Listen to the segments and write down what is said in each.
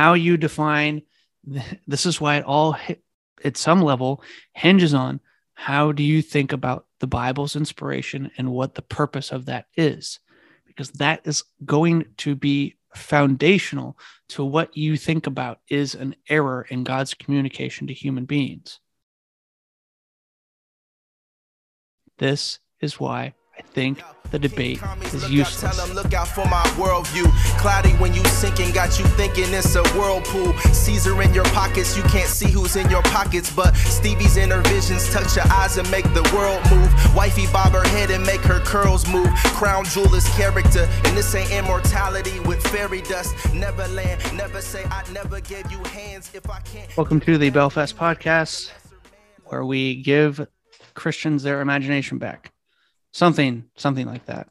how you define this is why it all at some level hinges on how do you think about the Bible's inspiration and what the purpose of that is? Because that is going to be foundational to what you think about is an error in God's communication to human beings. This is why I think the debate is useless. Tell them look out for my worldview. Cloudy when you sinking, got you thinking it's a whirlpool. Caesar in your pockets, you can't see who's in your pockets, but Stevie's inner visions touch your eyes and make the world move. Wifey bob her head and make her curls move. Crown jewel is character, and this ain't immortality with fairy dust. Neverland, never say I never gave you hands if I can't. Welcome to the Belfast podcast, where we give Christians their imagination back something something like that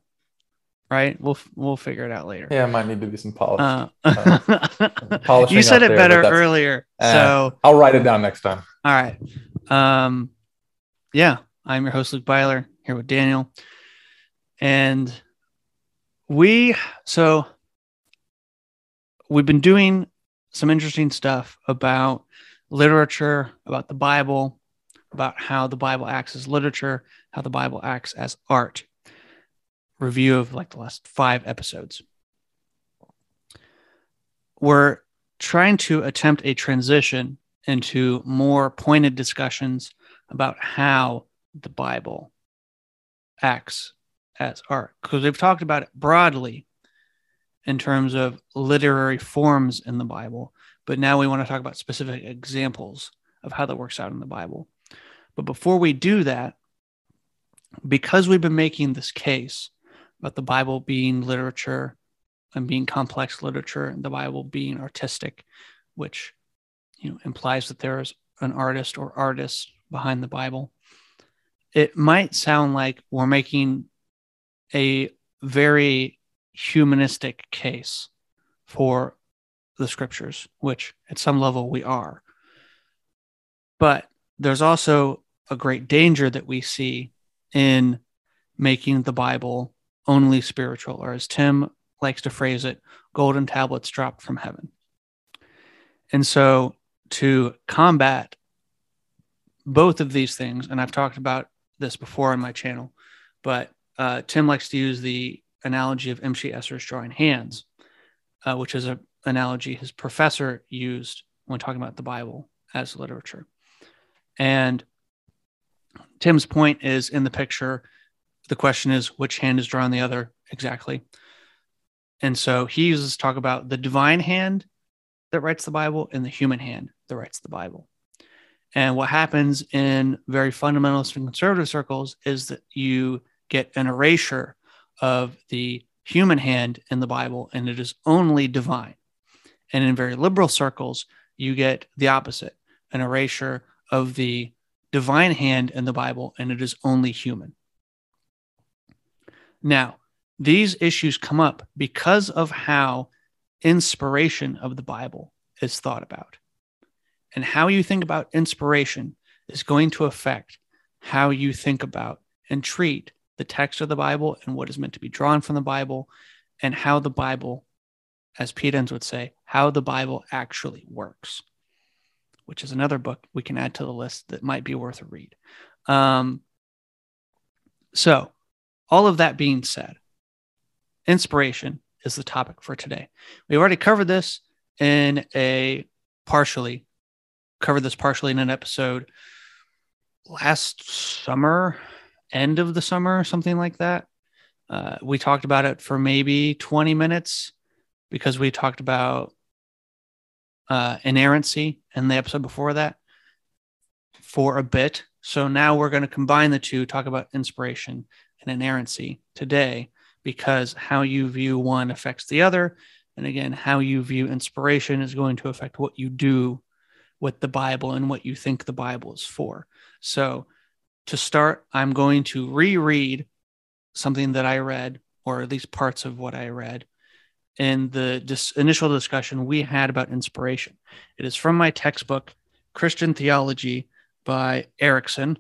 right? We'll we'll figure it out later. Yeah might need to be some polish uh, uh, you said it there, better earlier uh, so i'll write it down next time. All right. Um yeah i'm your host luke byler here with daniel. And we so we've been doing some interesting stuff about literature about the bible about how the Bible acts as literature, how the Bible acts as art. Review of like the last five episodes. We're trying to attempt a transition into more pointed discussions about how the Bible acts as art. Because we've talked about it broadly in terms of literary forms in the Bible, but now we want to talk about specific examples of how that works out in the Bible. But before we do that, because we've been making this case about the Bible being literature and being complex literature, and the Bible being artistic, which you know implies that there is an artist or artists behind the Bible, it might sound like we're making a very humanistic case for the scriptures, which at some level we are. But there's also a great danger that we see in making the Bible only spiritual, or as Tim likes to phrase it, golden tablets dropped from heaven. And so to combat both of these things, and I've talked about this before on my channel, but uh, Tim likes to use the analogy of M.C. Escher's drawing hands, uh, which is an analogy his professor used when talking about the Bible as literature. And Tim's point is in the picture. The question is which hand is drawing the other exactly. And so he uses talk about the divine hand that writes the Bible and the human hand that writes the Bible. And what happens in very fundamentalist and conservative circles is that you get an erasure of the human hand in the Bible and it is only divine. And in very liberal circles, you get the opposite an erasure of the divine hand in the Bible, and it is only human. Now, these issues come up because of how inspiration of the Bible is thought about. And how you think about inspiration is going to affect how you think about and treat the text of the Bible and what is meant to be drawn from the Bible, and how the Bible, as Pete Enns would say, how the Bible actually works which is another book we can add to the list that might be worth a read. Um, so, all of that being said, inspiration is the topic for today. We've already covered this in a partially covered this partially in an episode last summer, end of the summer, or something like that. Uh, we talked about it for maybe 20 minutes because we talked about uh, inerrancy in the episode before that for a bit. So now we're going to combine the two, talk about inspiration and inerrancy today, because how you view one affects the other. And again, how you view inspiration is going to affect what you do with the Bible and what you think the Bible is for. So to start, I'm going to reread something that I read, or at least parts of what I read in the dis- initial discussion we had about inspiration. It is from my textbook, Christian Theology by Erickson.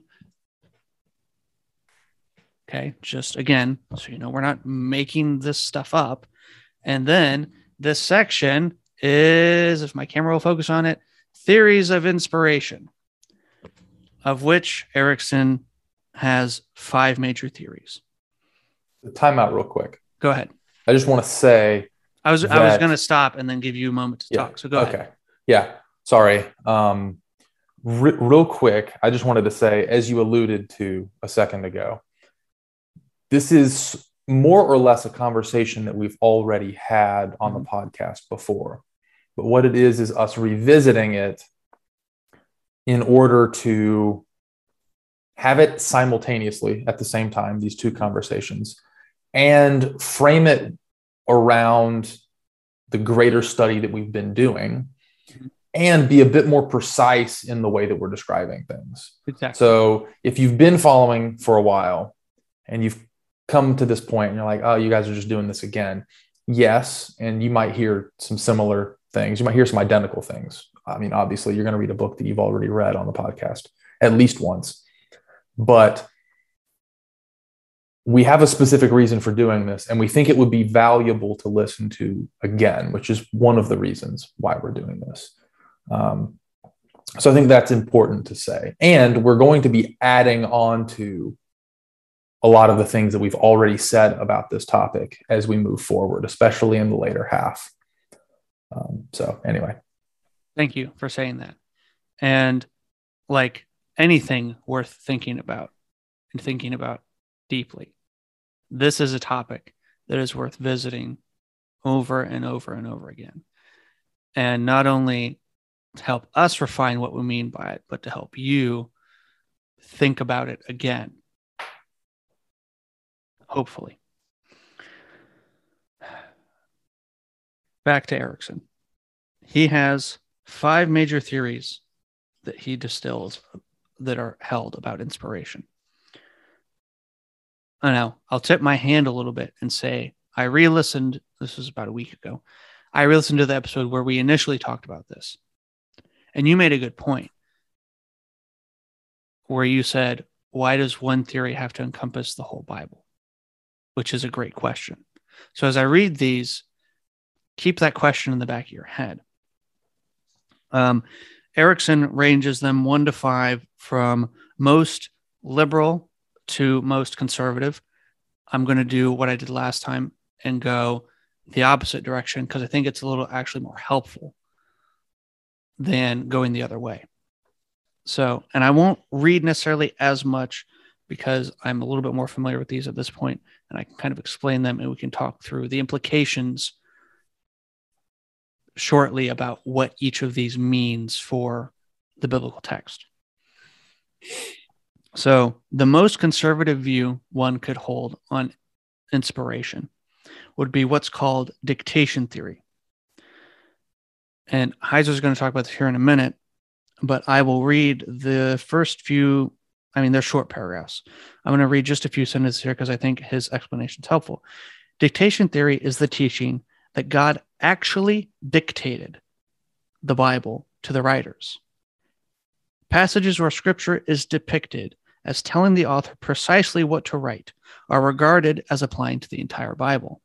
Okay, just again, so you know, we're not making this stuff up. And then this section is, if my camera will focus on it, theories of inspiration, of which Erickson has five major theories. Time out real quick. Go ahead. I just want to say I was I was going to stop and then give you a moment to Yeah. talk. So go okay. ahead. Yeah. Sorry. Um, re- real quick, I just wanted to say, as you alluded to a second ago, this is more or less a conversation that we've already had on the podcast before. But what it is, is us revisiting it in order to have it simultaneously at the same time, these two conversations, and frame it around the greater study that we've been doing and be a bit more precise in the way that we're describing things. Exactly. So if you've been following for a while and you've come to this point and you're like, oh, you guys are just doing this again. Yes. And you might hear some similar things. You might hear some identical things. I mean, obviously, you're going to read a book that you've already read on the podcast at least once. But we have a specific reason for doing this, and we think it would be valuable to listen to again, which is one of the reasons why we're doing this. Um, so I think that's important to say. And we're going to be adding on to a lot of the things that we've already said about this topic as we move forward, especially in the later half. Um, so, anyway, Thank you for saying that. And like anything worth thinking about and thinking about deeply, this is a topic that is worth visiting over and over and over again. And not only to help us refine what we mean by it, but to help you think about it again. Hopefully. Back to Erickson. He has five major theories that he distills that are held about inspiration. I know I'll tip my hand a little bit and say I re-listened. This was about a week ago. I re-listened to the episode where we initially talked about this, and you made a good point where you said, "Why does one theory have to encompass the whole Bible?" Which is a great question. So as I read these, keep that question in the back of your head. Um, Erickson ranges them one to five from most liberal to most conservative. I'm going to do what I did last time and go the opposite direction because I think it's a little actually more helpful than going the other way. So, and I won't read necessarily as much because I'm a little bit more familiar with these at this point and I can kind of explain them and we can talk through the implications shortly about what each of these means for the biblical text. So, the most conservative view one could hold on inspiration would be what's called dictation theory. And Heiser is going to talk about this here in a minute, but I will read the first few. I mean, they're short paragraphs. I'm going to read just a few sentences here because I think his explanation is helpful. Dictation theory is the teaching that God actually dictated the Bible to the writers. Passages where scripture is depicted as telling the author precisely what to write are regarded as applying to the entire Bible.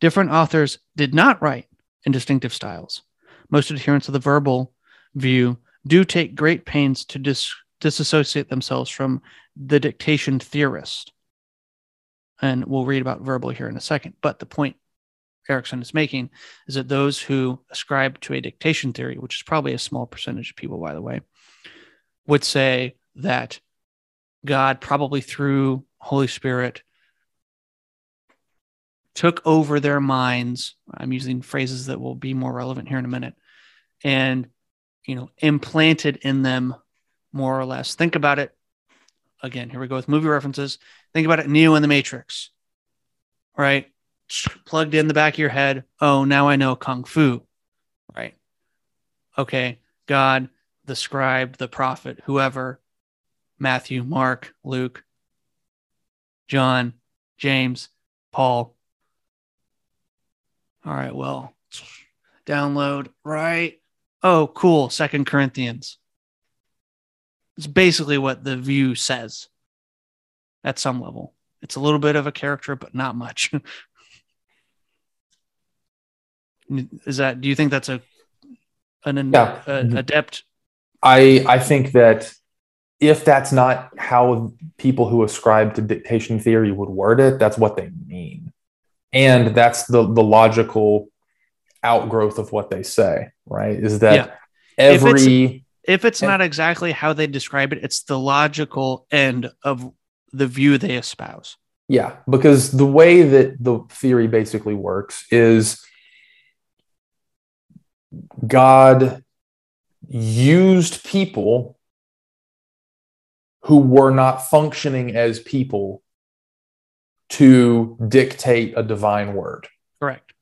Different authors did not write in distinctive styles. Most adherents of the verbal view do take great pains to dis- disassociate themselves from the dictation theorist. And we'll read about verbal here in a second. But the point Erickson is making is that those who ascribe to a dictation theory, which is probably a small percentage of people, by the way, would say that God probably through Holy Spirit took over their minds. I'm using phrases that will be more relevant here in a minute, and you know, implanted in them more or less. Think about it. Again, here we go with movie references. Think about it, Neo in the Matrix, right? plugged in the back of your head. Oh, now I know kung fu, right? Okay, God, the scribe, the prophet, whoever, Matthew, Mark, Luke, John, James, Paul. All right, well, download, right? Oh, cool. Second Corinthians. It's basically what the view says at some level. It's a little bit of a character, but not much. Is that? Do you think that's a an Yeah. a, mm-hmm. adept? I I think that if that's not how people who ascribe to dictation theory would word it, that's what they mean. And that's the the logical outgrowth of what they say, right? Is that Yeah. If it's- every If it's not exactly how they describe it, it's the logical end of the view they espouse. Yeah, because the way that the theory basically works is God used people who were not functioning as people to dictate a divine word. Correct.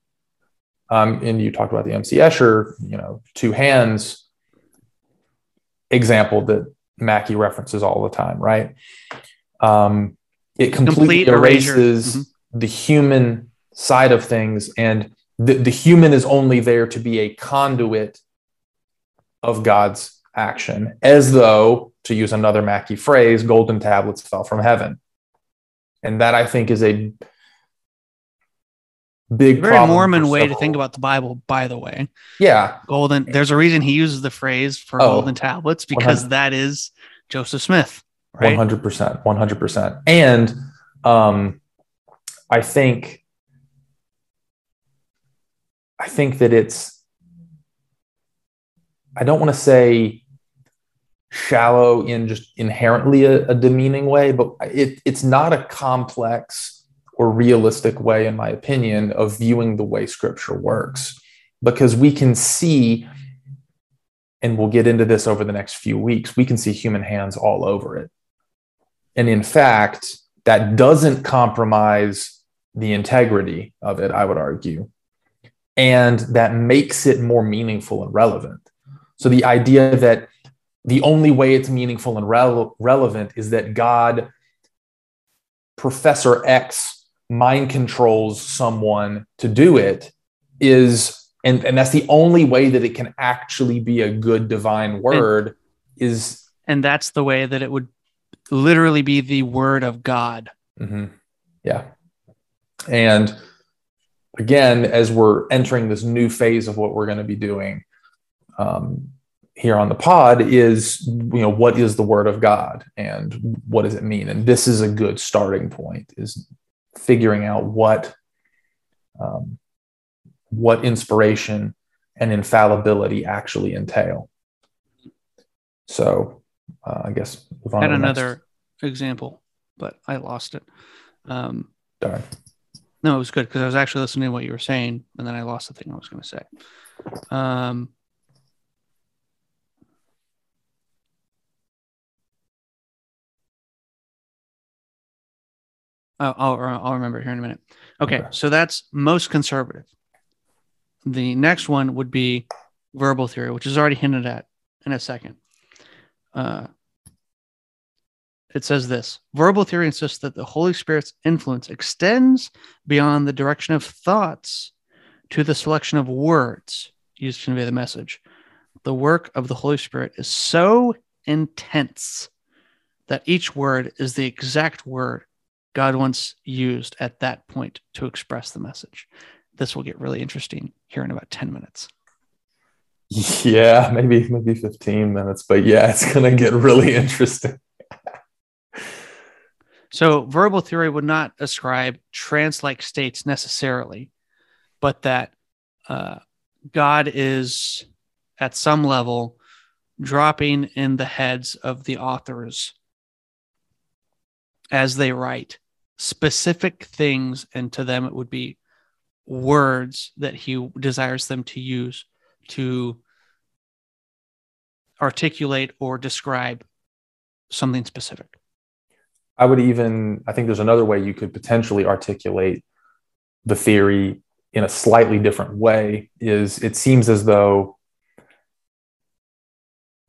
Um, and you talked about the MC Escher, you know, two hands example that Mackie references all the time, right? Um, it completely Complete erases Mhm. the human side of things, and the, the human is only there to be a conduit of God's action, as though, to use another Mackie phrase, golden tablets fell from heaven. And that I think is a big Very Mormon way to think about the Bible, by the way. Yeah, Golden. There's a reason he uses the phrase for Oh, golden tablets because that is Joseph Smith, right? 100% 100% and um i think i think that it's i don't want to say shallow in just inherently a, a demeaning way but it, it's not a complex or realistic way in my opinion of viewing the way scripture works because we can see and we'll get into this over the next few weeks we can see human hands all over it and in fact, that doesn't compromise the integrity of it, I would argue. And that makes it more meaningful and relevant. So the idea that the only way it's meaningful and rele- relevant is that God, Professor X, mind controls someone to do it is, and, and that's the only way that it can actually be a good divine word is And that's the way that it would literally be the word of God. mm-hmm. Yeah. And again, as we're entering this new phase of what we're going to be doing um, here on the pod, is you know what is the Word of God and what does it mean? And this is a good starting point: is figuring out what um, what inspiration and infallibility actually entail. So, uh, I guess move on had to the next- another example, but I lost it. Um, Darn. no, it was good because I was actually listening to what you were saying, and then I lost the thing I was going to say. Um, I'll, I'll, I'll remember here in a minute. Okay, Okay. so that's most conservative. The next one would be verbal theory, which is already hinted at in a second. Uh, it says this verbal theory insists that the Holy Spirit's influence extends beyond the direction of thoughts to the selection of words used to convey the message. The work of the Holy Spirit is so intense that each word is the exact word God once used at that point to express the message. This will get really interesting here in about 10 minutes. Yeah, maybe maybe 15 minutes, but yeah, it's going to get really interesting. So, verbal theory would not ascribe trance like states necessarily, but that uh, God is at some level dropping in the heads of the authors as they write specific things, and to them it would be words that he desires them to use to articulate or describe something specific. I would even, I think there's another way you could potentially articulate the theory in a slightly different way is it seems as though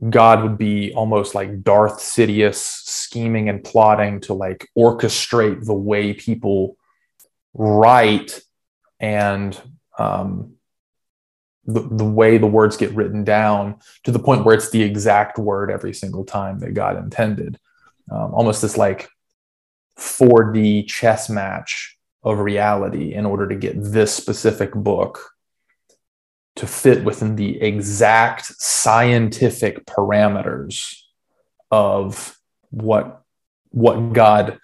God would be almost like Darth Sidious scheming and plotting to like orchestrate the way people write and um, the, the way the words get written down to the point where it's the exact word every single time that God intended. Um, almost this like 4D chess match of reality in order to get this specific book to fit within the exact scientific parameters of what what God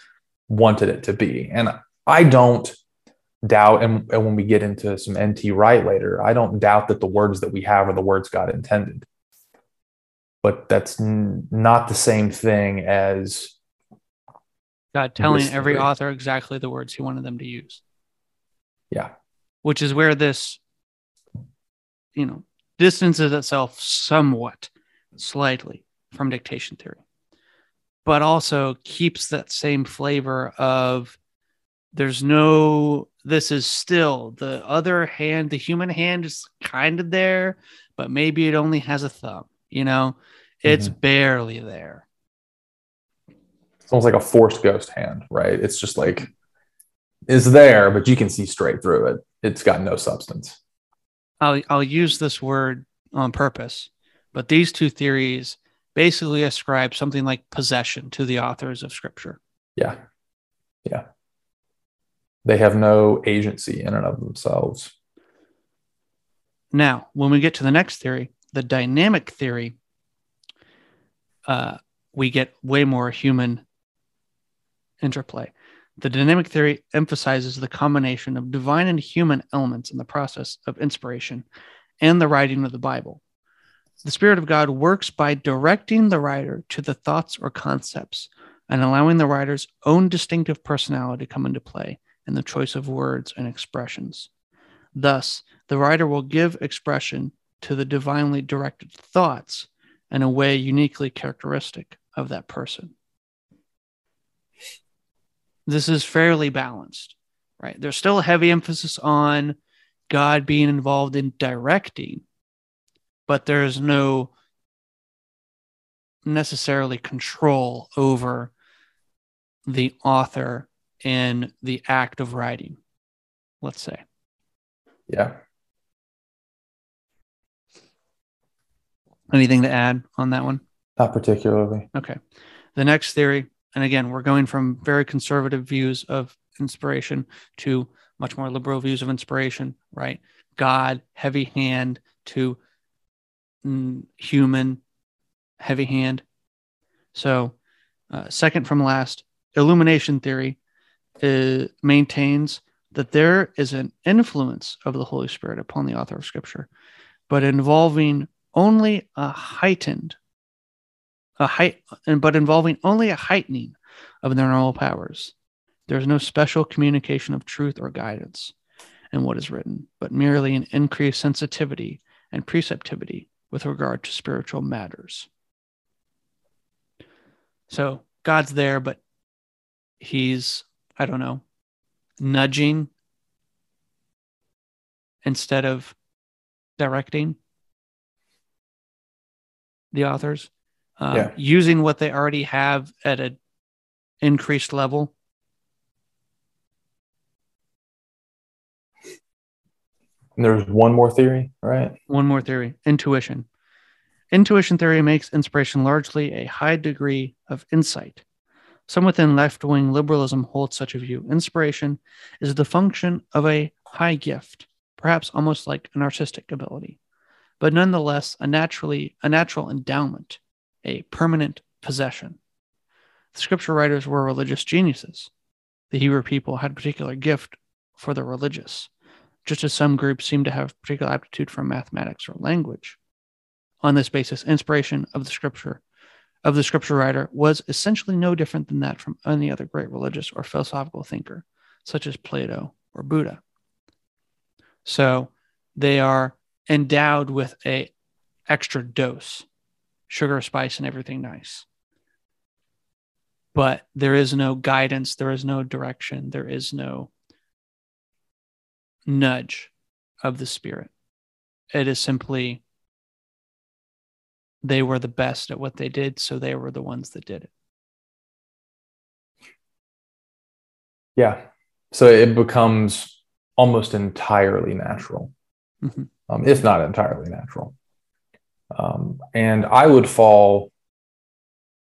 wanted it to be. And I don't doubt, and, and when we get into some NT Wright later, I don't doubt that the words that we have are the words God intended. But that's n- not the same thing as God telling every author exactly the words he wanted them to use. Yeah. Which is where this, you know, distances itself somewhat, slightly from dictation theory, but also keeps that same flavor of there's no, this is still the other hand, the human hand is kind of there, but maybe it only has a thumb, you know, it's mm-hmm. barely there it's almost like a Force ghost hand, right? It's just like is there, but you can see straight through it. It's got no substance. I'll I'll use this word on purpose, but these two theories basically ascribe something like possession to the authors of scripture. Yeah. Yeah. They have no agency in and of themselves. Now, when we get to the next theory, the dynamic theory, uh, we get way more human interplay. The dynamic theory emphasizes the combination of divine and human elements in the process of inspiration and the writing of the Bible. The Spirit of God works by directing the writer to the thoughts or concepts and allowing the writer's own distinctive personality to come into play in the choice of words and expressions. Thus, the writer will give expression to the divinely directed thoughts in a way uniquely characteristic of that person this is fairly balanced, right? There's still a heavy emphasis on God being involved in directing, but there's no necessarily control over the author in the act of writing, let's say. Yeah. Anything to add on that one? Not particularly. Okay. The next theory and again, we're going from very conservative views of inspiration to much more liberal views of inspiration, right? God, heavy hand to human, heavy hand. So, uh, second from last, illumination theory uh, maintains that there is an influence of the Holy Spirit upon the author of Scripture, but involving only a heightened a height, but involving only a heightening of their normal powers. There is no special communication of truth or guidance in what is written, but merely an increased sensitivity and preceptivity with regard to spiritual matters. So God's there, but he's, I don't know, nudging instead of directing the authors uh, yeah. using what they already have at an increased level. And there's one more theory, right? One more theory intuition. Intuition theory makes inspiration largely a high degree of insight. Some within left wing liberalism hold such a view. Inspiration is the function of a high gift, perhaps almost like an artistic ability, but nonetheless a naturally a natural endowment a permanent possession. The scripture writers were religious geniuses. The Hebrew people had a particular gift for the religious, just as some groups seem to have particular aptitude for mathematics or language. On this basis, inspiration of the scripture of the scripture writer was essentially no different than that from any other great religious or philosophical thinker, such as Plato or Buddha. So they are endowed with a extra dose sugar, spice, and everything nice. But there is no guidance, there is no direction, there is no nudge of the spirit. It is simply they were the best at what they did, so they were the ones that did it. Yeah. So it becomes almost entirely natural, mm-hmm. um, if not entirely natural. Um, and I would fall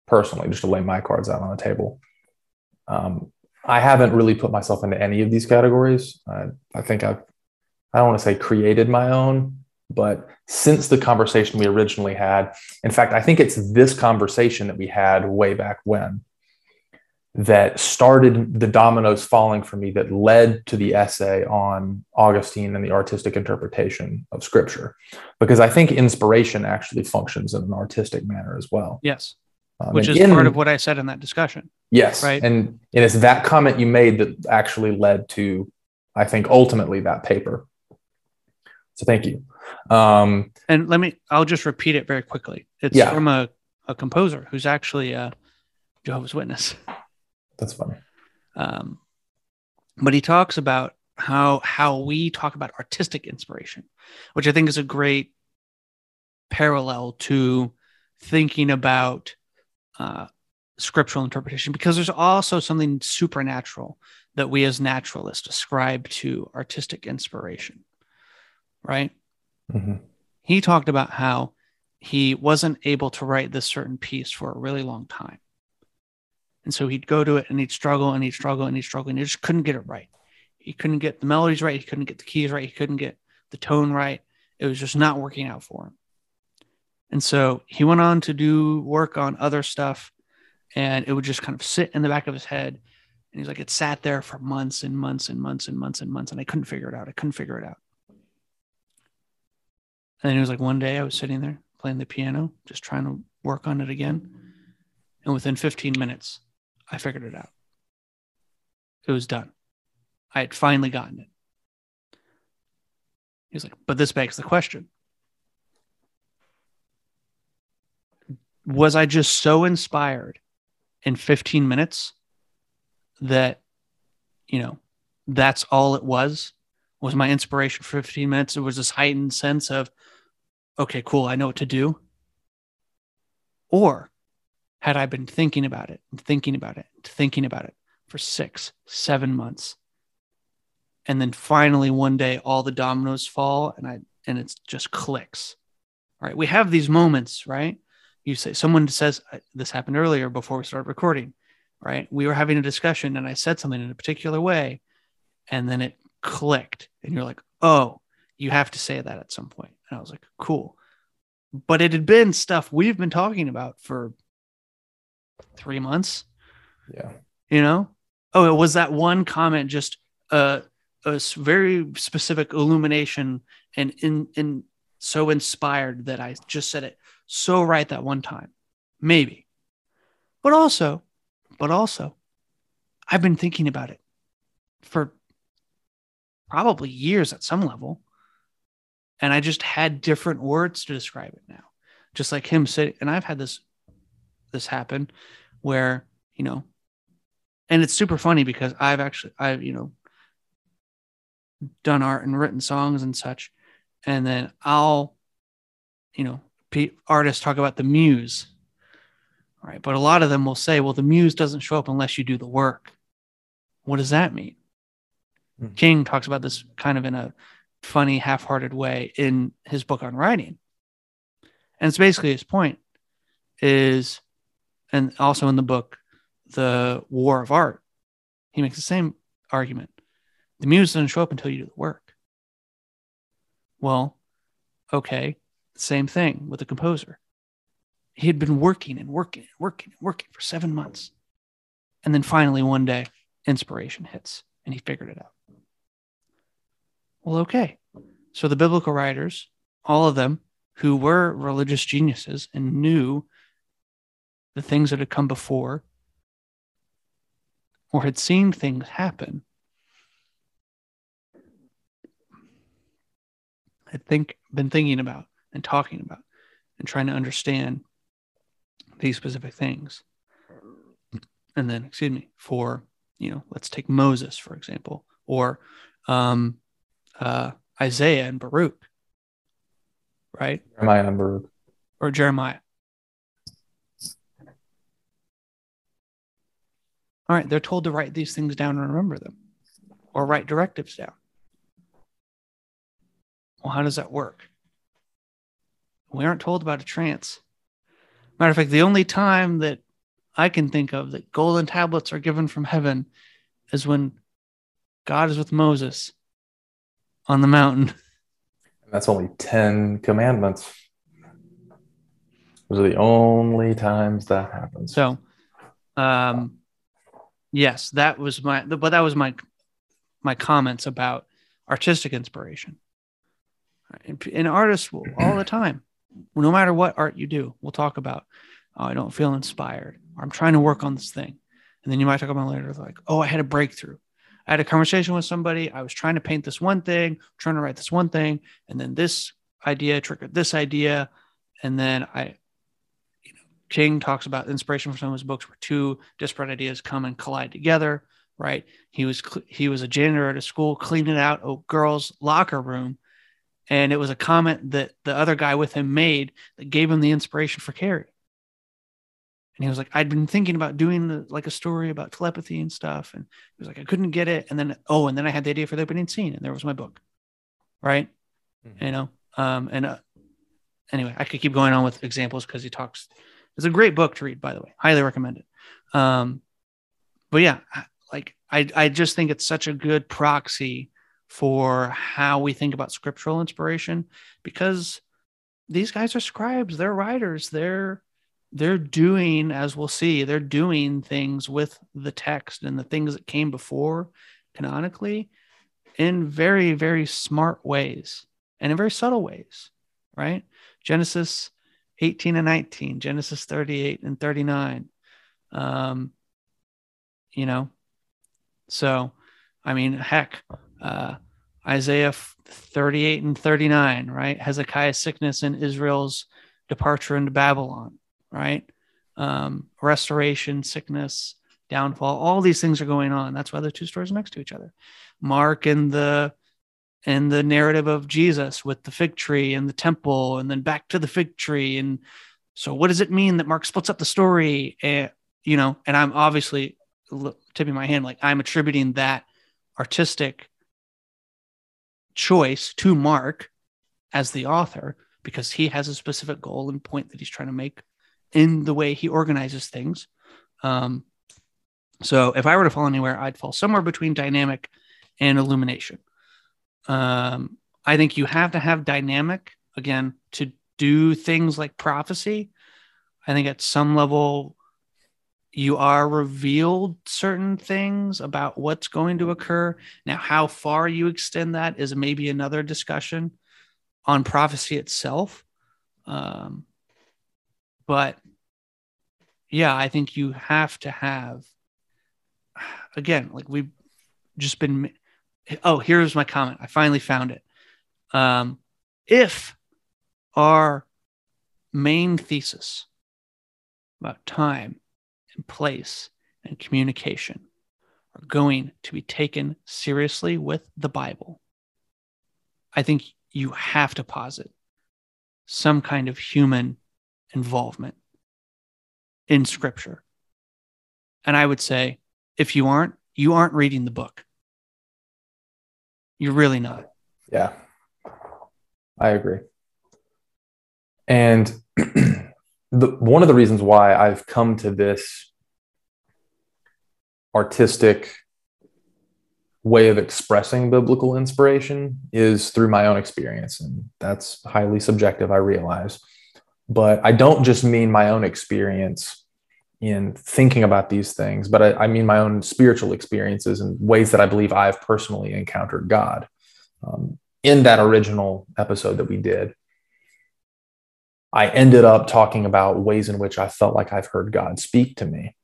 personally, just to lay my cards out on the table. Um, I haven't really put myself into any of these categories. I, I think I've, I don't want to say created my own, But since the conversation we originally had, in fact, I think it's this conversation that we had way back when that started the dominoes falling for me that led to the essay on Augustine and the artistic interpretation of scripture. Because I think inspiration actually functions in an artistic manner as well. Yes. Um, Which is in, part of what I said in that discussion. Yes. Right. And, and it's that comment you made that actually led to, I think, ultimately that paper. So thank you. Um, and let me, I'll just repeat it very quickly. It's yeah. from a, a composer who's actually a Jehovah's Witness. That's funny. Um, but he talks about how how we talk about artistic inspiration, which I think is a great parallel to thinking about uh, scriptural interpretation, because there's also something supernatural that we as naturalists ascribe to artistic inspiration, right? Mm-hmm. He talked about how he wasn't able to write this certain piece for a really long time and so he'd go to it and he'd struggle and he'd struggle and he'd struggle and he just couldn't get it right. He couldn't get the melodies right. He couldn't get the keys right. He couldn't get the tone right. It was just not working out for him. And so he went on to do work on other stuff and it would just kind of sit in the back of his head. And he's like, it sat there for months and months and months and months and months. And I couldn't figure it out. I couldn't figure it out. And then he was like, one day I was sitting there playing the piano, just trying to work on it again. And within 15 minutes, I figured it out. It was done. I had finally gotten it. He's like, but this begs the question. Was I just so inspired in 15 minutes that, you know, that's all it was? Was my inspiration for 15 minutes? It was this heightened sense of, okay, cool, I know what to do. Or had I been thinking about it and thinking about it, thinking about it for six, seven months. And then finally one day all the dominoes fall and I and it just clicks. All right. We have these moments, right? You say someone says uh, this happened earlier before we started recording, right? We were having a discussion and I said something in a particular way and then it clicked and you're like, "Oh, you have to say that at some point." And I was like, "Cool." But it had been stuff we've been talking about for three months. Yeah. You know? Oh, it was that one comment just a, a very specific illumination and in, in so inspired that I just said it so right that one time. Maybe. But also, but also, I've been thinking about it for probably years at some level. And I just had different words to describe it now. Just like him sitting, and I've had this this happen where, you know, and it's super funny because I've actually, I've, you know, done art and written songs and such. And then I'll, you know, artists talk about the muse. Right. But a lot of them will say, well, the muse doesn't show up unless you do the work. What does that mean? Mm-hmm. King talks about this kind of in a funny, half hearted way in his book on writing. And it's basically his point is and also in the book, The War of Art, he makes the same argument. The muse doesn't show up until you do the work. Well, okay, same thing with the composer. He had been working and working and working and working for seven months. And then finally, one day, inspiration hits and he figured it out. Well, okay. So the biblical writers, all of them who were religious geniuses and knew the things that had come before or had seen things happen. had think been thinking about and talking about and trying to understand these specific things. And then, excuse me, for you know, let's take Moses for example, or um, uh, Isaiah and Baruch, right? Jeremiah and Baruch, or Jeremiah. All right, they're told to write these things down and remember them or write directives down. Well, how does that work? We aren't told about a trance. Matter of fact, the only time that I can think of that golden tablets are given from heaven is when God is with Moses on the mountain. And that's only 10 commandments. Those are the only times that happens. So, um, yes, that was my, but that was my, my comments about artistic inspiration. And artists will all the time, no matter what art you do, we'll talk about, oh, I don't feel inspired, or I'm trying to work on this thing. And then you might talk about later, like, oh, I had a breakthrough. I had a conversation with somebody. I was trying to paint this one thing, trying to write this one thing, and then this idea triggered this idea. And then I, you know, King talks about inspiration from some of his books where two disparate ideas come and collide together. Right? He was he was a janitor at a school cleaning out a girl's locker room, and it was a comment that the other guy with him made that gave him the inspiration for Carrie. And he was like, I'd been thinking about doing the, like a story about telepathy and stuff. And he was like, I couldn't get it. And then, oh, and then I had the idea for the opening scene, and there was my book. Right. Mm-hmm. You know, um, and uh, anyway, I could keep going on with examples because he talks. It's a great book to read, by the way. Highly recommend it. Um, but yeah, like I, I just think it's such a good proxy for how we think about scriptural inspiration because these guys are scribes, they're writers, they're they're doing, as we'll see, they're doing things with the text and the things that came before canonically in very, very smart ways and in very subtle ways, right? Genesis 18 and 19, Genesis 38 and 39. Um, you know, so I mean, heck, uh, Isaiah 38 and 39, right? Hezekiah's sickness and Israel's departure into Babylon right? Um, restoration, sickness, downfall, all these things are going on. That's why the two stories are next to each other. Mark and the and the narrative of Jesus with the fig tree and the temple, and then back to the fig tree. And so, what does it mean that Mark splits up the story? And you know, and I'm obviously tipping my hand, like I'm attributing that artistic choice to Mark as the author because he has a specific goal and point that he's trying to make in the way he organizes things. Um, so if I were to fall anywhere, I'd fall somewhere between dynamic and illumination. Um, I think you have to have dynamic again to do things like prophecy. I think at some level, you are revealed certain things about what's going to occur. Now, how far you extend that is maybe another discussion on prophecy itself. Um, but yeah, I think you have to have, again, like we've just been. Oh, here's my comment. I finally found it. Um, if our main thesis about time and place and communication are going to be taken seriously with the Bible, I think you have to posit some kind of human involvement in scripture. And I would say, if you aren't, you aren't reading the book. You're really not. Yeah, I agree. And the, one of the reasons why I've come to this artistic way of expressing biblical inspiration is through my own experience. And that's highly subjective, I realize. But I don't just mean my own experience in thinking about these things, but I, I mean my own spiritual experiences and ways that I believe I've personally encountered God. Um, in that original episode that we did, I ended up talking about ways in which I felt like I've heard God speak to me.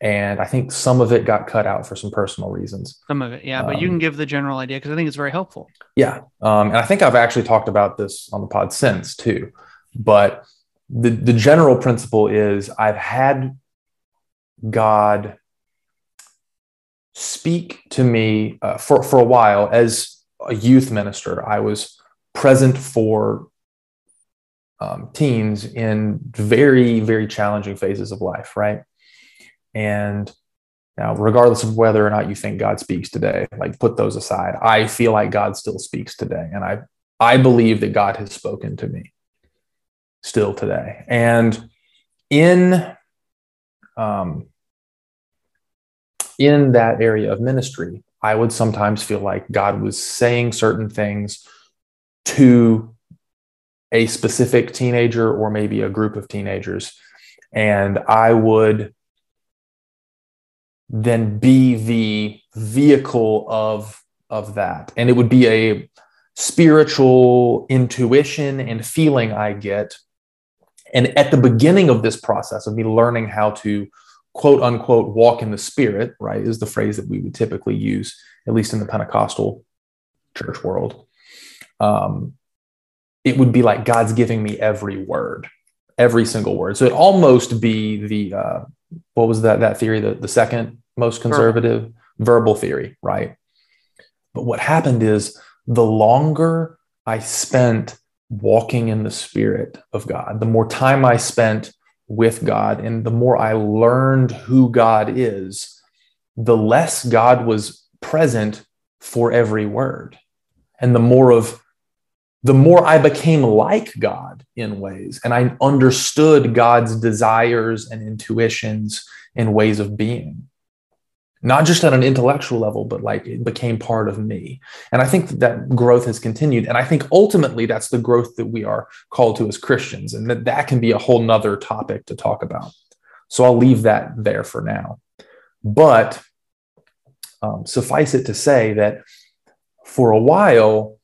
And I think some of it got cut out for some personal reasons. Some of it, yeah. But um, you can give the general idea because I think it's very helpful. Yeah. Um, and I think I've actually talked about this on the pod since too. But the, the general principle is I've had God speak to me uh, for, for a while as a youth minister. I was present for um, teens in very, very challenging phases of life, right? And now, regardless of whether or not you think God speaks today, like put those aside, I feel like God still speaks today. And I, I believe that God has spoken to me still today. And in um, in that area of ministry, I would sometimes feel like God was saying certain things to a specific teenager or maybe a group of teenagers. And I would then be the vehicle of, of that. And it would be a spiritual intuition and feeling I get. And at the beginning of this process of me learning how to quote unquote walk in the spirit, right, is the phrase that we would typically use, at least in the Pentecostal church world. Um, it would be like God's giving me every word, every single word. So it almost be the uh, what was that that theory, the, the second most conservative verbal. verbal theory, right? But what happened is the longer I spent walking in the spirit of God, the more time I spent with God, and the more I learned who God is, the less God was present for every word. And the more of the more I became like God in ways, and I understood God's desires and intuitions and ways of being, not just at an intellectual level, but like it became part of me. And I think that, that growth has continued. And I think ultimately that's the growth that we are called to as Christians, and that that can be a whole nother topic to talk about. So I'll leave that there for now. But um, suffice it to say that for a while,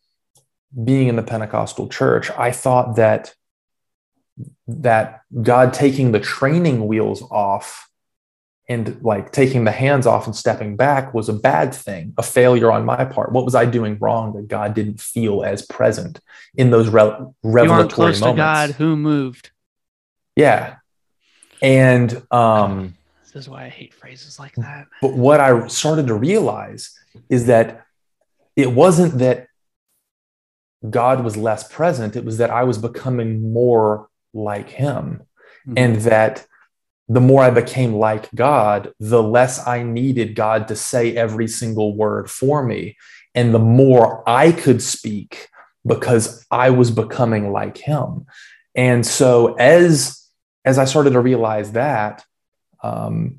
being in the Pentecostal church, I thought that that God taking the training wheels off and like taking the hands off and stepping back was a bad thing, a failure on my part. What was I doing wrong that God didn't feel as present in those re- revelatory you close moments? To God, who moved? Yeah, and um, this is why I hate phrases like that. But what I started to realize is that it wasn't that God was less present, it was that I was becoming more like Him. Mm-hmm. And that the more I became like God, the less I needed God to say every single word for me. And the more I could speak because I was becoming like Him. And so as as I started to realize that, um,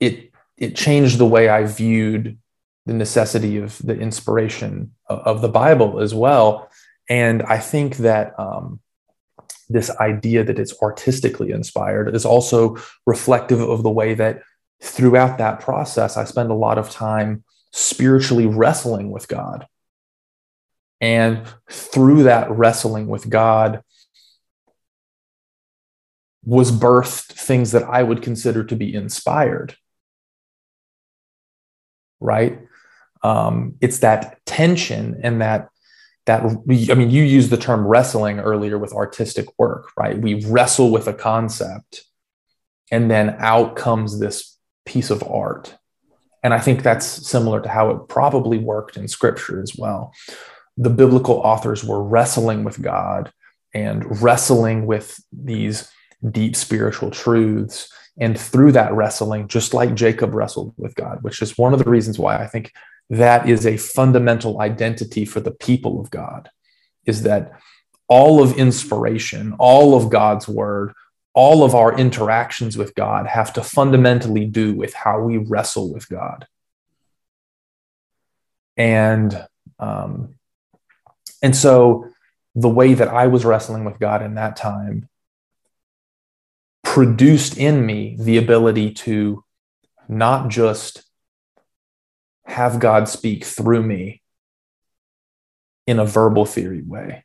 it it changed the way I viewed the necessity of the inspiration of, the Bible as well. And I think that um, this idea that it's artistically inspired is also reflective of the way that throughout that process, I spend a lot of time spiritually wrestling with God. And through that wrestling with God, was birthed things that I would consider to be inspired. Right? Um, it's that tension and that that i mean you used the term wrestling earlier with artistic work right? We wrestle with a concept and then out comes this piece of art. And i think that's similar to how it probably worked in scripture as well. The biblical authors were wrestling with god and wrestling with these deep spiritual truths. And through that wrestling just like jacob wrestled with god which is one of the reasons why i think that is a fundamental identity for the people of God, is that all of inspiration, all of God's word, all of our interactions with God have to fundamentally do with how we wrestle with God. And um, and so the way that I was wrestling with God in that time produced in me the ability to not just have God speak through me in a verbal theory way,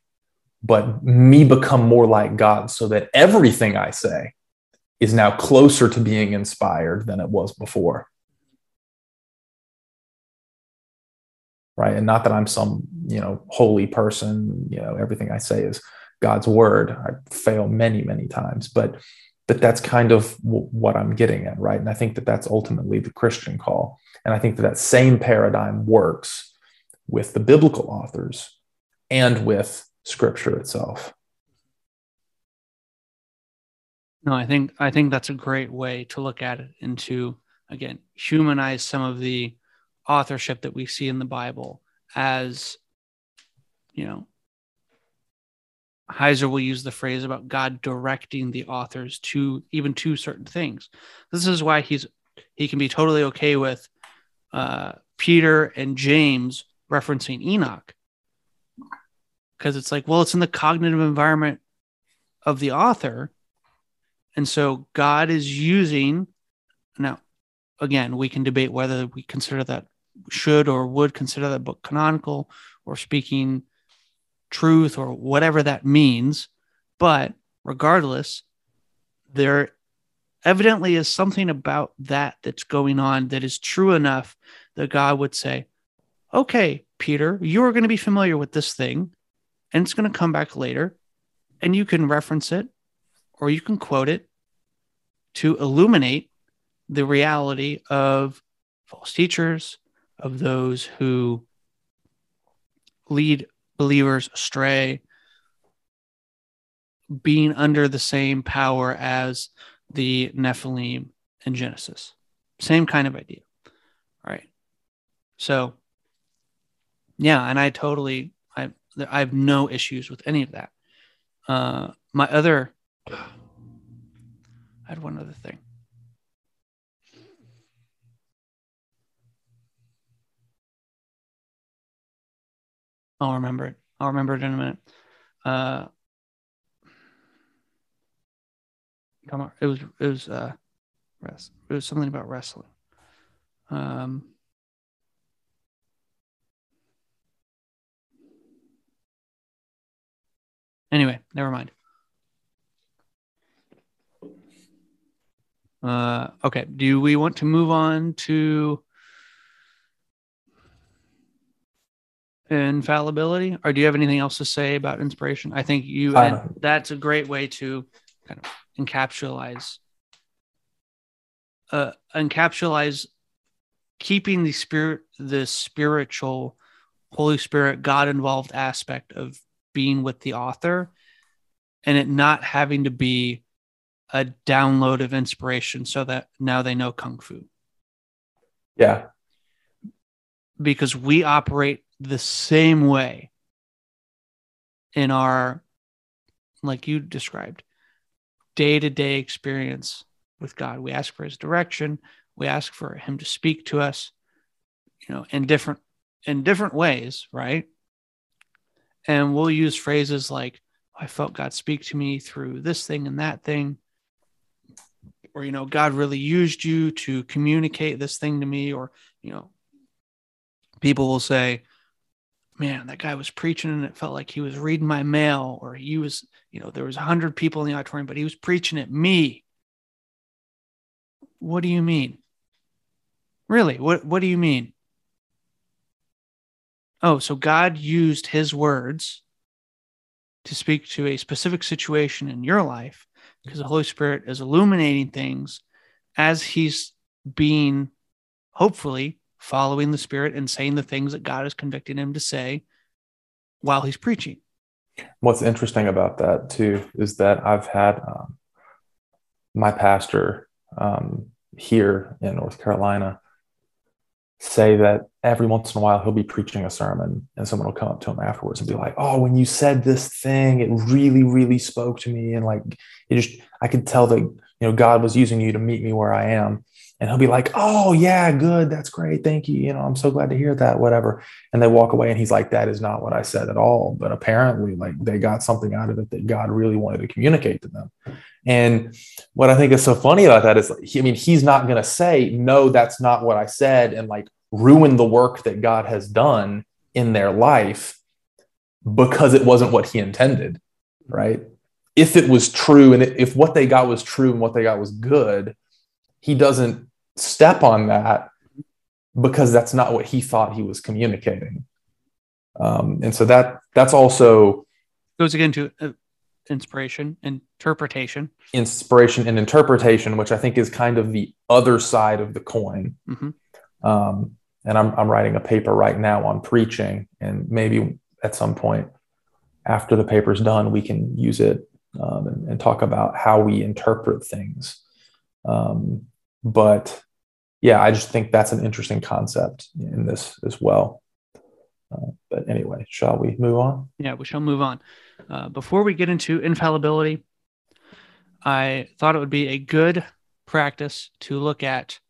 but me become more like God so that everything I say is now closer to being inspired than it was before. Right. And not that I'm some, you know, holy person, you know, everything I say is God's word. I fail many, many times, but but that's kind of w- what I'm getting at, right? And I think that that's ultimately the Christian call. And I think that that same paradigm works with the biblical authors and with scripture itself. No, I think I think that's a great way to look at it and to again humanize some of the authorship that we see in the Bible as you know Heiser will use the phrase about God directing the authors to even to certain things. This is why he's he can be totally okay with uh, Peter and James referencing Enoch because it's like, well, it's in the cognitive environment of the author. And so God is using now again, we can debate whether we consider that should or would consider that book canonical or speaking truth or whatever that means. But regardless, there evidently is something about that that's going on that is true enough that God would say, okay, Peter, you're going to be familiar with this thing and it's going to come back later and you can reference it or you can quote it to illuminate the reality of false teachers, of those who lead believers astray, being under the same power as the Nephilim in Genesis. Same kind of idea. All right. So, yeah, and I totally, I, I have no issues with any of that. Uh, my other, I had one other thing. I'll remember it. I'll remember it in a minute. Uh, come on, it was it was uh, rest. It was something about wrestling. Um, anyway, never mind. Uh, okay. Do we want to move on to infallibility, or do you have anything else to say about inspiration? I think you. Uh, that's a great way to kind of encapsulize, uh, encapsulize keeping the spirit, the spiritual, Holy Spirit, God involved aspect of being with the author, and it not having to be a download of inspiration so that now they know kung fu. Yeah. Because we operate the same way in our, like you described, day to day experience with God. We ask for his direction. We ask for him to speak to us, you know, in different in different ways, right? And we'll use phrases like, I felt God speak to me through this thing and that thing. Or, you know, God really used you to communicate this thing to me. Or, you know, people will say, man, that guy was preaching and it felt like he was reading my mail or he was, you know, there was a hundred people in the auditorium, but he was preaching at me. What do you mean? Really? What, what do you mean? Oh, so God used his words to speak to a specific situation in your life because the Holy Spirit is illuminating things as he's being hopefully following the Spirit and saying the things that God is convicting him to say while he's preaching. What's interesting about that too is that I've had um, my pastor um, here in North Carolina say that every once in a while he'll be preaching a sermon and someone will come up to him afterwards and be like, Oh, when you said this thing, it really, really spoke to me. And like, it just, I could tell that, you know, God was using you to meet me where I am and he'll be like, "Oh yeah, good, that's great, thank you. You know, I'm so glad to hear that. Whatever." And they walk away, and he's like, "That is not what I said at all." But apparently, like they got something out of it that God really wanted to communicate to them. And what I think is so funny about that is, I mean, he's not going to say, "No, that's not what I said," and like ruin the work that God has done in their life because it wasn't what he intended, right? If it was true and if what they got was true and what they got was good, he doesn't step on that because that's not what he thought he was communicating. Um, and so that that's also goes again to uh, inspiration, interpretation, inspiration and interpretation, which I think is kind of the other side of the coin. Mm-hmm. Um, and I'm I'm writing a paper right now on preaching, and maybe at some point after the paper's done, we can use it um, and, and, talk about how we interpret things. Um, but yeah, I just think that's an interesting concept in this as well. Uh, but anyway, shall we move on? Yeah, we shall move on. Uh, before we get into infallibility, I thought it would be a good practice to look at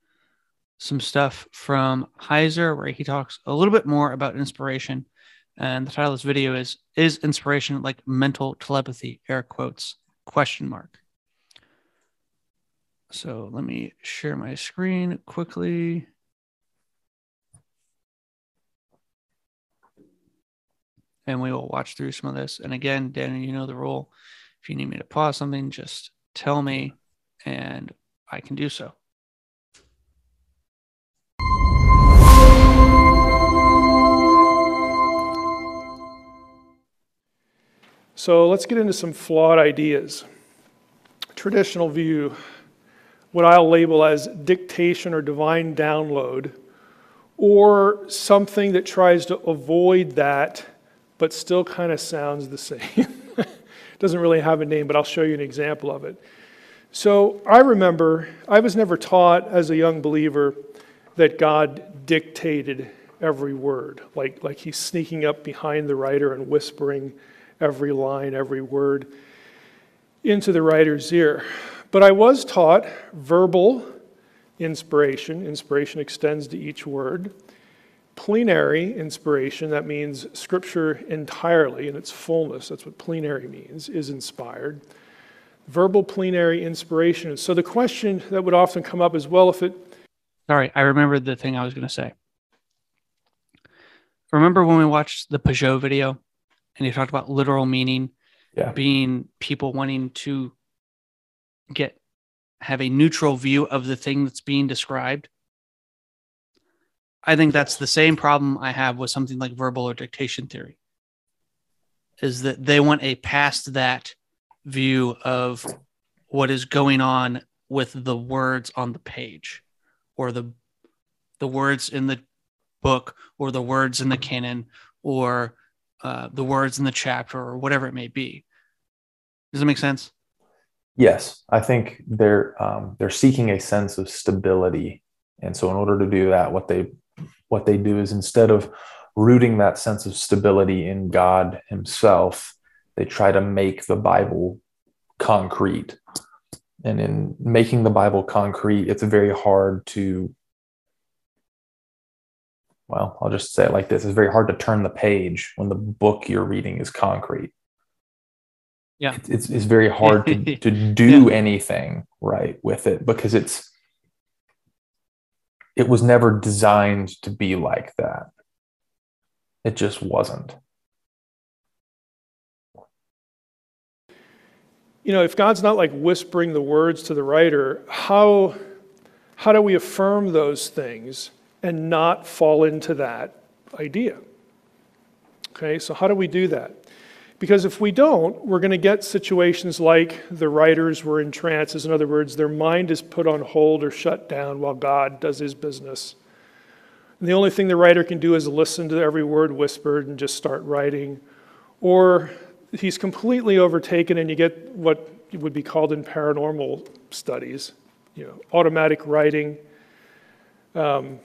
some stuff from Heiser, where he talks a little bit more about inspiration And the title of this video is Is Inspiration Like Mental Telepathy? Air quotes, question mark. So let me share my screen quickly. And we will watch through some of this. And again, Daniel, you know the rule. If you need me to pause something, just tell me and I can do so. So let's get into some flawed ideas. Traditional view, what I'll label as dictation or divine download, or something that tries to avoid that but still kind of sounds the same. Doesn't really have a name, but I'll show you an example of it. So I remember I was never taught as a young believer that God dictated every word, like, like he's sneaking up behind the writer and whispering every line, every word into the writer's ear. But I was taught verbal inspiration. Inspiration extends to each word. Plenary inspiration, that means scripture entirely in its fullness, that's what plenary means, is inspired. Verbal plenary inspiration. So the question that would often come up is well, if it. Sorry, I remembered the thing I was going to say. Remember when we watched the Pageau video and he talked about literal meaning Yeah. being people wanting to get have a neutral view of the thing that's being described. I think that's the same problem I have with something like verbal or dictation theory. Is that they want a past that view of what is going on with the words on the page or the the words in the book or the words in the canon or uh, the words in the chapter or whatever it may be. Does that make sense? Yes, I think they're um, they're seeking a sense of stability, and so in order to do that, what they what they do is instead of rooting that sense of stability in God Himself, they try to make the Bible concrete. And in making the Bible concrete, it's very hard to well, I'll just say it like this: it's very hard to turn the page when the book you're reading is concrete. Yeah. It's, it's, it's very hard to, to do anything right with it because it's it was never designed to be like that. It just wasn't. You know, if God's not like whispering the words to the writer, how, how do we affirm those things and not fall into that idea? Okay, so how do we do that? Because if we don't, we're going to get situations like the writers were in trances. In other words, their mind is put on hold or shut down while God does his business. And the only thing the writer can do is listen to every word whispered and just start writing. Or he's completely overtaken, and you get what would be called in paranormal studies, you know, automatic writing. Um,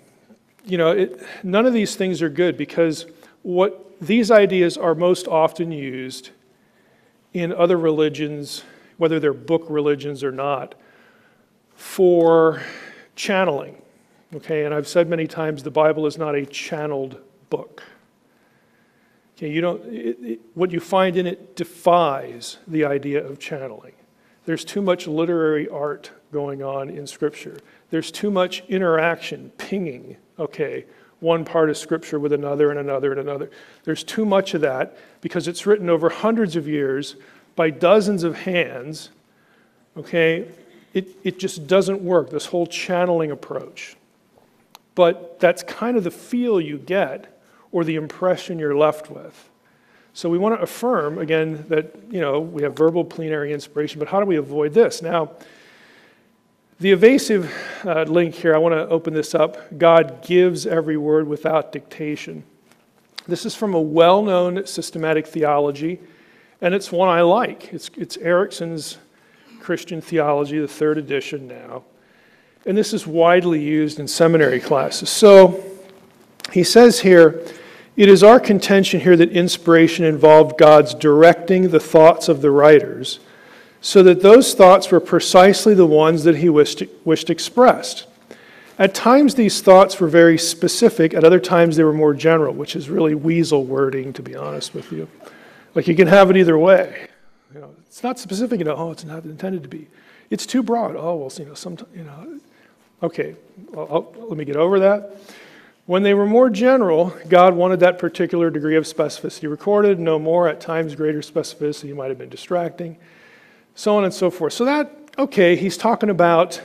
you know, it, none of these things are good because what these ideas are most often used in other religions, whether they're book religions or not, for channeling. Okay, and I've said many times the Bible is not a channeled book. Okay, you don't, it, it, what you find in it defies the idea of channeling. There's too much literary art going on in Scripture. There's too much interaction, pinging, okay, one part of Scripture with another and another and another. There's too much of that because it's written over hundreds of years by dozens of hands. Okay, it, it just doesn't work, this whole channeling approach. But that's kind of the feel you get or the impression you're left with. So we want to affirm, again, that, you know, we have verbal plenary inspiration, but how do we avoid this? Now, the evasive uh, link here, I want to open this up. God gives every word without dictation. This is from a well known systematic theology, and it's one I like. It's, it's Erickson's Christian Theology, the third edition now. And this is widely used in seminary classes. So he says here, it is our contention here that inspiration involved God's directing the thoughts of the writers so that those thoughts were precisely the ones that he wished, wished expressed. At times, these thoughts were very specific. At other times, they were more general, which is really weasel wording, to be honest with you. Like you can have it either way. You know, it's not specific. Know, oh, it's not intended to be. It's too broad. Oh, well, you know, sometimes, you know. Okay, I'll, I'll, let me get over that. When they were more general, God wanted that particular degree of specificity recorded, no more. At times, greater specificity might have been distracting, so on and so forth. So that, okay, he's talking about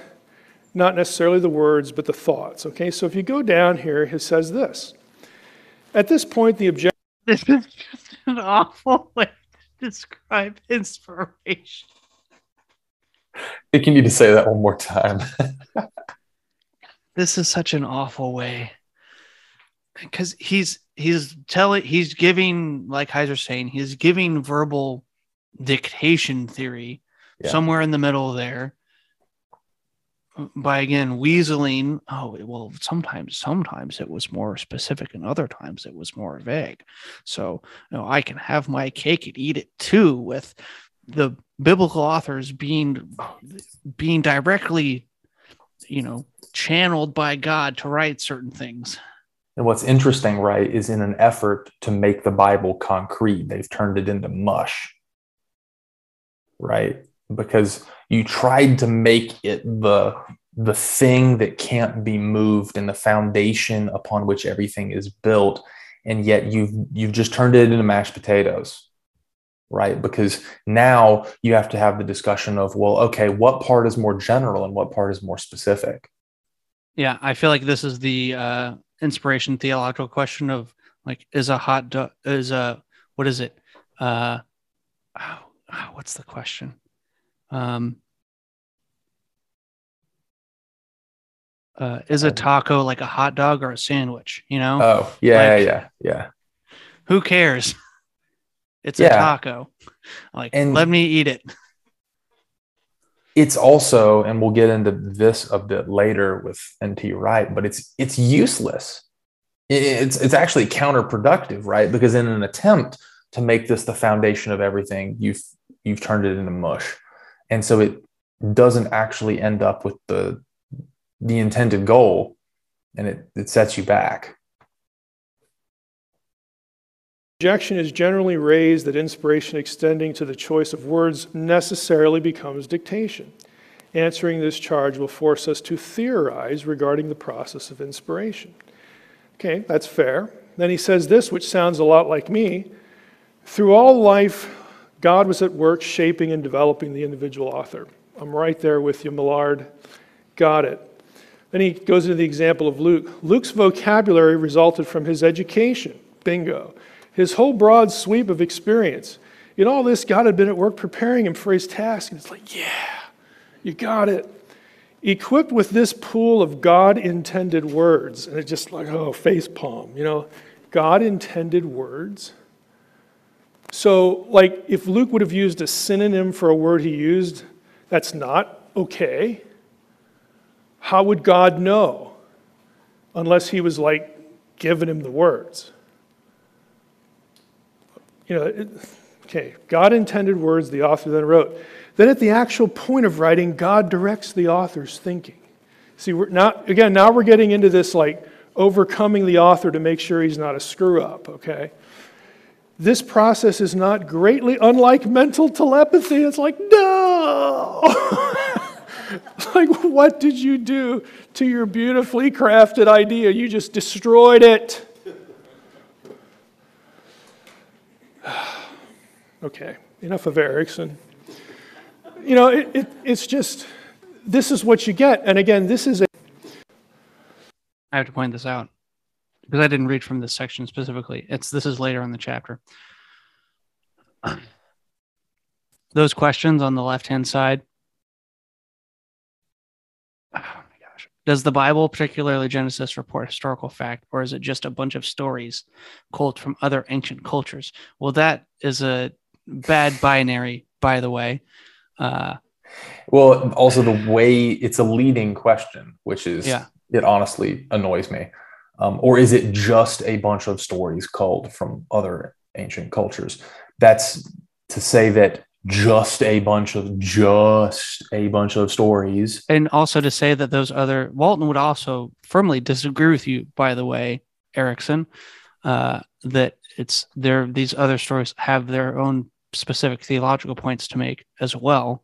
not necessarily the words, but the thoughts. Okay, so if you go down here, he says this. At this point, the objective. This is just an awful way to describe inspiration. I think you need to say that one more time. this is such an awful way because he's he's telling he's giving like Heiser's saying he's giving verbal dictation theory yeah. somewhere in the middle there by again weaseling oh well sometimes sometimes it was more specific and other times it was more vague so you know i can have my cake and eat it too with the biblical authors being being directly you know channeled by god to write certain things and what's interesting, right, is in an effort to make the Bible concrete, they've turned it into mush, right? Because you tried to make it the the thing that can't be moved and the foundation upon which everything is built. And yet you've you've just turned it into mashed potatoes right? Because now you have to have the discussion of well okay what part is more general and what part is more specific? Yeah i feel like this is the uh inspiration theological question of like is a hot dog is a what is it? Uh oh, oh, what's the question um uh, is a um, taco like a hot dog or a sandwich you know? Oh yeah like, yeah yeah who cares? It's yeah. a taco. Like and let me eat it. it's also and we'll get into this a bit later with nt wright but it's it's useless. It's it's actually counterproductive right? Because in an attempt to make this the foundation of everything you've you've turned it into mush and so it doesn't actually end up with the the intended goal and it, it sets you back objection is generally raised that inspiration extending to the choice of words necessarily becomes dictation. Answering this charge will force us to theorize regarding the process of inspiration. Okay, that's fair. Then he says this, which sounds a lot like me. Through all life, God was at work shaping and developing the individual author. I'm right there with you, Millard. Got it. Then he goes into the example of Luke. Luke's vocabulary resulted from his education. Bingo his whole broad sweep of experience. In all this, God had been at work preparing him for his task. And it's like, yeah, you got it. Equipped with this pool of God intended words. And it's just like, oh, face palm, you know, God intended words. So, like, if Luke would have used a synonym for a word he used, that's not okay. How would God know? Unless he was like giving him the words you know, it, okay, God intended words, the author then wrote. Then at the actual point of writing, God directs the author's thinking. See, we're not, again, now we're getting into this like overcoming the author to make sure he's not a screw up, okay? This process is not greatly unlike mental telepathy. It's like, no! like, what did you do to your beautifully crafted idea? You just destroyed it. okay, enough of Erickson. You know, it, it, it's just, this is what you get. And again, this is a. I have to point this out because I didn't read from this section specifically. It's this is later in the chapter. Those questions on the left hand side Oh my gosh. Does the Bible, particularly Genesis, report historical fact, or is it just a bunch of stories culled from other ancient cultures? Well, that is a bad binary, by the way. Uh, well, also the way it's a leading question, which is yeah. it honestly annoys me. Um, or is it just a bunch of stories culled from other ancient cultures? That's to say that just a bunch of just a bunch of stories. And also to say that those other Walton would also firmly disagree with you, by the way, Erickson, uh, that it's there these other stories have their own specific theological points to make as well.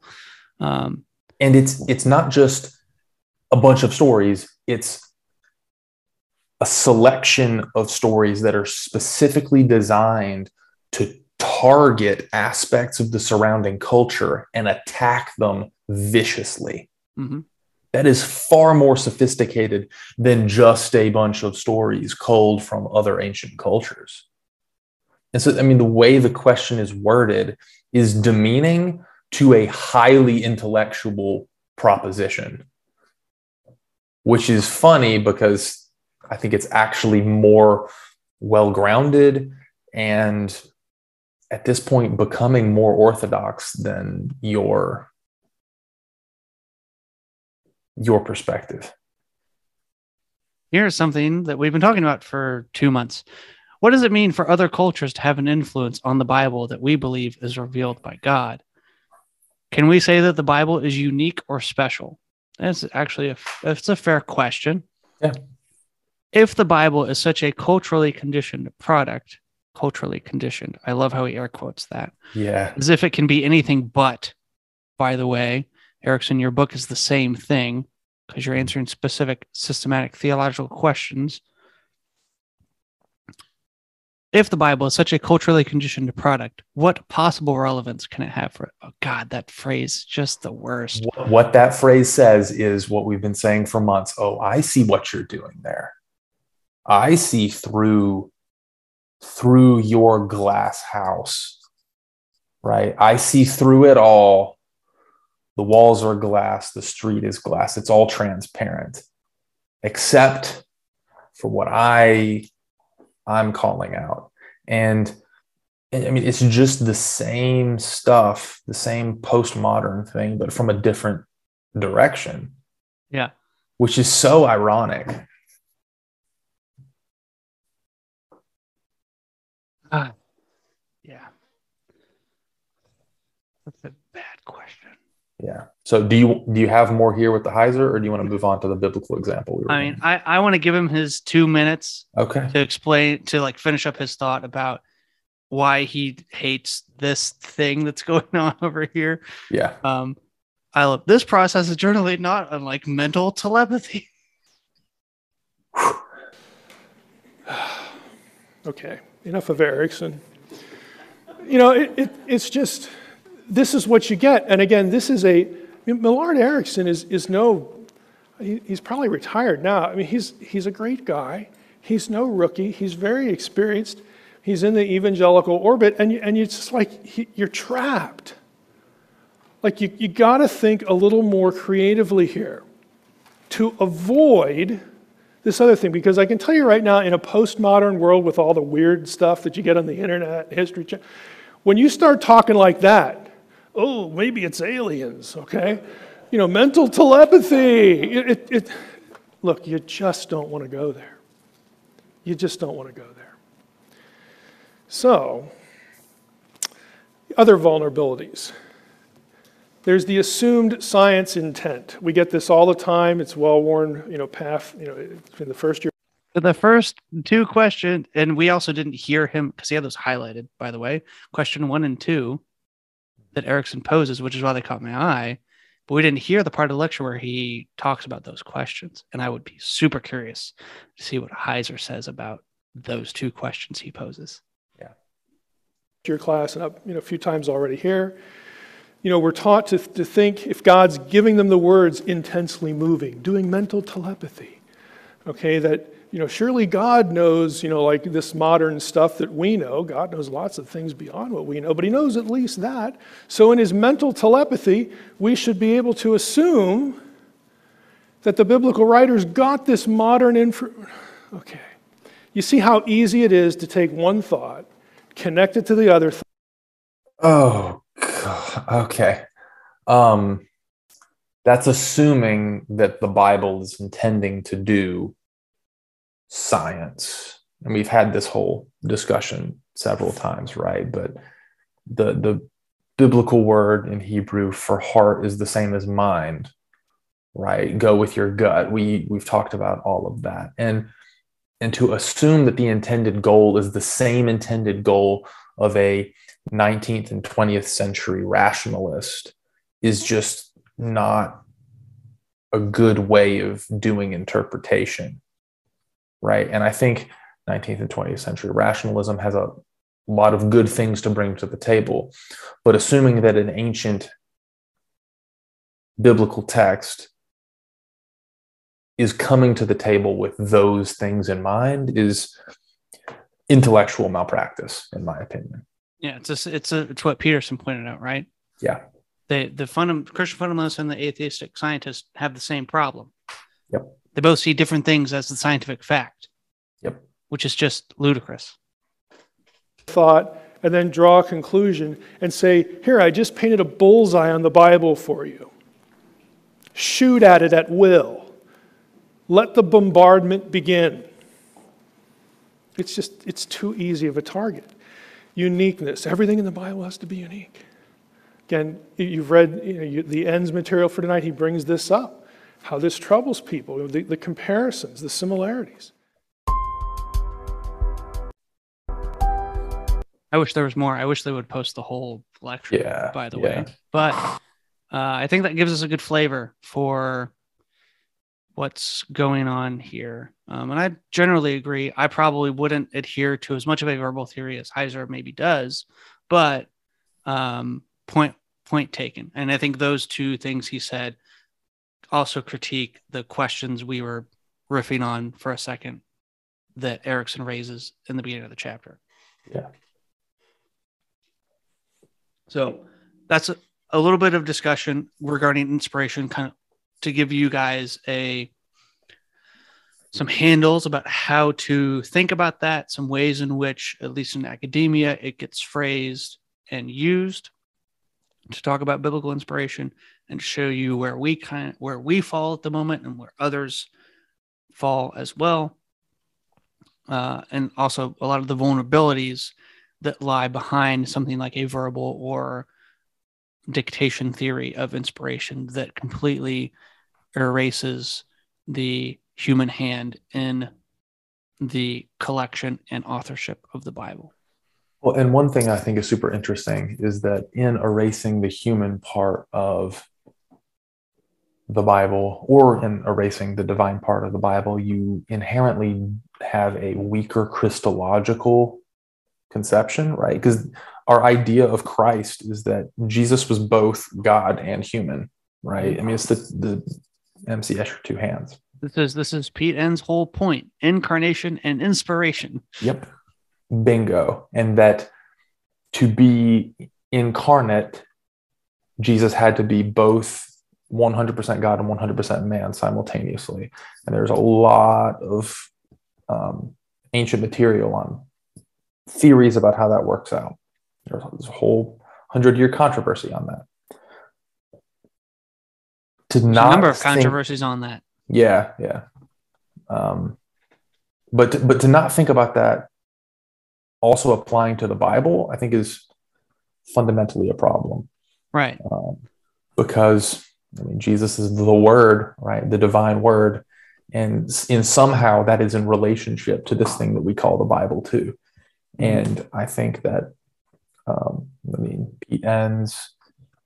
Um, and it's it's not just a bunch of stories, it's a selection of stories that are specifically designed to target aspects of the surrounding culture and attack them viciously. mhm. That is far more sophisticated than just a bunch of stories culled from other ancient cultures. And so, I mean, the way the question is worded is demeaning to a highly intellectual proposition, which is funny because I think it's actually more well grounded and at this point becoming more orthodox than your your perspective. Here's something that we've been talking about for two months. What does it mean for other cultures to have an influence on the Bible that we believe is revealed by God? Can we say that the Bible is unique or special? That's actually a that's a fair question. Yeah. If the Bible is such a culturally conditioned product, culturally conditioned, I love how he air quotes that, Yeah. as if it can be anything but. By the way, Erickson, your book is the same thing because you're answering specific systematic theological questions. If the Bible is such a culturally conditioned product, what possible relevance can it have for it? Oh God, that phrase just the worst. What, what that phrase says is what we've been saying for months. Oh, I see what you're doing there. I see through through your glass house. Right? I see through it all. The walls are glass, the street is glass. It's all transparent. Except for what I I'm calling out. And I mean, it's just the same stuff, the same postmodern thing, but from a different direction. Yeah. Which is so ironic. Ah, yeah. That's a bad question. Yeah. So do you do you have more here with the Heiser or do you want to move on to the biblical example? We were I mean, I, I want to give him his two minutes okay. to explain to like finish up his thought about why he hates this thing that's going on over here. Yeah. Um, I love this process is generally not unlike mental telepathy. Okay, enough of Erickson. You know, it, it, it's just, this is what you get. And again, this is a, I mean, Millard Erickson is, is no, he, he's probably retired now. I mean, he's, he's a great guy. He's no rookie. He's very experienced. He's in the evangelical orbit. And, you, and it's just like, he, you're trapped. Like, you, you got to think a little more creatively here to avoid this other thing because I can tell you right now, in a postmodern world with all the weird stuff that you get on the internet, history, when you start talking like that, oh, maybe it's aliens, okay? You know, mental telepathy. It, it, it, look, you just don't want to go there. You just don't want to go there. So, other vulnerabilities. There's the assumed science intent. We get this all the time. It's well-worn, you know, path. You know, in the first year. The first two questions, and we also didn't hear him because he had those highlighted, by the way. Question one and two that Erickson poses, which is why they caught my eye. But we didn't hear the part of the lecture where he talks about those questions. And I would be super curious to see what Heiser says about those two questions he poses. Yeah. Your class and up, you know, a few times already here. You know, we're taught to, to think if God's giving them the words intensely moving, doing mental telepathy. Okay, that, you know, surely God knows, you know, like this modern stuff that we know. God knows lots of things beyond what we know, but He knows at least that. So in His mental telepathy, we should be able to assume that the biblical writers got this modern info. Okay. You see how easy it is to take one thought, connect it to the other thought. Oh. okay. Um, that's assuming that the Bible is intending to do science. And we've had this whole discussion several times, right? But the the biblical word in Hebrew for heart is the same as mind, right? Go with your gut. We we've talked about all of that. And and to assume that the intended goal is the same intended goal of a 19th and 20th century rationalist is just not a good way of doing interpretation right? And i think 19th and 20th century rationalism has a lot of good things to bring to the table but assuming that an ancient biblical text is coming to the table with those things in mind is intellectual malpractice in my opinion yeah it's a, it's a, it's what peterson pointed out right? Yeah. The the fundam- christian fundamentalists and the atheistic scientists have the same problem. Yep. They both see different things as the scientific fact. Yep. Which is just ludicrous. Thought and then draw a conclusion and say here i just painted a bullseye on the bible for you. Shoot at it at will. Let the bombardment begin. It's just, it's too easy of a target. Uniqueness. Everything in the Bible has to be unique. Again, you've read you know, you, the Enns material for tonight. He brings this up, how this troubles people, the, the comparisons, the similarities. I wish there was more. I wish they would post the whole lecture, yeah, by the yeah. way. But uh, I think that gives us a good flavor for what's going on here. Um, and I generally agree. I probably wouldn't adhere to as much of a verbal theory as Heiser maybe does, but um, point point taken. And I think those two things he said also critique the questions we were riffing on for a second that Erickson raises in the beginning of the chapter. Yeah. So that's a, a little bit of discussion regarding inspiration, kind of to give you guys a some handles about how to think about that, some ways in which, at least in academia, it gets phrased and used to talk about biblical inspiration and show you where we kind of where we fall at the moment and where others fall as well. Uh, and also a lot of the vulnerabilities that lie behind something like a verbal or dictation theory of inspiration that completely erases the human hand in the collection and authorship of the Bible. Well, and one thing I think is super interesting is that in erasing the human part of the Bible or in erasing the divine part of the Bible, you inherently have a weaker Christological conception, right? Because our idea of Christ is that Jesus was both God and human, right? I mean, it's the, the MC Escher two hands. This is this is Pete Enns' whole point: incarnation and inspiration. Yep, bingo. And that to be incarnate, Jesus had to be both 100% God and 100% man simultaneously. And there's a lot of um, ancient material on theories about how that works out. There's, a whole hundred year controversy on that. To There's not a number of think- controversies on that. yeah, yeah. Um, but to, but to not think about that also applying to the Bible, I think is fundamentally a problem Right. um, because I mean Jesus is the Word, right? The divine Word, and in somehow that is in relationship to this thing that we call the Bible too. And I think that um, I mean Pete Enns,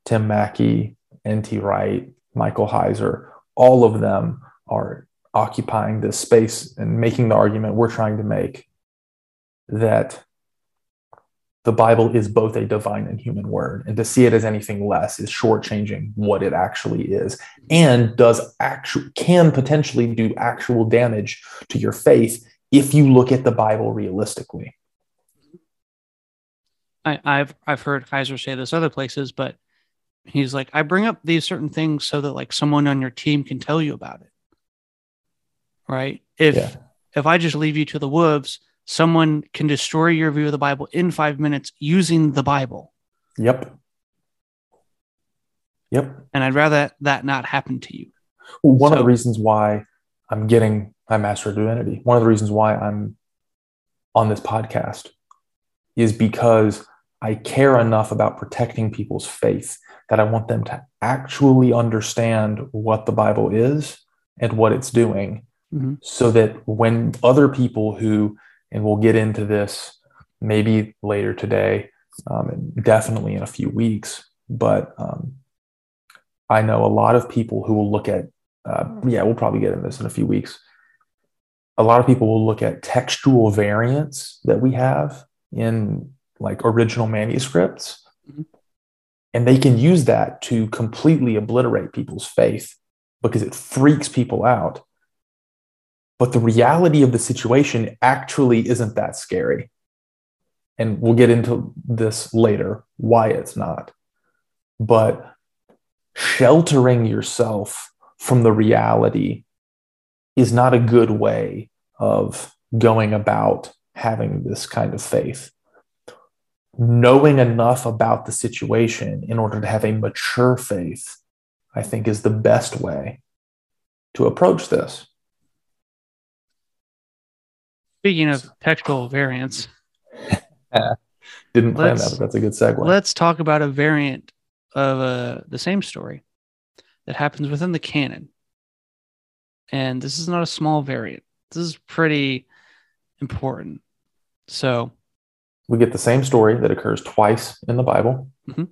Tim Mackie, N.T. Wright, Michael Heiser, all of them are occupying this space and making the argument we're trying to make that the Bible is both a divine and human word, and to see it as anything less is shortchanging what it actually is, and does actual can potentially do actual damage to your faith if you look at the Bible realistically. I, I've I've heard Heiser say this other places, but he's like, I bring up these certain things so that like someone on your team can tell you about it. Right? If Yeah. if I just leave you to the wolves, someone can destroy your view of the Bible in five minutes using the Bible. Yep. Yep. And I'd rather that not happen to you. Well, one of the reasons why I'm getting my Master of Divinity, one of the reasons why I'm on this podcast is because I care enough about protecting people's faith that I want them to actually understand what the Bible is and what it's doing mm-hmm. so that when other people who, and we'll get into this maybe later today, um, definitely in a few weeks, but um, I know a lot of people who will look at, uh, yeah, we'll probably get into this in a few weeks. A lot of people will look at textual variants that we have in like original manuscripts, mm-hmm. and they can use that to completely obliterate people's faith because it freaks people out. But the reality of the situation actually isn't that scary. And we'll get into this later why it's not. But sheltering yourself from the reality is not a good way of going about having this kind of faith. Knowing enough about the situation in order to have a mature faith, I think, is the best way to approach this. Speaking of textual variants, didn't plan that, but that's a good segue. Let's talk about a variant of uh, the same story that happens within the canon. And this is not a small variant. This is pretty important. So we get the same story that occurs twice in the Bible. Mm-hmm.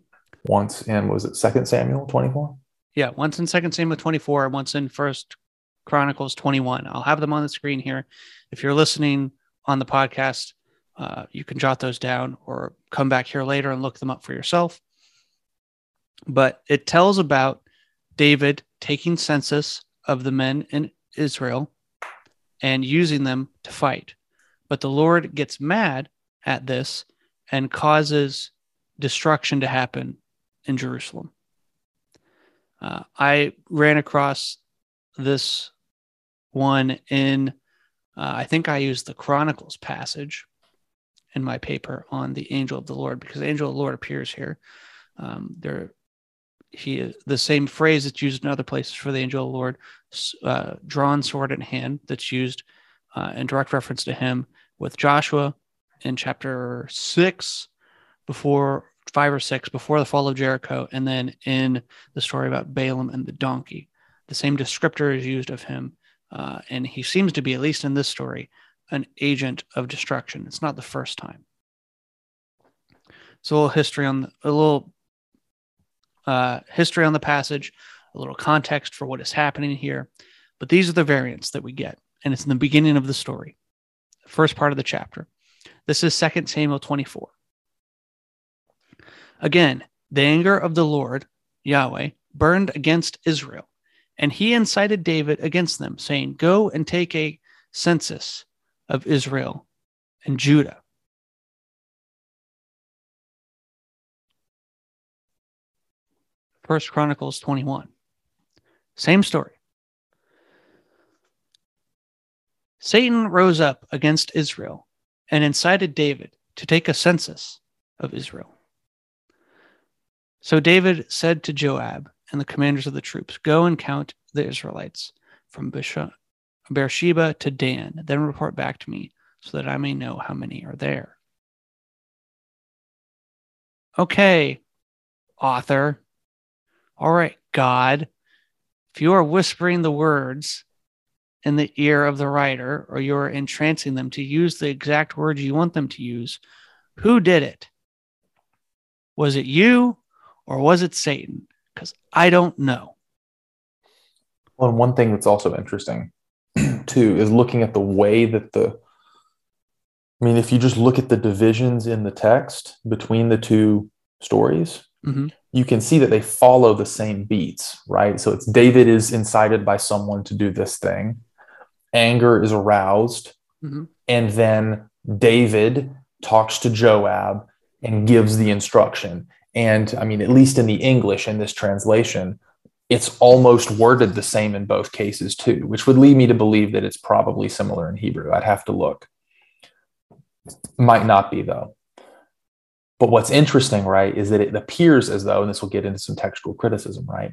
Once in was it Second Samuel 24? Yeah, once in Second Samuel 24, once in First Chronicles 21. I'll have them on the screen here. If you're listening on the podcast, uh, you can jot those down or come back here later and look them up for yourself. But it tells about David taking census of the men in Israel and using them to fight. But the Lord gets mad at this and causes destruction to happen in Jerusalem. Uh, I ran across this one in, uh, I think I used the Chronicles passage in my paper on the angel of the Lord because the angel of the Lord appears here. Um, there, he the same phrase that's used in other places for the angel of the Lord, uh, drawn sword in hand, that's used uh, in direct reference to him with Joshua in chapter six, before five or six, before the fall of Jericho, and then in the story about Balaam and the donkey. The same descriptor is used of him, uh, and he seems to be, at least in this story, an agent of destruction. It's not the first time. So a little history on the, a little uh, history on the passage, a little context for what is happening here. But these are the variants that we get, and it's in the beginning of the story, first part of the chapter. This is 2 Samuel 24. Again, the anger of the Lord, Yahweh, burned against Israel, and he incited David against them, saying, Go and take a census of Israel and Judah. First Chronicles 21. Same story. Satan rose up against Israel and incited David to take a census of Israel. So David said to Joab and the commanders of the troops, Go and count the Israelites from Beersheba to Dan, then report back to me so that I may know how many are there. Okay, author. All right, God. If you are whispering the words in the ear of the writer or you're entrancing them to use the exact words you want them to use, who did it? Was it you or was it Satan? Because I don't know. Well, one thing that's also interesting too is looking at the way that the I mean, if you just look at the divisions in the text between the two stories, mm-hmm. you can see that they follow the same beats, right? So it's David is incited by someone to do this thing, anger is aroused, mm-hmm. and then David talks to Joab and gives the instruction. And I mean, at least in the English in this translation, it's almost worded the same in both cases too, which would lead me to believe that it's probably similar in Hebrew. I'd have to look. Might not be though. But what's interesting, right, is that it appears as though, and this will get into some textual criticism, right,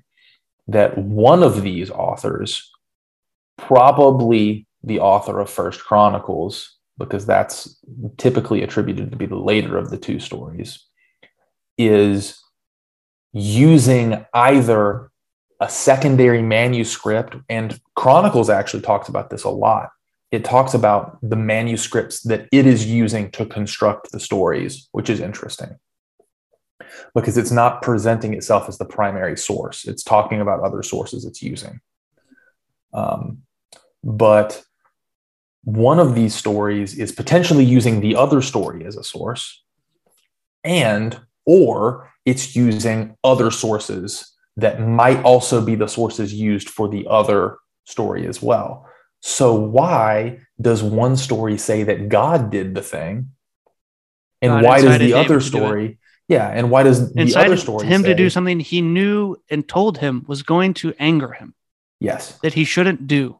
that one of these authors, probably the author of First Chronicles, because that's typically attributed to be the later of the two stories, is using either a secondary manuscript, and Chronicles actually talks about this a lot. It talks about the manuscripts that it is using to construct the stories, which is interesting because it's not presenting itself as the primary source. It's talking about other sources it's using. Um, but one of these stories is potentially using the other story as a source, and or it's using other sources that might also be the sources used for the other story as well. So why does one story say that God did the thing? And God why does the other story yeah, and why does the other story him say, to do something he knew and told him was going to anger him? Yes. That he shouldn't do.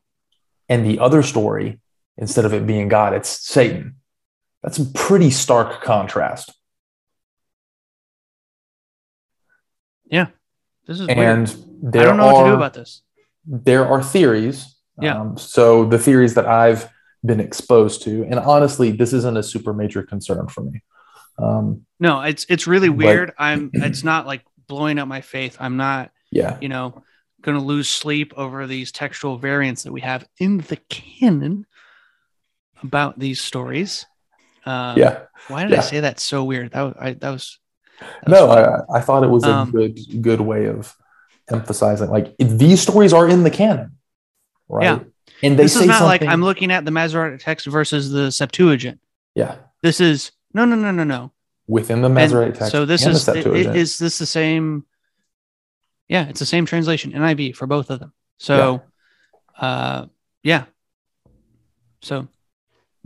And the other story, instead of it being God, it's Satan. That's a pretty stark contrast. Yeah. This is and weird. there I don't know are, what to do about this. There are theories. Yeah. Um, so the theories that I've been exposed to, and honestly, this isn't a super major concern for me. Um, no, it's it's really weird. But, I'm it's not like blowing up my faith. I'm not. Yeah. You know, going to lose sleep over these textual variants that we have in the canon about these stories. Um, yeah. Why did yeah. I say that so weird? That was, I, that was, that was no, I, I, thought it was a um, good, good way of emphasizing like these stories are in the canon, right? Yeah. And they this say is not something... like I'm looking at the Masoretic text versus the Septuagint. Yeah. This is no, no, no, no, no. Within the Masoretic text. So this is is this the same? Yeah, it's the same translation, NIV for both of them. So, yeah. uh, yeah. So,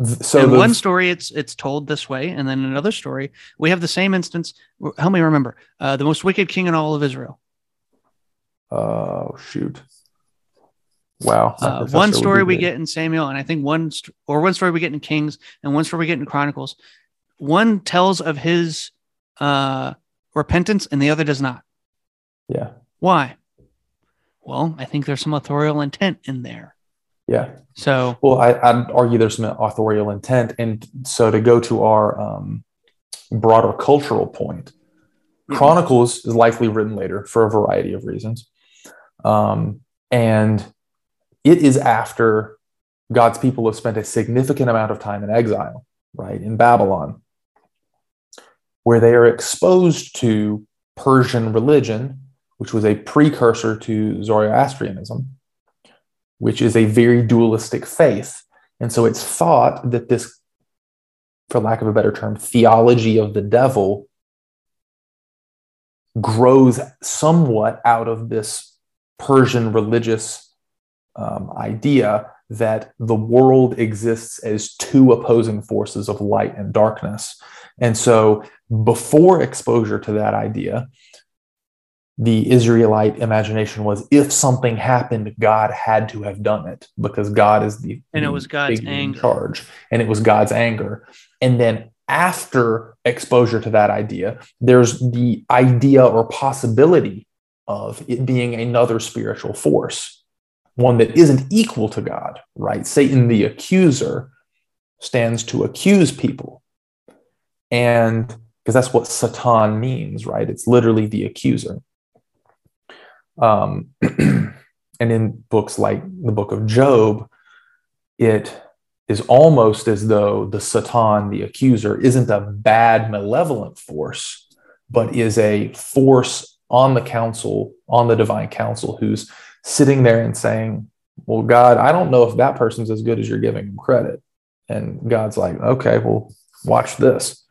so in the, one story, it's it's told this way, and then another story, we have the same instance. Help me remember. Uh, the most wicked king in all of Israel. Oh shoot! Wow. Uh, one story we get in Samuel, and I think one st- or one story we get in Kings, and one story we get in Chronicles one tells of his uh, repentance and the other does not. Yeah. Why? Well, I think there's some authorial intent in there. Yeah. So, well, I, would argue there's some authorial intent. And so to go to our um, broader cultural point, Chronicles is likely written later for a variety of reasons. Um, and it is after God's people have spent a significant amount of time in exile, right, in Babylon where they are exposed to Persian religion, which was a precursor to Zoroastrianism, which is a very dualistic faith. And so it's thought that this, for lack of a better term, theology of the devil grows somewhat out of this Persian religious um, idea that the world exists as two opposing forces of light and darkness. And so before exposure to that idea, the Israelite imagination was if something happened, God had to have done it because God is the and it was God's anger charge, and it was God's anger. And then after exposure to that idea, there's the idea or possibility of it being another spiritual force, one that isn't equal to God, right? Satan, the accuser, stands to accuse people. And because that's what Satan means, right? It's literally the accuser. Um, and in books like the book of Job, it is almost as though the Satan, the accuser, isn't a bad, malevolent force, but is a force on the council, on the divine council, who's sitting there and saying, Well, God, I don't know if that person's as good as you're giving him credit. And God's like, Okay, well, watch this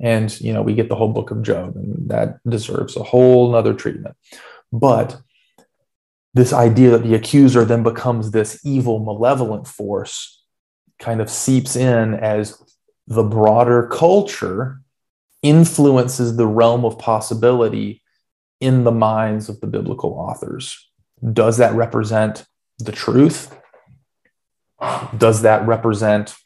and you know we get the whole book of job and that deserves a whole nother treatment but this idea that the accuser then becomes this evil malevolent force kind of seeps in as the broader culture influences the realm of possibility in the minds of the biblical authors. Does that represent the truth? Does that represent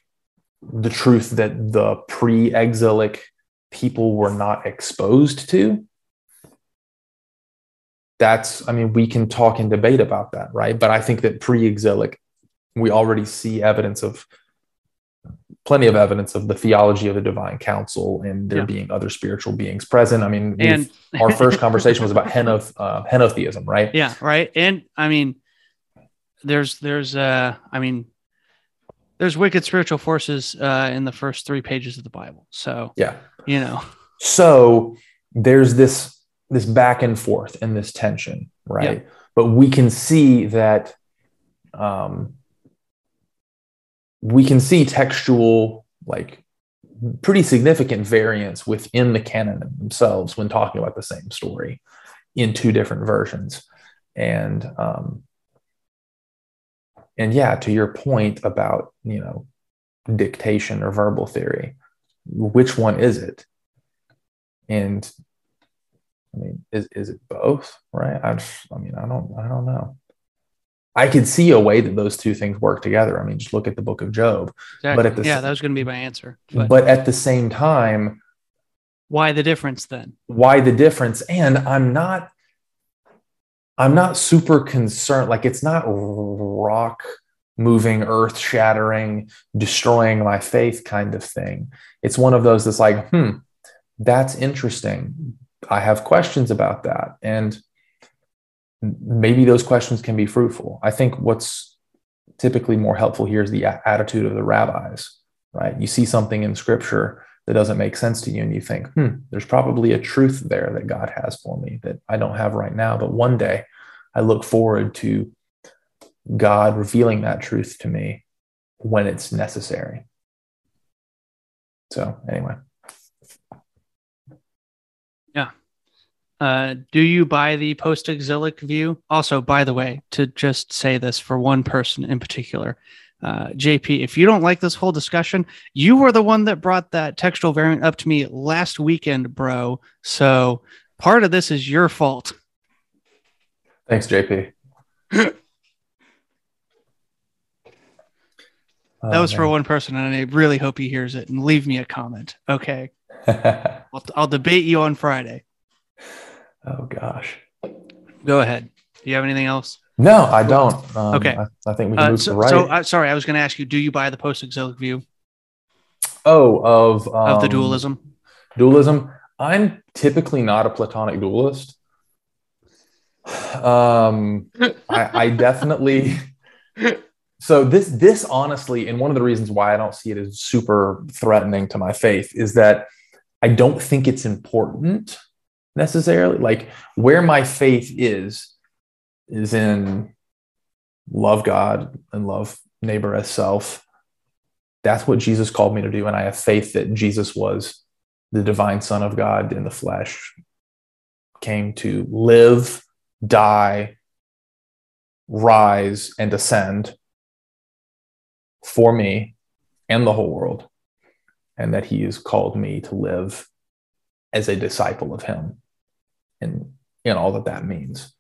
the truth that the pre-exilic people were not exposed to that's i mean we can talk and debate about that right but i think that pre-exilic we already see evidence of plenty of evidence of the theology of the divine council and there Yeah. being other spiritual beings present. I mean, And- our first conversation was about henoth, uh, henotheism, right? Yeah, right. And I mean, there's there's uh I mean, there's wicked spiritual forces uh in the first three pages of the Bible. So Yeah. you know, So there's this this back and forth and this tension, right? But we can see that um, we can see textual, like pretty significant variance within the canon themselves when talking about the same story in two different versions. And um, and yeah, to your point about you know dictation or verbal theory, which one is it? And I mean, is is it both? Right? I just, I mean, I don't I don't know. I could see a way that those two things work together. I mean, just look at the book of Job. exactly. at the yeah, that was going to be my answer. But, But at the same time, why the difference then? why the difference? And I'm not I'm not super concerned. Like it's not rock moving, earth shattering, destroying my faith kind of thing. It's one of those that's like, hmm, that's interesting. I have questions about that. And maybe those questions can be fruitful. I think what's typically more helpful here is the attitude of the rabbis, right? You see something in scripture that doesn't make sense to you, and you think, hmm, there's probably a truth there that God has for me that I don't have right now. But one day I look forward to God revealing that truth to me when it's necessary. So, anyway. Uh, do you buy the post-exilic view? Also, by the way, to just say this for one person in particular, uh, JP, if you don't like this whole discussion, you were the one that brought that textual variant up to me last weekend, bro. So part of this is your fault. Thanks, JP. That Oh, was for one person, and I really hope he hears it and leave me a comment. Okay. I'll, I'll debate you on Friday. Oh gosh. Go ahead. Do you have anything else? No, I don't. Um, Okay. I, I think we can Uh, move so, the right. so uh, sorry, I was going to ask you: Do you buy the post-exilic view oh, of of the um, dualism? dualism i'm typically not a platonic dualist um I, I definitely so this this honestly and one of the reasons why i don't see it as super threatening to my faith is that i don't think it's important necessarily. Like where my faith is is in love god and love neighbor as self. That's what jesus called me to do and i have faith that jesus was the divine Son of God in the flesh, came to live, die, rise, and ascend for me and the whole world, and that he has called me to live as a disciple of him and in all that that means.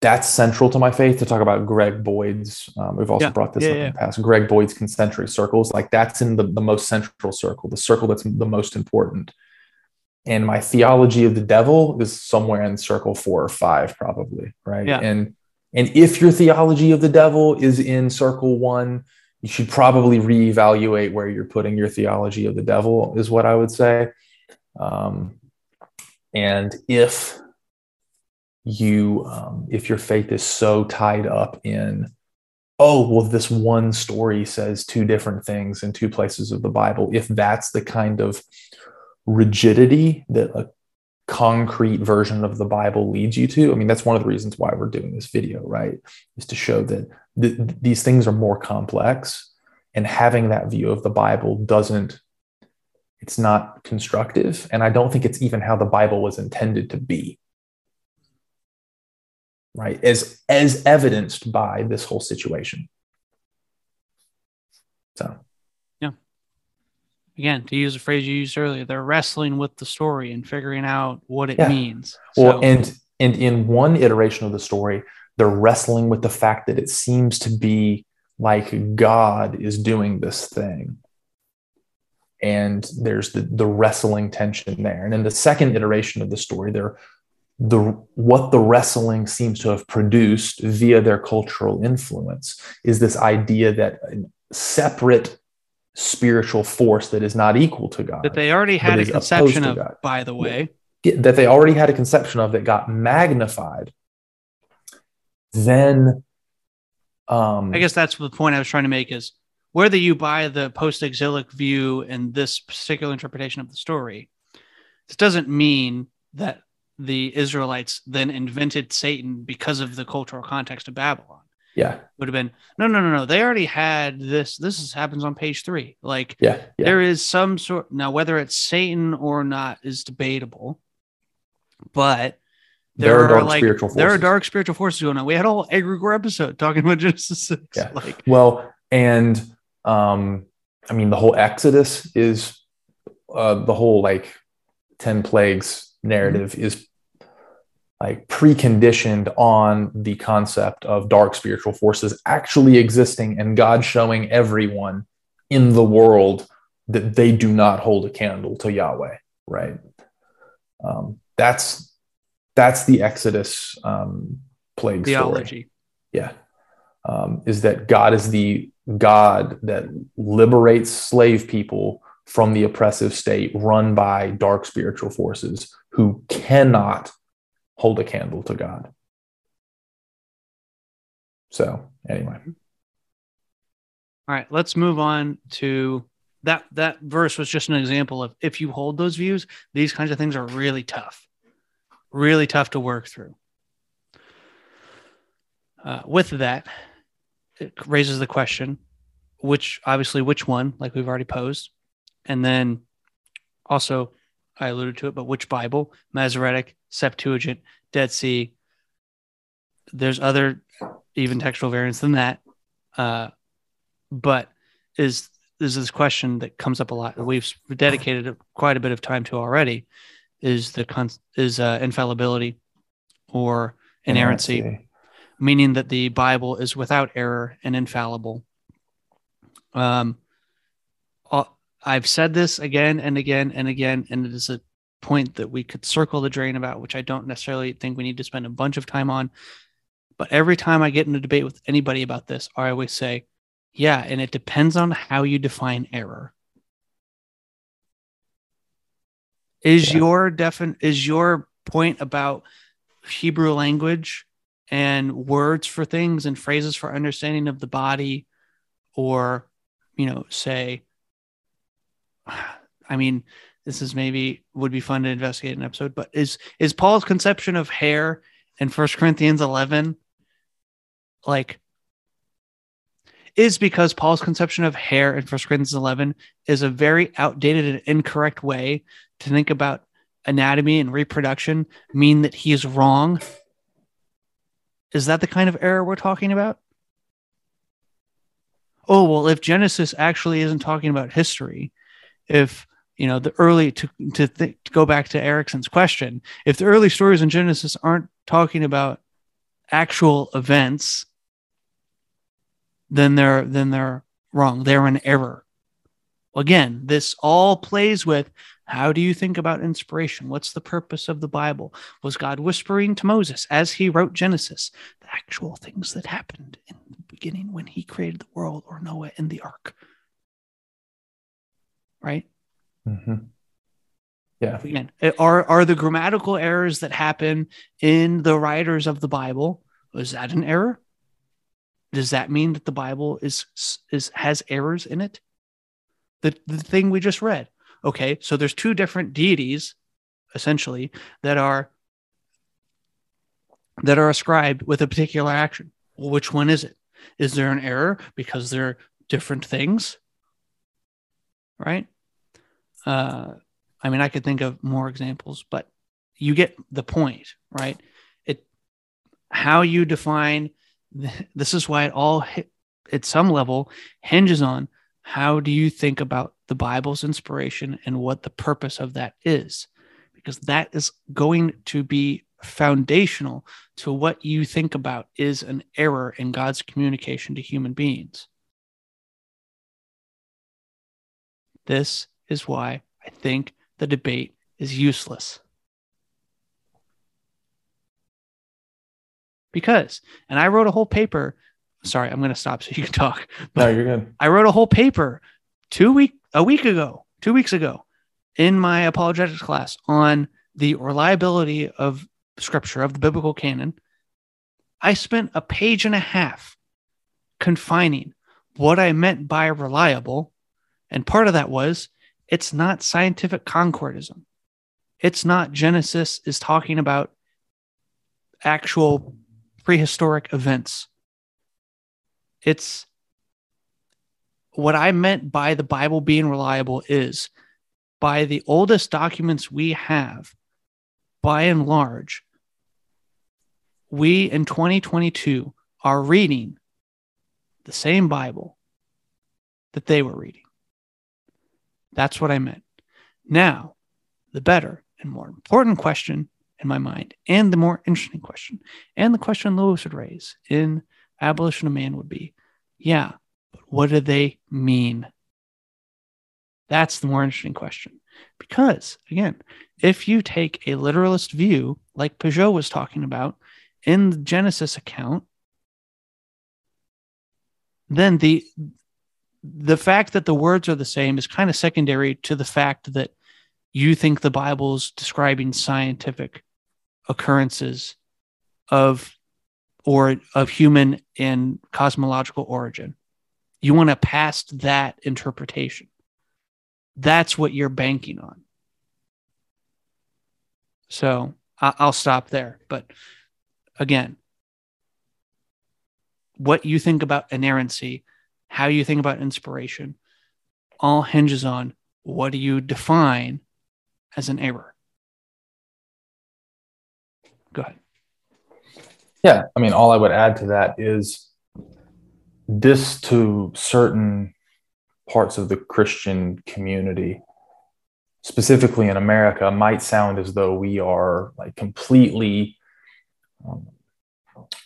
That's central to my faith to talk about Greg Boyd's. Um, we've also Yeah. brought this Yeah, up yeah. in the past. Greg Boyd's concentric circles, like that's in the, the most central circle, the circle that's the most important. And my theology of the devil is somewhere in circle four or five, probably, right? And and if your theology of the devil is in circle one, you should probably reevaluate where you're putting your theology of the devil, is what I would say. Um, and if you um, if your faith is so tied up in oh well this one story says two different things in two places of the bible if that's the kind of rigidity that a concrete version of the bible leads you to i mean that's one of the reasons why we're doing this video right? Is to show that th- these things are more complex and having that view of the bible doesn't it's not constructive and i don't think it's even how the bible was intended to be right as as evidenced by this whole situation so yeah. Again, to use a phrase you used earlier, they're wrestling with the story and figuring out what it Yeah. means. well So- and and in one iteration of the story they're wrestling with the fact that it seems to be like god is doing this thing and there's the, the wrestling tension there and in the second iteration of the story they're the what the wrestling seems to have produced via their cultural influence is this idea that a separate spiritual force that is not equal to God. That they already had a conception of, by the way. that they already had a conception of that got magnified, then um, I guess that's the point I was trying to make is whether you buy the post-exilic view and this particular interpretation of the story, this doesn't mean that the Israelites then invented Satan because of the cultural context of Babylon. yeah, Would have been no, no, no, no. They already had this. This is, happens on page three. Like yeah, yeah, there is some sort now whether it's Satan or not is debatable, but There are dark like spiritual forces. there are dark spiritual forces going on. We had a whole egregore episode talking about Genesis six. Yeah. Like Well, and um, I mean, the whole Exodus is uh, the whole like 10 plagues narrative is like preconditioned on the concept of dark spiritual forces actually existing and God showing everyone in the world that they do not hold a candle to Yahweh, right? Um, that's that's the Exodus um, plague story theology. yeah um, is that god is the god that liberates slave people from the oppressive state run by dark spiritual forces who cannot hold a candle to god so anyway All right, let's move on to that. That verse was just an example of if you hold those views, these kinds of things are really tough, really tough to work through. Uh, with that, it raises the question, which obviously which one, like we've already posed, and then also I alluded to it, but which Bible, Masoretic, Septuagint, Dead Sea. There's other even textual variants than that. Uh, but is is this question that comes up a lot that we've dedicated quite a bit of time to already is the con- is uh, infallibility or inerrancy, meaning that the bible is without error and infallible um uh, i've said this again and again and again and it is a point that we could circle the drain about which i don't necessarily think we need to spend a bunch of time on but every time i get in a debate with anybody about this i always say yeah, and it depends on how you define error. Is Yeah. your defin is your point about Hebrew language and words for things and phrases for understanding of the body or you know say I mean this is maybe would be fun to investigate an episode but is is Paul's conception of hair in First Corinthians 11 like is because Paul's conception of hair in First Corinthians 11 is a very outdated and incorrect way to think about anatomy and reproduction, mean that he is wrong? Is that the kind of error we're talking about? Oh, well, if Genesis actually isn't talking about history, if you know the early to to, th- to go back to Erickson's question, if the early stories in Genesis aren't talking about actual events, then they're then they're wrong. They're an error. Again, this all plays with how do you think about inspiration? What's the purpose of the Bible? Was God whispering to Moses as he wrote Genesis the actual things that happened in the beginning when he created the world or Noah in the ark? Right? Mm-hmm. yeah Again, are are the grammatical errors that happen in the writers of the Bible was that an error? Does that mean that the Bible is is has errors in it? The the thing we just read. Okay, so there's two different deities, essentially, that are that are ascribed with a particular action. Which one is it? Is there an error because they're different things? Right? Uh, I mean, I could think of more examples, but you get the point, right? It how you define this is why it all at some level hinges on how do you think about the Bible's inspiration and what the purpose of that is, because that is going to be foundational to what you think about is an error in God's communication to human beings. This is why I think the debate is useless. Because, and I wrote a whole paper. Sorry, I'm going to stop so you can talk. no you're good I wrote a whole paper two week a week ago, two weeks ago, in my apologetics class on the reliability of scripture of the biblical canon, I spent a page and a half confining what I meant by reliable. And part of that was it's not scientific concordism. It's not Genesis is talking about actual prehistoric events. It's what I meant by the Bible being reliable is by the oldest documents we have, by and large, we in 2022 are reading the same Bible that they were reading. That's what I meant. Now, the better and more important question in my mind, and the more interesting question, and the question Lewis would raise in Abolition of Man would be yeah, but what do they mean? That's the more interesting question. Because, again, if you take a literalist view, like Pageau was talking about in the Genesis account, then the the fact that the words are the same is kind of secondary to the fact that you think the Bible's describing scientific occurrences of or of human and cosmological origin. You want to past that interpretation. That's what you're banking on. So I'll stop there. But again, what you think about inerrancy, how you think about inspiration, all hinges on what do you define as an error. Go ahead. Yeah, I mean, all I would add to that is this to certain parts of the Christian community, specifically in America, might sound as though we are like completely um,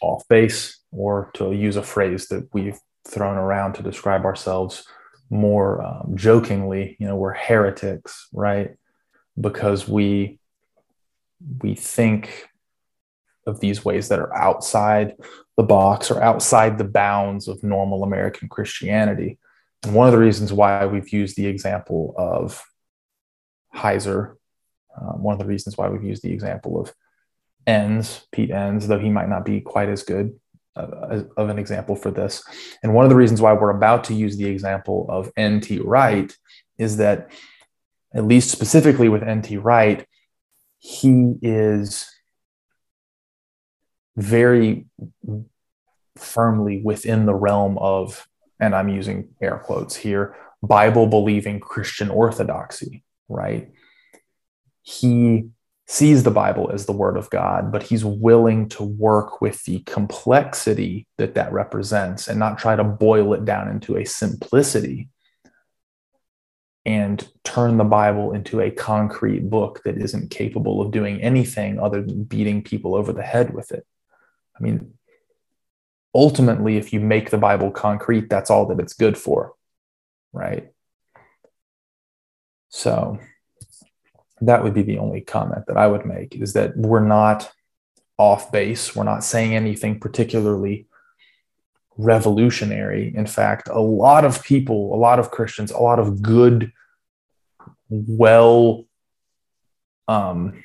off base, or to use a phrase that we've thrown around to describe ourselves more um, jokingly, you know, we're heretics, right? Because we we think of these ways that are outside the box or outside the bounds of normal American Christianity. And one of the reasons why we've used the example of Heiser, um, one of the reasons why we've used the example of Enns, Pete Enns, though he might not be quite as good uh, of an example for this. And one of the reasons why we're about to use the example of N.T. Wright is that, at least specifically with N.T. Wright, he is very firmly within the realm of, and I'm using air quotes here, Bible believing Christian orthodoxy, right? He sees the Bible as the Word of God, but he's willing to work with the complexity that that represents and not try to boil it down into a simplicity and turn the Bible into a concrete book that isn't capable of doing anything other than beating people over the head with it. I mean, ultimately, if you make the Bible concrete, that's all that it's good for, right? So, that would be the only comment that I would make is that we're not off base. We're not saying anything particularly revolutionary. In fact, a lot of people, a lot of Christians, a lot of good, well, um,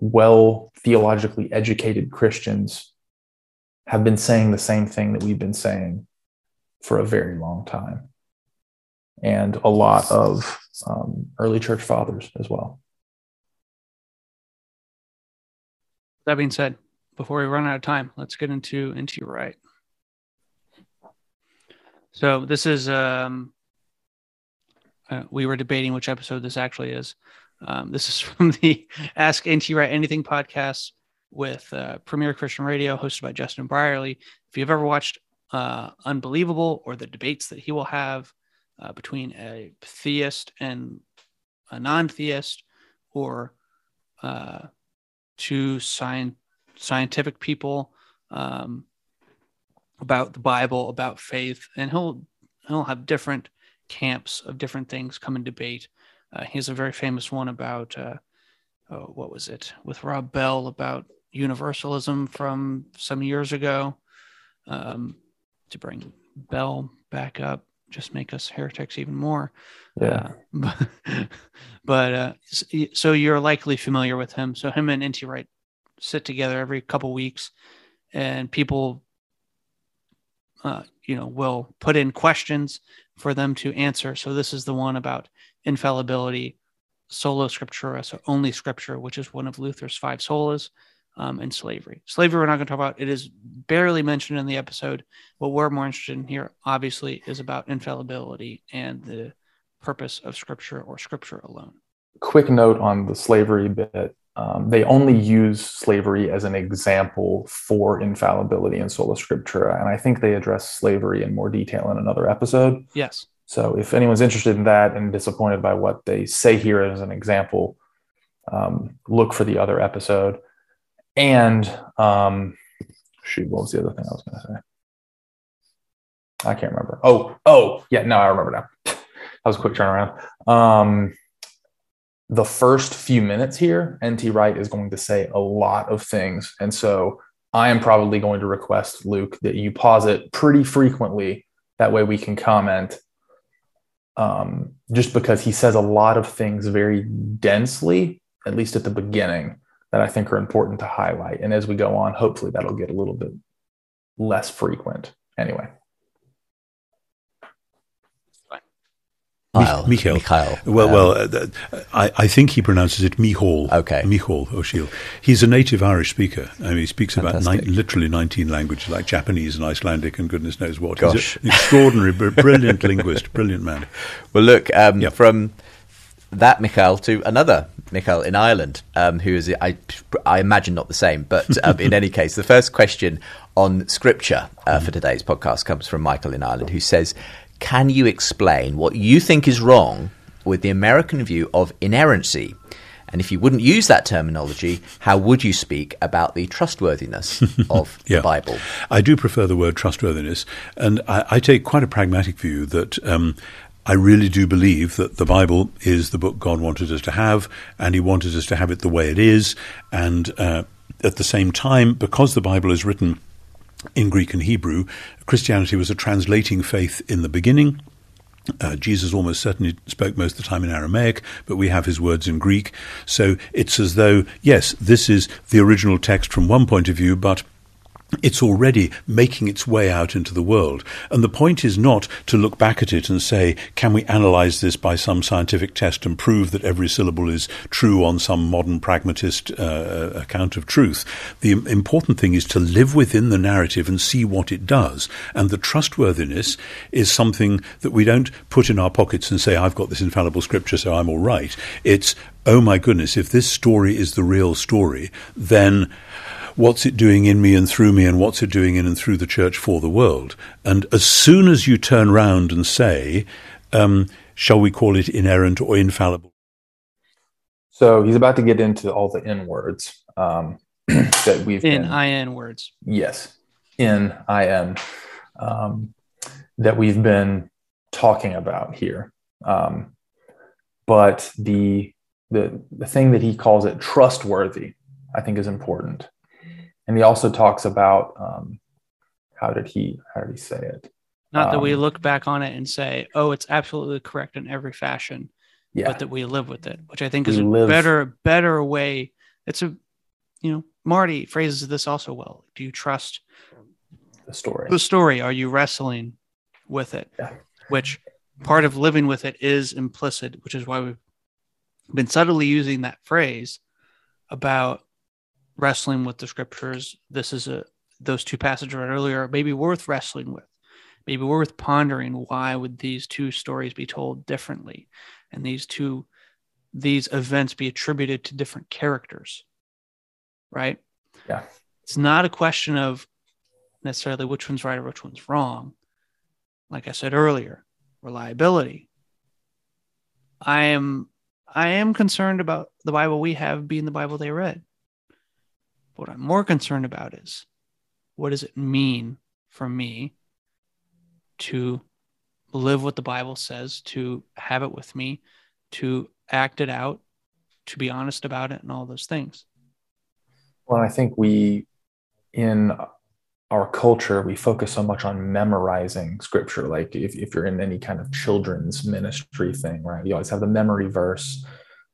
well theologically educated Christians have been saying the same thing that we've been saying for a very long time. And a lot of um, early church fathers as well. That being said, before we run out of time, let's get into into your right. So this is um, uh, we were debating which episode this actually is. Um, this is from the Ask N.T. Wright Anything podcast with uh, Premier Christian Radio, hosted by Justin Brierley. If you've ever watched uh, Unbelievable or the debates that he will have uh, between a theist and a non-theist, or uh, science, scientific people um, about the Bible, about faith, and he'll he'll have different camps of different things come and debate. Uh, he has a very famous one about uh, oh, what was it with Rob Bell about universalism from some years ago. Um, to bring Bell back up, just make us heretics even more. Yeah. Uh, but but uh, so you're likely familiar with him. So him and N.T. Wright sit together every couple weeks, and people, uh, you know, will put in questions for them to answer. So this is the one about infallibility, sola scriptura, so only scripture, which is one of Luther's five solas, um, and slavery. Slavery, we're not going to talk about. It is barely mentioned in the episode. What we're more interested in here, obviously, is about infallibility and the purpose of scripture or scripture alone. Quick note on the slavery bit. Um, they only use slavery as an example for infallibility in sola scriptura, and I think they address slavery in more detail in another episode. Yes. So if anyone's interested in that and disappointed by what they say here as an example, um, look for the other episode. And um, shoot, what was the other thing I was going to say? I can't remember. Oh, oh, yeah, no, I remember now. that was a quick turnaround. Um, the first few minutes here, NT Wright is going to say a lot of things. And so I am probably going to request, Luke, that you pause it pretty frequently. That way we can comment. Um, just because he says a lot of things very densely, at least at the beginning, that I think are important to highlight. And as we go on, hopefully that'll get a little bit less frequent. Anyway. Michael. Michael. Michael. Well, Um, well, uh, I, I think he pronounces it Michal. Okay. Michal O'Siadhail. He's a native Irish speaker. I mean, he speaks about Fantastic. nine, literally 19 languages, like Japanese and Icelandic and goodness knows what. Gosh. He's an extraordinary, brilliant linguist, brilliant man. Well, look, um, Yep. from that Michael to another Michael in Ireland, um, who is, I, I imagine not the same, but um, in any case, the first question on scripture uh, for today's podcast comes from Michael in Ireland, who says, Can you explain what you think is wrong with the American view of inerrancy? And if you wouldn't use that terminology, how would you speak about the trustworthiness of Yeah. the Bible? I do prefer the word trustworthiness, and I, I take quite a pragmatic view that um, I really do believe that the Bible is the book God wanted us to have, and He wanted us to have it the way it is. And uh, at the same time, because the Bible is written in Greek and Hebrew, Christianity was a translating faith in the beginning. Uh, Jesus almost certainly spoke most of the time in Aramaic, but we have his words in Greek. So it's as though, yes, this is the original text from one point of view, but it's already making its way out into the world. And the point is not to look back at it and say, can we analyze this by some scientific test and prove that every syllable is true on some modern pragmatist uh, account of truth? The important thing is to live within the narrative and see what it does. And the trustworthiness is something that we don't put in our pockets and say, I've got this infallible scripture, so I'm all right. It's, oh my goodness, if this story is the real story, then what's it doing in me and through me, and what's it doing in and through the church for the world. And as soon as you turn round and say, um, shall we call it inerrant or infallible? So he's about to get into all the N words um, that we've In been, IN words. yes, in IN um, that we've been talking about here. Um, but the, the the thing that he calls it trustworthy, I think, is important. And he also talks about um, how did he how did he say it? Not that we Um, look back on it and say, oh, it's absolutely correct in every fashion, Yeah, but that we live with it, which I think is a better, better way. It's a, you know, Marty phrases this also well. Do you trust the story. the story? Are you wrestling with it? Yeah. Which part of living with it is implicit, which is why we've been subtly using that phrase about wrestling with the scriptures. This is a those two passages read earlier maybe worth wrestling with. Maybe worth pondering why would these two stories be told differently and these two these events be attributed to different characters. Right? Yeah. It's not a question of necessarily which one's right or which one's wrong. Like I said earlier, reliability. I am I am concerned about the Bible we have being the Bible they read. What I'm more concerned about is what does it mean for me to live what the Bible says, to have it with me, to act it out, to be honest about it, and all those things. Well, I think we, in our culture, we focus so much on memorizing scripture. Like if, if you're in any kind of children's ministry thing, right? You always have the memory verse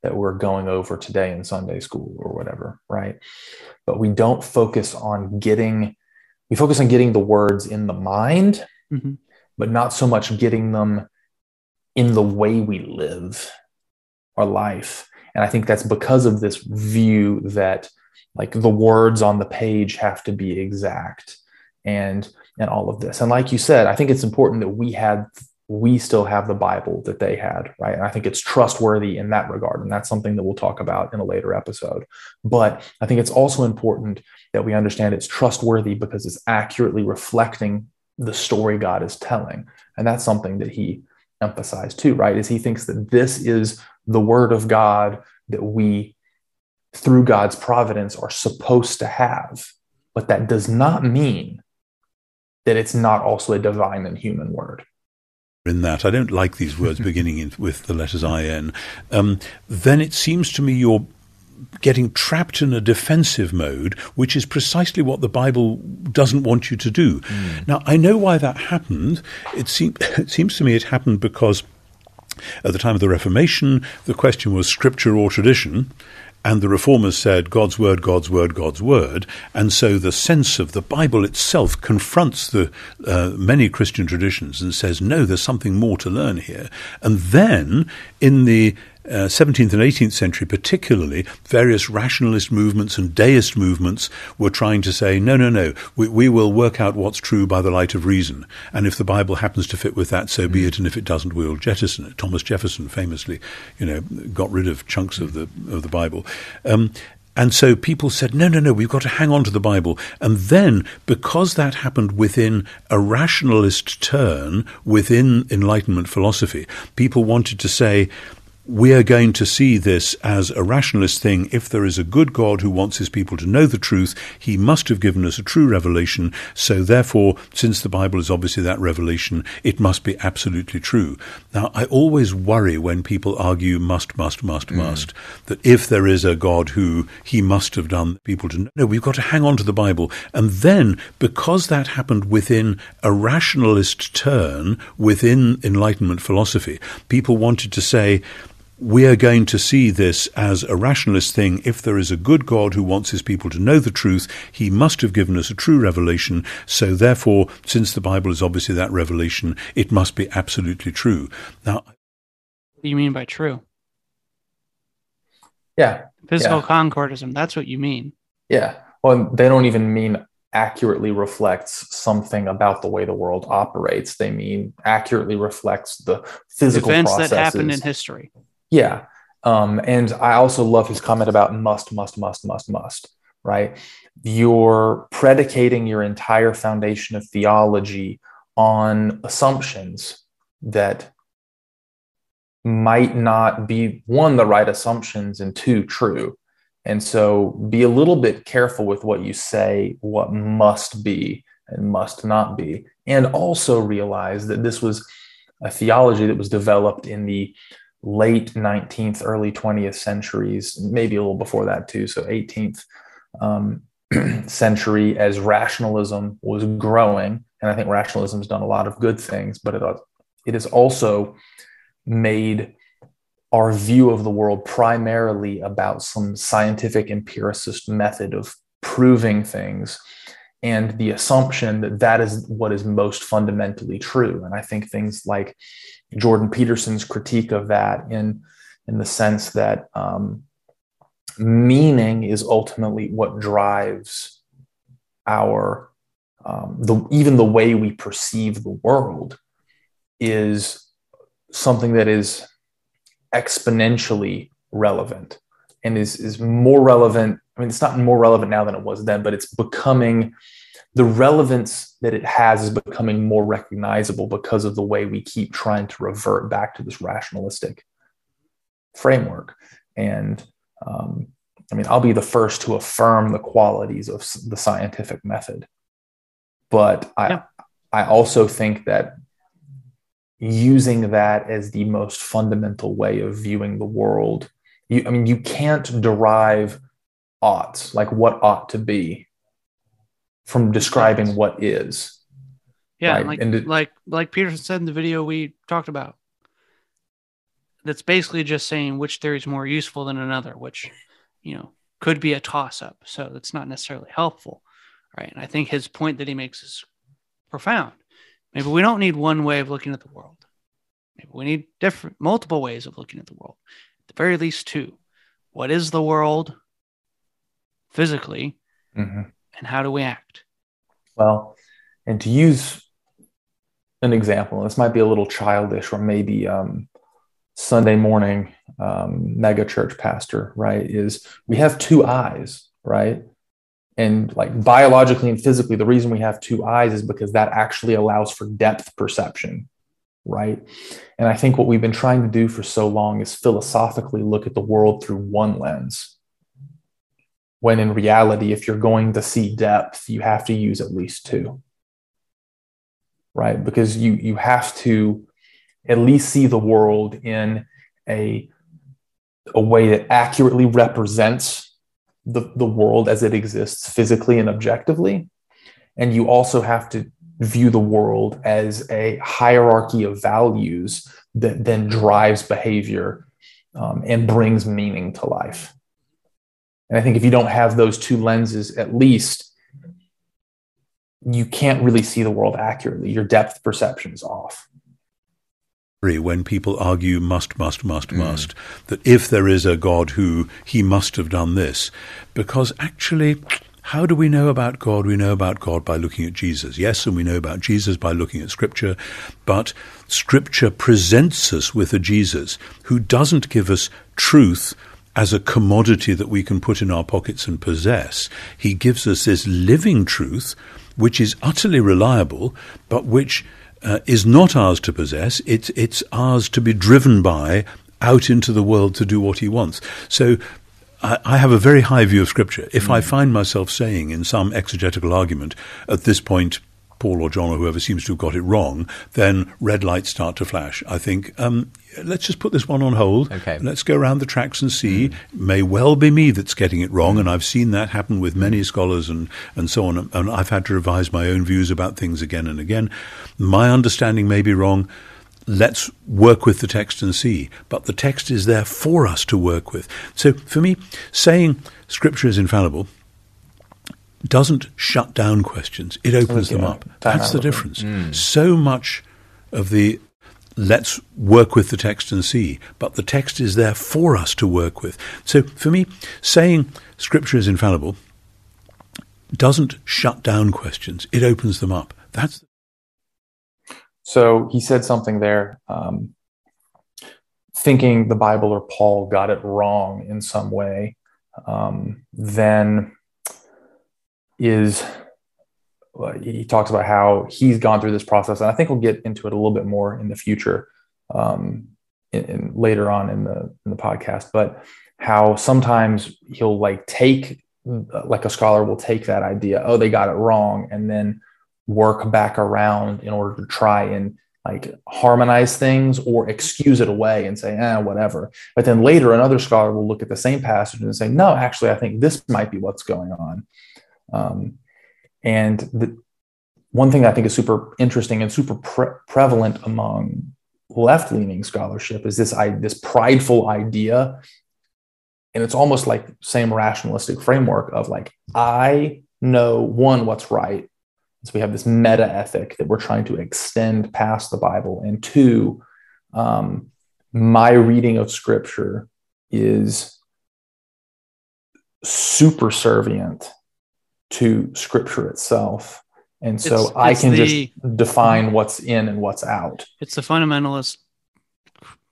that we're going over today in Sunday school or whatever, right? But we don't focus on getting, we focus on getting the words in the mind, mm-hmm. but not so much getting them in the way we live our life. And I think that's because of this view that like the words on the page have to be exact and and all of this and like you said i think it's important that we had we still have the bible that they had right? And i think it's trustworthy in that regard and that's something that we'll talk about in a later episode. But i think it's also important that we understand it's trustworthy because it's accurately reflecting the story god is telling and that's something that he emphasized too right? Is he thinks that this is the word of god that we through god's providence are supposed to have. But that does not mean that it's not also a divine and human word. In that, I don't like these words beginning in, with the letters in. Um, then it seems to me you're getting trapped in a defensive mode, which is precisely what the Bible doesn't want you to do. Mm. Now, I know why that happened. It, seem, it seems to me it happened because at the time of the Reformation, the question was scripture or tradition. And the reformers said, God's word, God's word, God's word. And so the sense of the Bible itself confronts the uh, many Christian traditions and says, no, there's something more to learn here. And then in the uh, 17th and 18th century, particularly, various rationalist movements and deist movements were trying to say, no, no, no, we, we, will work out what's true by the light of reason. And if the Bible happens to fit with that, so be it. And if it doesn't, we'll jettison it. Thomas Jefferson famously, you know, got rid of chunks of the, of the Bible. Um, and so people said, no, no, no, we've got to hang on to the Bible. And then, because that happened within a rationalist turn within Enlightenment philosophy, people wanted to say, we are going to see this as a rationalist thing. If there is a good God who wants his people to know the truth, he must have given us a true revelation. So therefore, since the Bible is obviously that revelation, it must be absolutely true. Now, I always worry when people argue must, must, must, mm. must, that if there is a God who he must have done people to know, no, we've got to hang on to the Bible. And then, because that happened within a rationalist turn within Enlightenment philosophy, people wanted to say, we are going to see this as a rationalist thing. If there is a good God who wants his people to know the truth, he must have given us a true revelation. So therefore, since the Bible is obviously that revelation, it must be absolutely true. Now, what do you mean by true? Yeah. Physical yeah. concordism. That's what you mean. Yeah. Well, they don't even mean accurately reflects something about the way the world operates. They mean accurately reflects the physical events processes. that happened in history. Yeah. Um, and I also love his comment about must, must, must, must, must, right? You're predicating your entire foundation of theology on assumptions that might not be one, the right assumptions, and two, true. And so be a little bit careful with what you say, what must be and must not be. And also realize that this was a theology that was developed in the late 19th, early 20th centuries, maybe a little before that too, so 18th um, century, as rationalism was growing. And I think rationalism has done a lot of good things, but it, it has also made our view of the world primarily about some scientific empiricist method of proving things and the assumption that that is what is most fundamentally true. And I think things like Jordan Peterson's critique of that in in the sense that um, meaning is ultimately what drives our um, the even the way we perceive the world is something that is exponentially relevant and is is more relevant. I mean, it's not more relevant now than it was then, but it's becoming the relevance that it has is becoming more recognizable because of the way we keep trying to revert back to this rationalistic framework. And um, I mean, I'll be the first to affirm the qualities of the scientific method, but I yeah. I also think that using that as the most fundamental way of viewing the world, you, I mean, you can't derive oughts like what ought to be from describing what is. Yeah, Right, like and like like Peterson said in the video we talked about. That's basically just saying which theory is more useful than another, which you know could be a toss up. So that's not necessarily helpful, right? And I think his point that he makes is profound. Maybe we don't need one way of looking at the world. Maybe we need different, multiple ways of looking at the world. At the very least, two. What is the world physically, Mhm. and how do we act? Well, and to use an example, this might be a little childish or maybe um, Sunday morning um, mega church pastor, right? Is we have two eyes, right? And like biologically and physically, the reason we have two eyes is because that actually allows for depth perception, right? And I think what we've been trying to do for so long is philosophically look at the world through one lens. When in reality, if you're going to see depth, you have to use at least two right? Because you you have to at least see the world in a a way that accurately represents the, the world as it exists physically and objectively. And you also have to view the world as a hierarchy of values that then drives behavior um, and brings meaning to life and i think if you don't have those two lenses at least you can't really see the world accurately. Your depth perception is off. when people argue must, must, must, mm. must, that if there is a God who he must have done this, because actually, how do we know about God? We know about God by looking at Jesus. Yes, and we know about Jesus by looking at Scripture, but Scripture presents us with a Jesus who doesn't give us truth as a commodity that we can put in our pockets and possess. He gives us this living truth, which is utterly reliable, but which uh, is not ours to possess. It's, it's ours to be driven by out into the world to do what he wants. So I, I have a very high view of Scripture. If I find myself saying in some exegetical argument at this point, Paul or John or whoever seems to have got it wrong, then red lights start to flash. I think, um, let's just put this one on hold. Okay. Let's go around the tracks and see. Mm. May well be me that's getting it wrong, and I've seen that happen with many scholars and, and so on. And I've had to revise my own views about things again and again. My understanding may be wrong. Let's work with the text and see. But the text is there for us to work with. So for me, saying Scripture is infallible doesn't shut down questions, it opens oh, them up. That's the difference. Mm. So much of the let's work with the text and see, but the text is there for us to work with. So for me, saying Scripture is infallible doesn't shut down questions, it opens them up. That's So he said something there, um, thinking the Bible or Paul got it wrong in some way, um, then is he talks about how he's gone through this process, and I think we'll get into it a little bit more in the future, um, in, in later on in the in the podcast. But how sometimes he'll like take like a scholar will take that idea, oh, they got it wrong, and then work back around in order to try and like harmonize things or excuse it away and say, eh, whatever. But then later, another scholar will look at the same passage and say, no, actually, I think this might be what's going on. Um, and the one thing I think is super interesting and super pre- prevalent among left-leaning scholarship is this I, this prideful idea, and it's almost like same rationalistic framework of like I know one what's right, so we have this meta ethic that we're trying to extend past the Bible, and two, um, my reading of Scripture is super servient to Scripture itself. And so It's- I it's can the- just define what's in and what's out. It's the fundamentalist,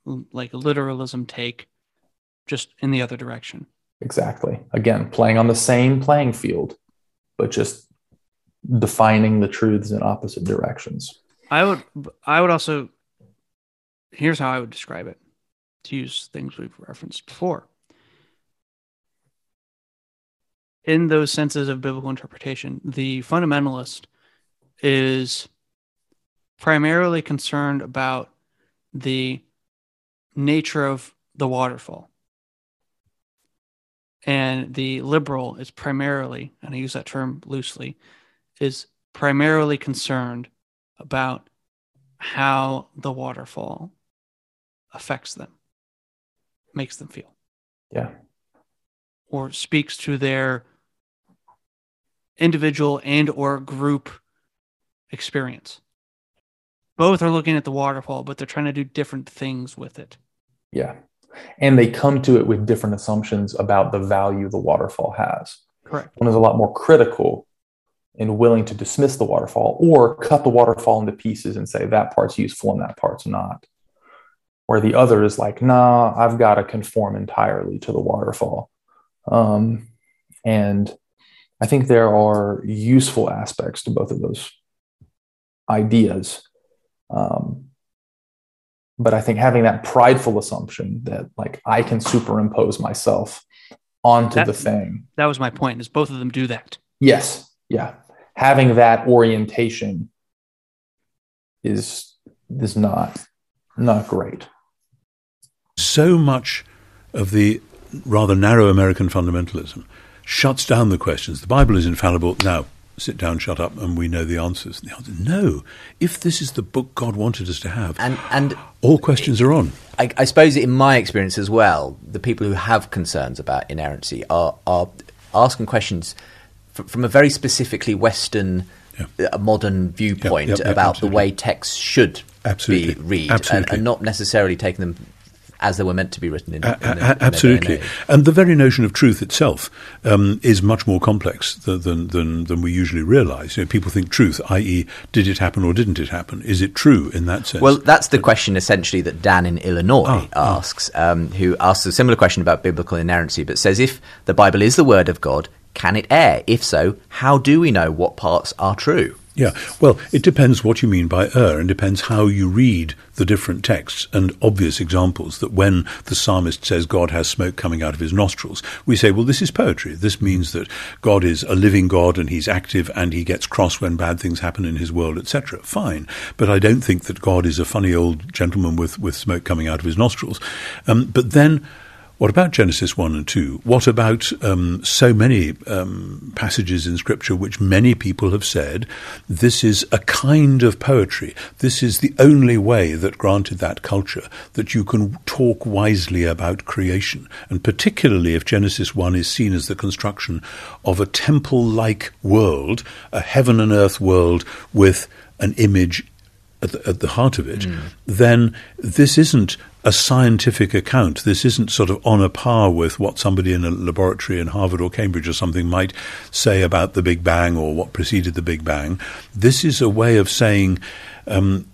like literalism take, just in the other direction. Exactly. Again, playing on the same playing field, but just defining the truths in opposite directions. I would, I would also. Here's how I would describe it, to use things we've referenced before. In those senses of biblical interpretation, the fundamentalist is primarily concerned about the nature of the waterfall. And the liberal is primarily, and I use that term loosely, is primarily concerned about how the waterfall affects them, makes them feel, Yeah. or speaks to their individual and or group experience. Both are looking at the waterfall, but they're trying to do different things with it. Yeah. And they come to it with different assumptions about the value the waterfall has. Correct. One is a lot more critical and willing to dismiss the waterfall or cut the waterfall into pieces and say that part's useful and that part's not. Where the other is like, nah, I've got to conform entirely to the waterfall. Um, and I think there are useful aspects to both of those ideas. Um, but I think having that prideful assumption that like I can superimpose myself onto That- the thing. That was my point. Is both of them do that? Yes. Yeah. Having that orientation is is not not great. so much of the rather narrow American fundamentalism shuts down the questions. The Bible is infallible. Now, sit down, shut up, and we know the answers. The answer, no. If this is the book God wanted us to have, And and all questions are on. I, I suppose in my experience as well, the people who have concerns about inerrancy are are asking questions f- from a very specifically Western, Yeah. uh, modern viewpoint yep, yep, about absolutely. the way texts should Absolutely. be read, and, and not necessarily taking them as they were meant to be written in. In the- in a- their day and absolutely. And the very notion of truth itself um, is much more complex than, than, than, than we usually realize. You know, people think truth, i.e., did it happen or didn't it happen? Is it true in that sense? Well, that's the question essentially that Dan in Illinois Ah, ah. asks, um, who asks a similar question about biblical inerrancy, but says if the Bible is the word of God, can it err? If so, how do we know what parts are true? Yeah, well, it depends what you mean by err and depends how you read the different texts and obvious examples that when the psalmist says God has smoke coming out of his nostrils, we say, well, this is poetry. This means that God is a living God and he's active and he gets cross when bad things happen in his world, etc. Fine. But I don't think that God is a funny old gentleman with, with smoke coming out of his nostrils. Um, but then what about Genesis 1 and 2? What about um, so many um, passages in Scripture which many people have said this is a kind of poetry? This is the only way that, granted that culture, that you can talk wisely about creation. And particularly if Genesis 1 is seen as the construction of a temple like world, a heaven and earth world with an image at the, at the heart of it, then this isn't a scientific account. This isn't sort of on a par with what somebody in a laboratory in Harvard or Cambridge or something might say about the Big Bang or what preceded the Big Bang. This is a way of saying, um,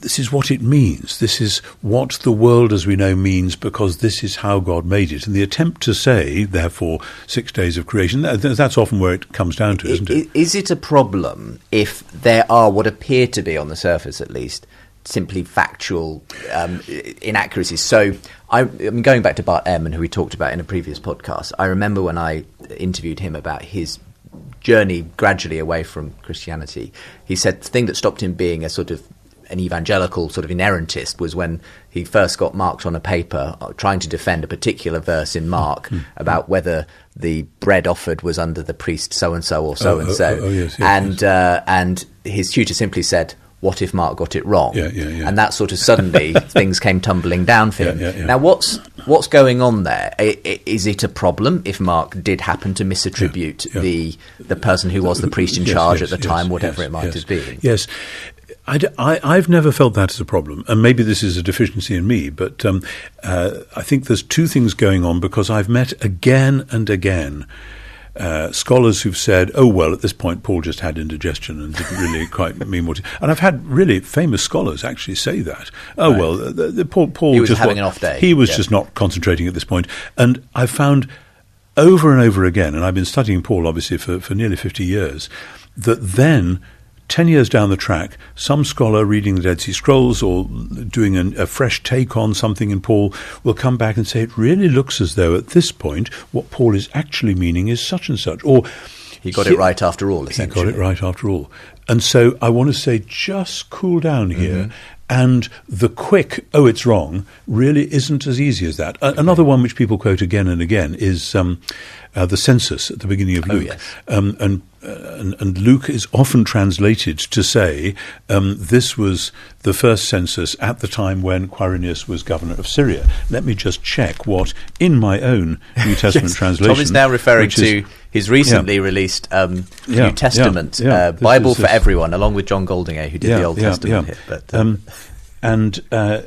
this is what it means. This is what the world as we know means because this is how God made it. And the attempt to say, therefore, six days of creation, that's often where it comes down to, isn't it? Is it a problem if there are what appear to be, on the surface at least, simply factual um, inaccuracies? So, I, mean, going back to Bart Ehrman, who we talked about in a previous podcast, I remember when I interviewed him about his journey gradually away from Christianity, he said the thing that stopped him being a sort of an evangelical sort of inerrantist was when he first got marked on a paper uh, trying to defend a particular verse in Mark about whether the bread offered was under the priest so and so or so Oh, and oh, so, oh, yes, and Uh, and his tutor simply said. What if Mark got it wrong? Yeah, yeah, yeah. And that sort of suddenly things came tumbling down for him. Now, what's what's going on there? I- i- Is it a problem if Mark did happen to misattribute the the person who was the priest in Yes, charge yes, at the yes, time, whatever it might have been? Yes. I, have never felt that as a problem, and maybe this is a deficiency in me, but um, uh, I think there's two things going on because I've met again and again uh, scholars who've said, oh, well, at this point, Paul just had indigestion and didn't really quite mean what. He, and I've had really famous scholars actually say that. Oh, well, the, the, Paul, Paul He was just having wa- an off day, He was yeah. just not concentrating at this point. And I've found over and over again, and I've been studying Paul obviously for, for nearly 50 years, that then 10 years down the track, some scholar reading the Dead Sea Scrolls or doing an, a fresh take on something in Paul will come back and say, it really looks as though at this point what Paul is actually meaning is such and such. Or he got it right after all. He got it right after all. And so I want to say, just cool down here. Mm-hmm. And the quick, oh, it's wrong, really isn't as easy as that. A- another one which people quote again and again is um, uh, the census at the beginning of Luke. yes. um, and, uh, and, and Luke is often translated to say um, this was the first census at the time when Quirinius was governor of Syria. Let me just check what, in my own New Testament translation. Tom is now referring to his recently released um, Yeah, New Testament yeah, yeah. Uh, Bible for everyone, along with John Goldingay, who did the Old Testament hit. But um, um, and uh,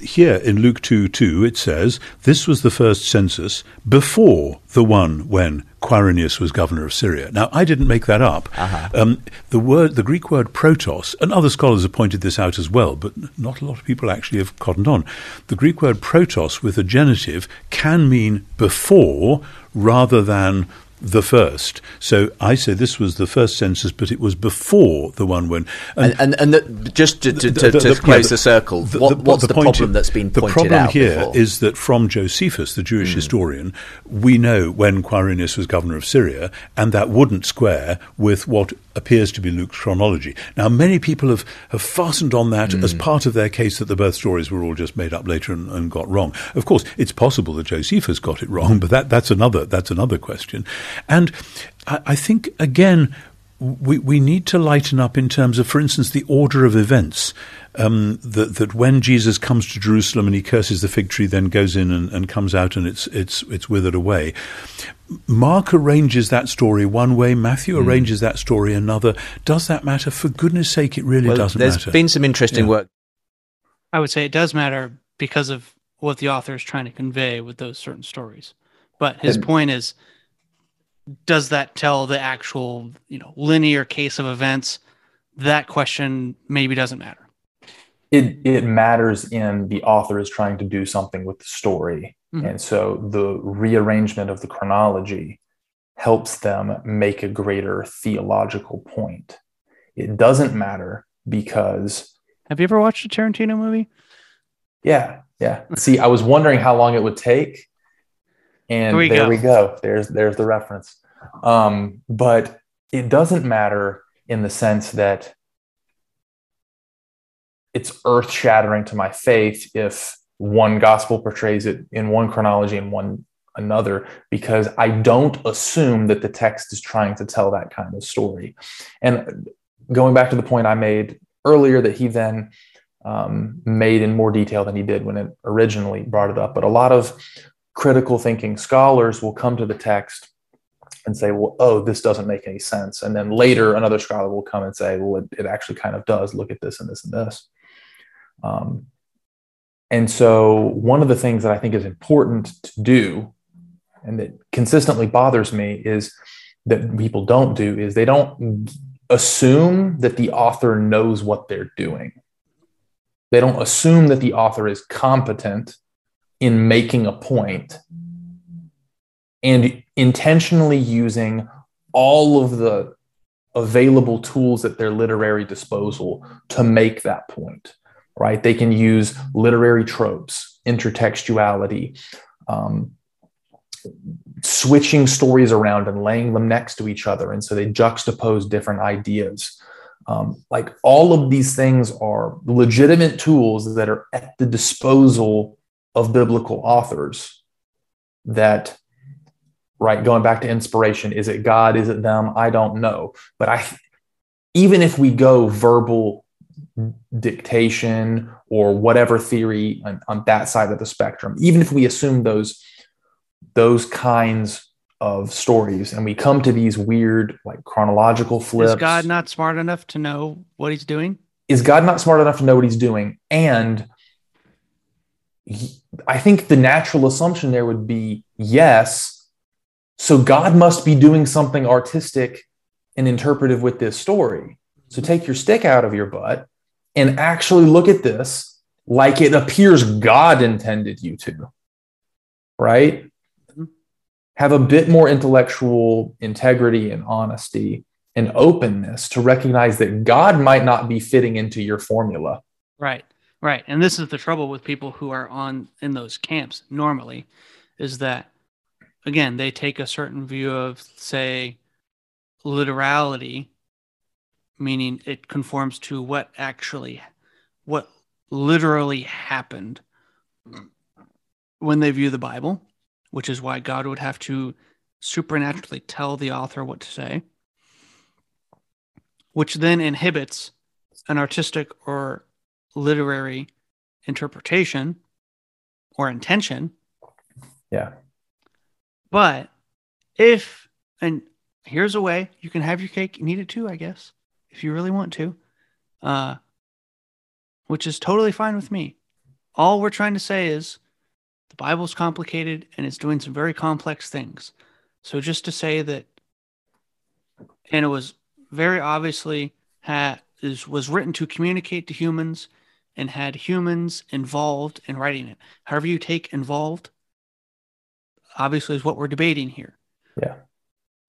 here in Luke 2 2, it says, This was the first census before the one when Quirinius was governor of Syria. Now, I didn't make that up. Uh-huh. Um, the word, the Greek word protos, and other scholars have pointed this out as well, but not a lot of people actually have cottoned on. The Greek word protos with a genitive can mean before rather than the first. So I say this was the first census, but it was before the one when. and and, and the, just to, to, The- the- to close yeah, the circle, what, what's the, problem is- that's been the problem out here before? is that from Josephus, the Jewish hmm. historian, we know when Quirinius was governor of Syria, and that wouldn't square with what appears to be Luke's chronology. Now, many people have, have fastened on that as hmm. part of their case that the birth stories were all just made up later and, and got wrong. Of course, it's possible that Josephus got it wrong, but that, that's another that's another question. And I, I think again we, we need to lighten up in terms of, for instance, the order of events. Um, that, that when Jesus comes to Jerusalem and he curses the fig tree, then goes in and, and comes out and it's, it's, it's withered away. Mark arranges that story one way, Matthew Hmm. arranges that story another. Does that matter? For goodness sake, it really well, doesn't there's matter. There's been some interesting Yeah. work I would say it does matter because of what the author is trying to convey with those certain stories. But his And- point is does that tell the actual, you know, linear case of events? That question maybe doesn't matter. it it matters in the author is trying to do something with the story Mhm. and so the rearrangement of the chronology helps them make a greater theological point it doesn't matter because Have you ever watched a Tarantino movie? yeah yeah see i was wondering how long it would take and There we there go. we go there's there's the reference um, but it doesn't matter in the sense that it's earth shattering to my faith if one gospel portrays it in one chronology and one another because I don't assume that the text is trying to tell that kind of story. And going back to the point I made earlier that he then um, made in more detail than he did when it originally brought it up, but a lot of critical thinking scholars will come to the text and say, well, oh, this doesn't make any sense. And then later, another scholar will come and say, well, it, it actually kind of does. Look at this and this and this. Um, and so, one of the things that I think is important to do and that consistently bothers me is that people don't do is they don't assume that the author knows what they're doing. They don't assume that the author is competent in making a point and intentionally using all of the available tools at their literary disposal to make that point right? They can use literary tropes intertextuality um, switching stories around and laying them next to each other. And so they juxtapose different ideas. Um, like all of these things are legitimate tools that are at the disposal of biblical authors that right going back to inspiration is it god is it them i don't know but i even if we go verbal dictation or whatever theory on, on that side of the spectrum even if we assume those those kinds of stories and we come to these weird like chronological flips Is God not smart enough to know what he's doing? is God not smart enough to know what he's doing? And I think the natural assumption there would be yes. So God must be doing something artistic and interpretive with this story. So take your stick out of your butt and actually look at this like it appears God intended you to. Right? Mm-hmm. Have a bit more intellectual integrity and honesty and openness to recognize that God might not be fitting into your formula. Right. Right. And this is the trouble with people who are on in those camps normally is that again, they take a certain view of say literality, meaning it conforms to what actually, what literally happened when they view the Bible, which is why God would have to supernaturally tell the author what to say, which then inhibits an artistic or literary interpretation or intention. Yeah. But if, and here's a way you can have your cake and eat it too, I guess, if you really want to, uh, which is totally fine with me. All we're trying to say is the Bible's complicated and it's doing some very complex things. So just to say that, and it was very obviously had is was written to communicate to humans and had humans involved in writing it. However you take involved, obviously is what we're debating here. Yeah.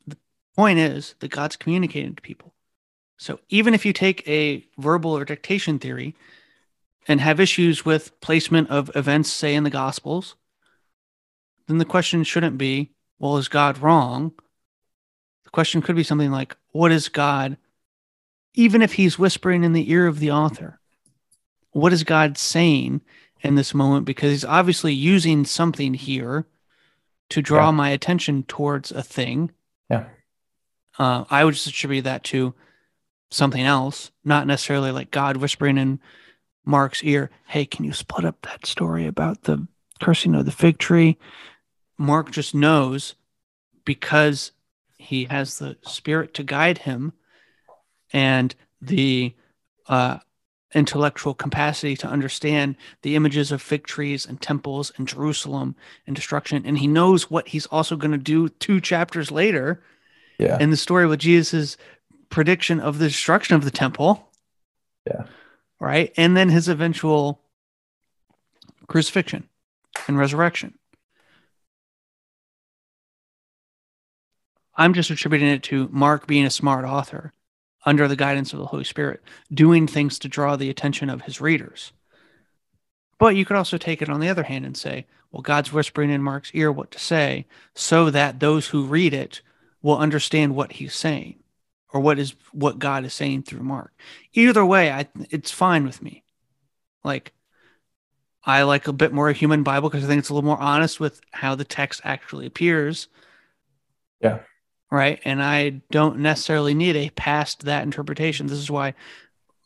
The point is that God's communicating to people. So even if you take a verbal or dictation theory and have issues with placement of events, say in the Gospels, then the question shouldn't be, well, is God wrong? The question could be something like, what is God, even if he's whispering in the ear of the author, what is God saying in this moment? Because he's obviously using something here to draw Yeah. my attention towards a thing. Yeah. Uh, I would just attribute that to something else, not necessarily like God whispering in Mark's ear, Hey, can you split up that story about the cursing of the fig tree? Mark just knows because he has the spirit to guide him and the uh, intellectual capacity to understand the images of fig trees and temples and Jerusalem and destruction. And he knows what he's also going to do two chapters later Yeah. in the story with Jesus' prediction of the destruction of the temple. Yeah. Right. And then his eventual crucifixion and resurrection. I'm just attributing it to Mark being a smart author under the guidance of the Holy Spirit, doing things to draw the attention of his readers. But you could also take it on the other hand and say, well, God's whispering in Mark's ear what to say so that those who read it will understand what he's saying or what is what God is saying through Mark. Either way, I it's fine with me. Like I like a bit more a human Bible because I think it's a little more honest with how the text actually appears. Yeah. Right. And I don't necessarily need a past that interpretation. This is why,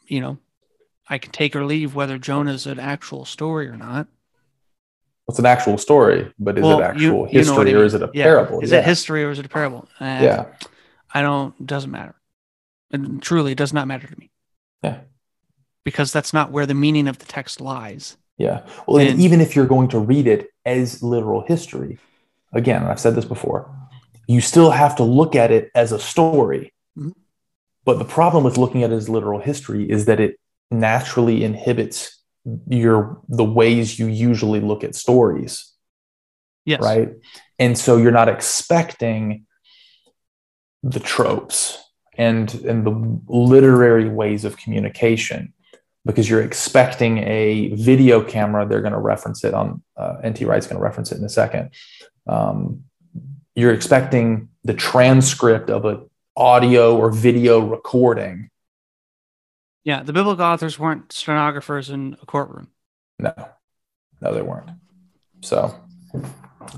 you know, I can take or leave whether Jonah's an actual story or not. It's an actual story, but is Well, it actual you what history I or is it a Yeah. parable? Is yeah. it history or is it a parable? And yeah. I don't doesn't matter. And truly it does not matter to me. Yeah. Because that's not where the meaning of the text lies. Yeah. Well, And- even if you're going to read it as literal history, again, I've said this before, you still have to look at it as a story. Mhm. But the problem with looking at it as literal history is that it naturally inhibits your the ways you usually look at stories, Yes. right? And so you're not expecting the tropes and and the literary ways of communication because you're expecting a video camera they're going to reference it on uh, nt wright's going to reference it in a second um, you're expecting the transcript of an audio or video recording Yeah. The biblical authors weren't stenographers in a courtroom. no no they weren't so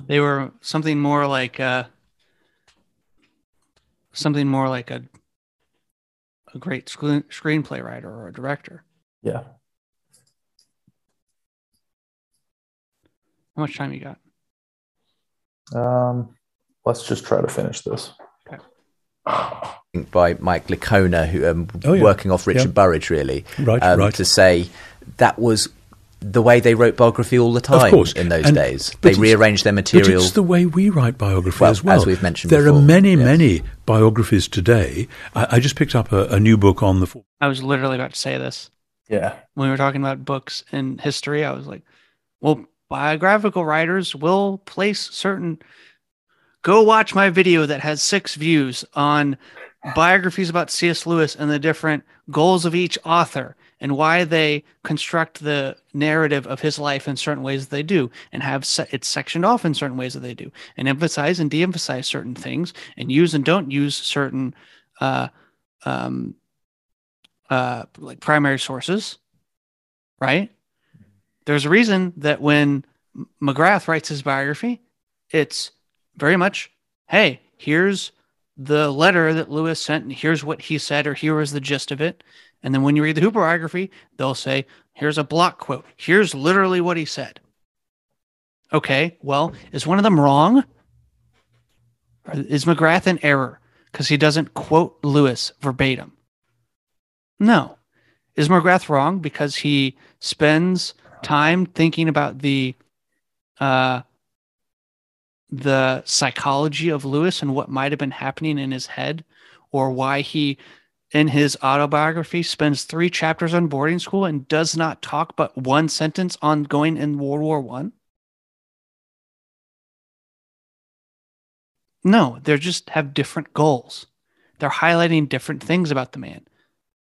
They were something more like uh something more like a a great screen, screenplay writer or a director. yeah How much time you got? um, let's just try to finish this by Mike Licona, who um, Oh, yeah. working off Richard Yeah. Burridge, really, Right, um, right. to say that was the way they wrote biography all the time of course. in those And- days. They it's- rearranged their But material. it's the way we write biography Well, as well. as we've mentioned there are many, yes. many biographies today. I, I just picked up a, a new book on the. I was literally about to say this. yeah when we were talking about books and history, I was like, well, biographical writers will place certain. Go watch my video that has six views on biographies about C.S. Lewis and the different goals of each author and why they construct the narrative of his life in certain ways that they do and have se- it sectioned off in certain ways that they do and emphasize and de-emphasize certain things and use and don't use certain uh, um, uh, like primary sources, right? There's a reason that when McGrath writes his biography, it's very much, hey, here's the letter that Lewis sent, and here's what he said, or here was the gist of it. And then when you read the Hooper biography, they'll say, here's a block quote. Here's literally what he said. Okay, well, is one of them wrong? Is McGrath in error because he doesn't quote Lewis verbatim? No. Is McGrath wrong because he spends time thinking about the uh, the psychology of Lewis and what might have been happening in his head, or why he, in his autobiography, spends three chapters on boarding school and does not talk but one sentence on going in World War One? No, they just have different goals. They're highlighting different things about the man.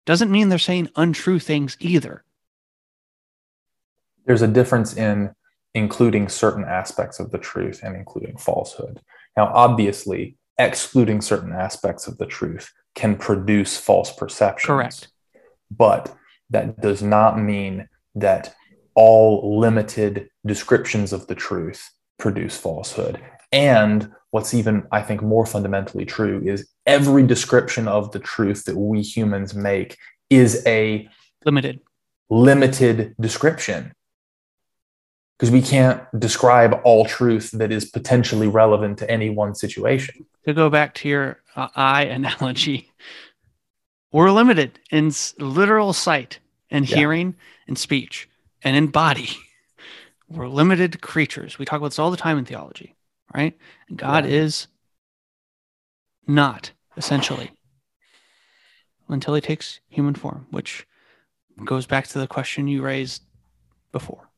Doesn't mean they're saying untrue things either. There's a difference in including certain aspects of the truth and including falsehood. Now, obviously, excluding certain aspects of the truth can produce false perceptions. Correct. But that does not mean that all limited descriptions of the truth produce falsehood. And what's even, I think, more fundamentally true is every description of the truth that we humans make is a limited limited description because we can't describe all truth that is potentially relevant to any one situation. To go back to your uh, eye analogy, we're limited in s- literal sight and Yeah. hearing and speech and in body. We're limited creatures. We talk about this all the time in theology, right? And God Yeah. is not, essentially, until he takes human form, which goes back to the question you raised before.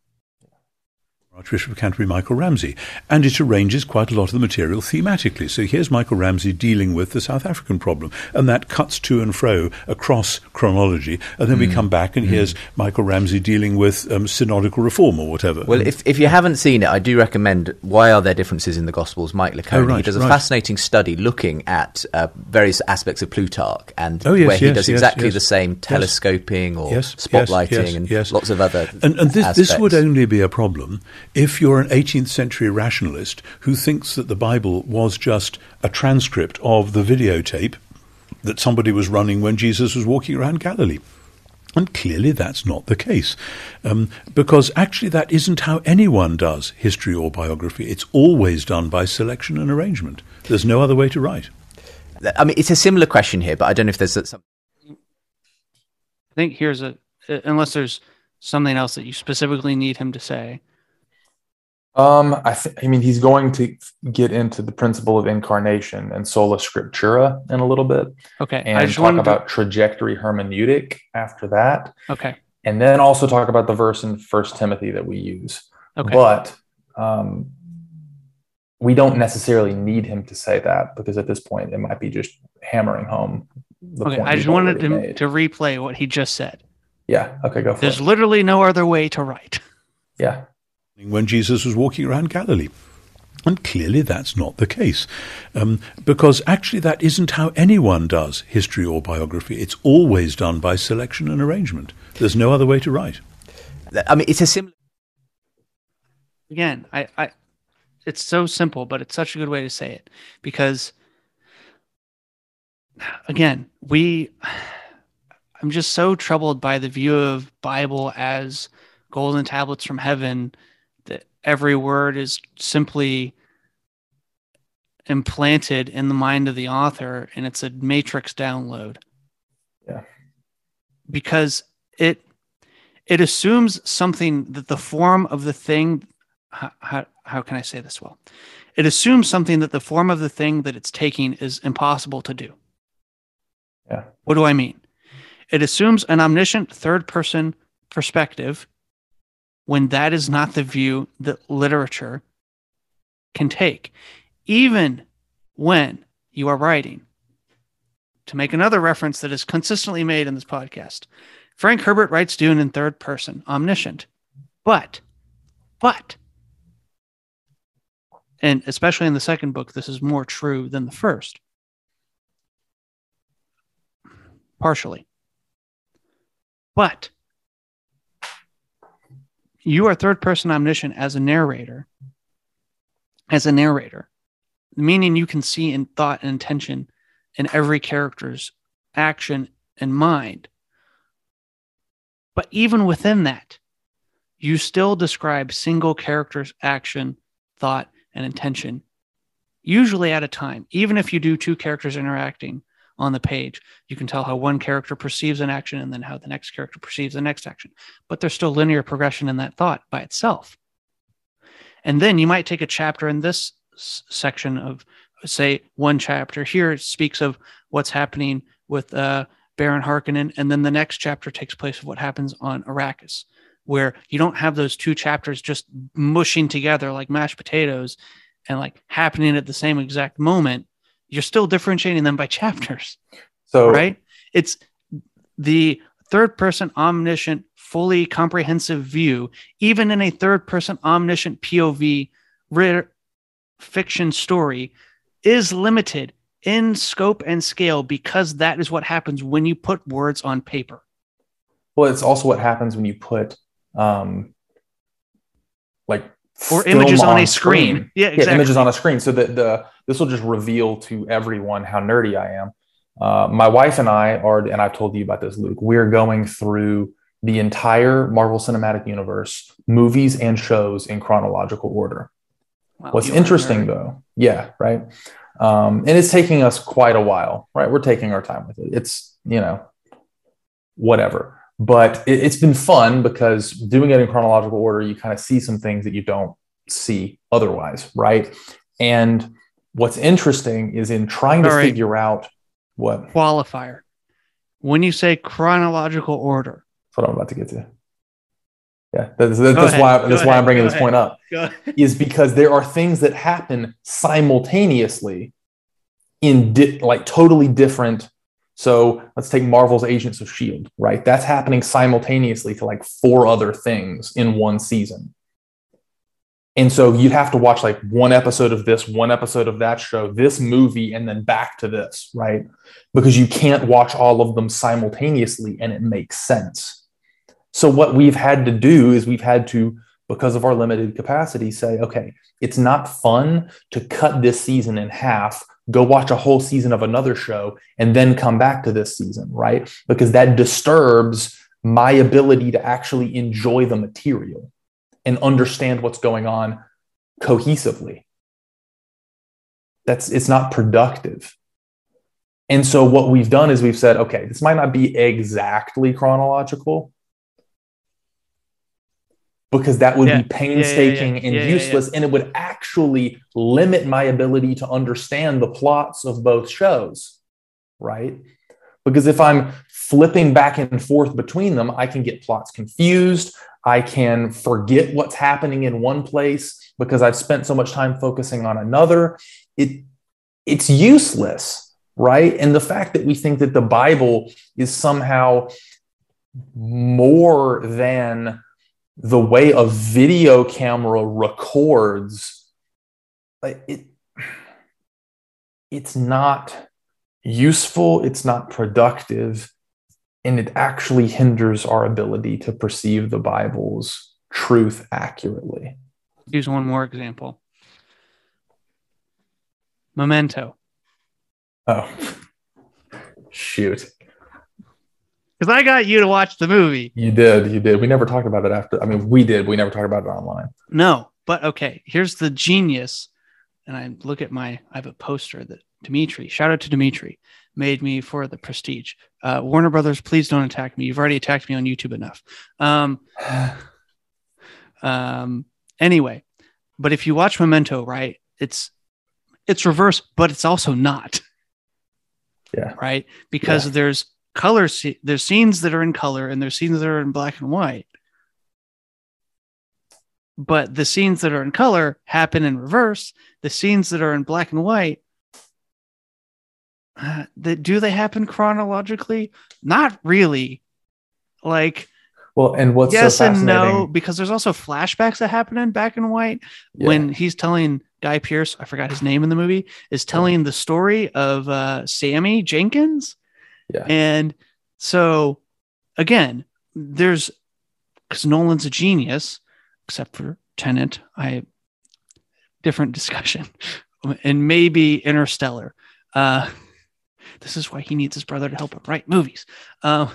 Archbishop of Canterbury, Michael Ramsey, and it arranges quite a lot of the material thematically. So here's Michael Ramsey dealing with the South African problem, and that cuts to and fro across chronology, and then we come back and here's Michael Ramsey dealing with um, synodical reform or whatever. Well, if, if you haven't seen it, I do recommend Why Are There Differences in the Gospels? Mike Licona. Oh, right, he does a right. fascinating study looking at uh, various aspects of Plutarch and Oh, yes, where he yes, does yes, exactly the same telescoping or spotlighting and lots of other And, and this, this would only be a problem if you're an 18th century rationalist who thinks that the Bible was just a transcript of the videotape that somebody was running when Jesus was walking around Galilee. And clearly that's not the case. Um, because actually, that isn't how anyone does history or biography. It's always done by selection and arrangement. There's no other way to write. I mean, it's a similar question here, but I don't know if there's some. I think here's a unless there's something else that you specifically need him to say. Um, I, th- I mean, he's going to get into the principle of incarnation and sola scriptura in a little bit, Okay, and talk about trajectory hermeneutic after that, okay, and then also talk about the verse in First Timothy that we use. okay, But um, we don't necessarily need him to say that because at this point it might be just hammering home the okay. I just wanted made. to replay what he just said. Yeah. Okay. Go for There's it. literally no other way to write. Yeah. When Jesus was walking around Galilee. And clearly that's not the case. Um, because actually, that isn't how anyone does history or biography. It's always done by selection and arrangement. There's no other way to write. I mean, it's a similar. Again, I, I, it's so simple, but it's such a good way to say it because, again, we, I'm just so troubled by the view of Bible as golden tablets from heaven that every word is simply implanted in the mind of the author and it's a matrix download. Yeah. Because it it assumes something that the form of the thing how, how, how can I say this well? It assumes something that the form of the thing that it's taking is impossible to do. Yeah. What do I mean? It assumes an omniscient third person perspective when that is not the view that literature can take, even when you are writing. To make another reference that is consistently made in this podcast, Frank Herbert writes Dune in third person, omniscient. But, but, and especially in the second book, this is more true than the first. partially. But you are third person omniscient as a narrator, as a narrator, meaning you can see in thought and intention in every character's action and mind. But even within that, you still describe single character's action, thought, and intention, usually at a time. Even if you do two characters interacting on the page, you can tell how one character perceives an action and then how the next character perceives the next action. But there's still linear progression in that thought by itself. And then you might take a chapter in this section of, say, one chapter here it speaks of what's happening with uh, Baron Harkonnen, and then the next chapter takes place of what happens on Arrakis, where you don't have those two chapters just mushing together like mashed potatoes and like happening at the same exact moment. You're still differentiating them by chapters, So right? It's the third person omniscient, fully comprehensive view, even in a third person omniscient POV ri- fiction story, is limited in scope and scale because that is what happens when you put words on paper. Well, it's also what happens when you put um, like Or images on a screen. Yeah, exactly. images on a screen. So that the this will just reveal to everyone how nerdy I am. Uh, my wife and I are, and I've told you about this, Luke. We're going through the entire Marvel Cinematic Universe, movies and shows in chronological order. Wow, What's interesting though, yeah, right. Um, and it's taking us quite a while, right? We're taking our time with it. It's you know, whatever. But it, it's been fun because doing it in chronological order, you kind of see some things that you don't see otherwise, right? And what's interesting is in trying to right. figure out what qualifier. When you say chronological order, that's what I'm about to get to. Yeah, that's, that's, that's ahead. why Go that's why ahead. I'm bringing Go this point up. is because there are things that happen simultaneously in di- like totally different so let's take marvel's agents of shield right? That's happening simultaneously to like four other things in one season. And so you'd have to watch like one episode of this one episode of that show this movie and then back to this right? Because you can't watch all of them simultaneously and it makes sense. So what we've had to do is we've had to because of our limited capacity, say, okay, it's not fun to cut this season in half, go watch a whole season of another show, and then come back to this season, right? Because that disturbs my ability to actually enjoy the material and understand what's going on cohesively. That's it's not productive. And so what we've done is we've said, okay, this might not be exactly chronological, because that would Yeah. be painstaking Yeah, yeah, and useless and it would actually limit my ability to understand the plots of both shows right? Because if i'm flipping back and forth between them i can get plots confused. I can forget what's happening in one place because i've spent so much time focusing on another. It it's useless right? And the fact that we think that the bible is somehow more than the way a video camera records like it it's not useful it's not productive and it actually hinders our ability to perceive the bible's truth accurately use one more example. Memento. oh shoot Because I got you to watch the movie. you did you did we never talked about it after i mean we did we never talked about it online No, but okay. Here's the genius. And I look at my, I have a poster that Dimitri, shout out to Dimitri, made me for the prestige. Uh, Warner Brothers, please don't attack me. You've already attacked me on YouTube enough. Um, um, anyway, but if you watch Memento, right, it's it's reverse, but it's also not. Yeah. Right, because Yeah. there's color. There's scenes that are in color, and there's scenes that are in black and white. But the scenes that are in color happen in reverse. The scenes that are in black and white, uh, that do they happen chronologically? Not really. Like well and what's yes so and no because there's also flashbacks that happen in black and white Yeah. when he's telling Guy Pearce i forgot his name in the movie is telling the story of uh, sammy jenkins Yeah. and So again, there's because Nolan's a genius, except for Tenet. I different discussion, and maybe Interstellar. Uh, this is why he needs his brother to help him write movies. Uh,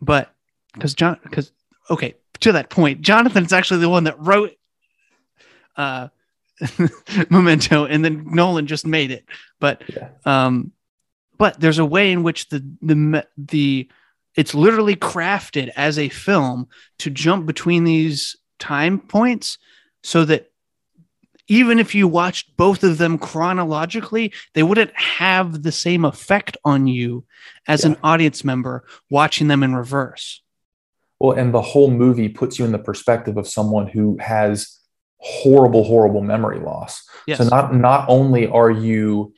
but because John, because okay, to that point, Jonathan's actually the one that wrote uh, Memento, and then Nolan just made it. But Yeah. um, but there's a way in which the the the it's literally crafted as a film to jump between these time points so that even if you watched both of them chronologically, they wouldn't have the same effect on you as an audience member watching them in reverse. Well, and the whole movie puts you in the perspective of someone who has horrible, horrible memory loss. Yes. So not not only are you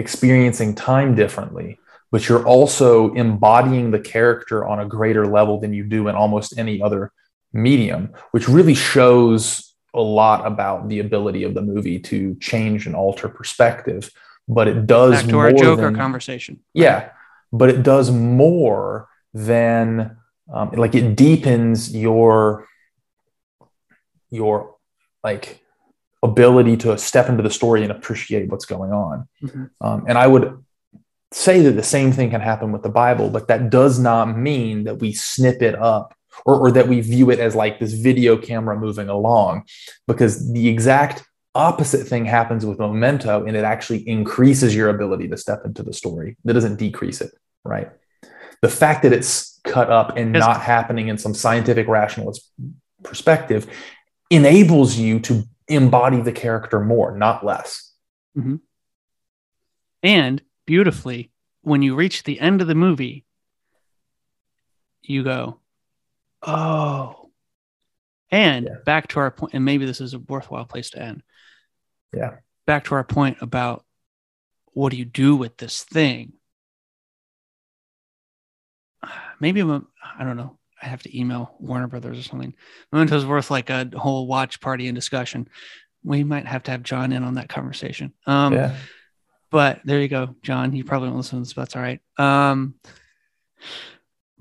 experiencing time differently, but you're also embodying the character on a greater level than you do in almost any other medium, which really shows a lot about the ability of the movie to change and alter perspective. But it does Back to our more Joker than- conversation. yeah, but it does more than um, like it deepens your your like ability to step into the story and appreciate what's going on. Mhm. Um, and I would say that the same thing can happen with the Bible, but that does not mean that we snip it up or, or that we view it as like this video camera moving along, because the exact opposite thing happens with Memento and it actually increases your ability to step into the story. That doesn't decrease it, right? The fact that it's cut up and not happening in some scientific rationalist perspective enables you to embody the character more, not less. Mm-hmm. And beautifully, when you reach the end of the movie, you go, oh. And Yeah. back to our point, and maybe this is a worthwhile place to end. Yeah. Back to our point about what do you do with this thing? Maybe I'm, I don't know. I have to email Warner Brothers or something. Memento's worth like a whole watch party and discussion. We might have to have John in on that conversation. Um, yeah. but there you go, John. You probably won't listen to this, but that's all right. Um,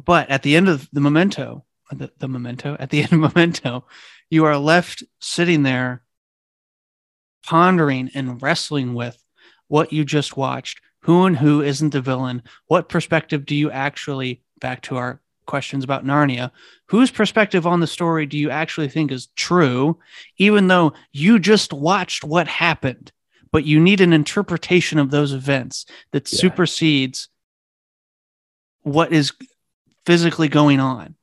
but at the end of the memento, the, the memento, at the end of memento, you are left sitting there pondering and wrestling with what you just watched. Who and who isn't the villain? What perspective do you actually, back to our questions about Narnia, whose perspective on the story do you actually think is true, even though you just watched what happened? but you need an interpretation of those events that Yeah. supersedes what is physically going on.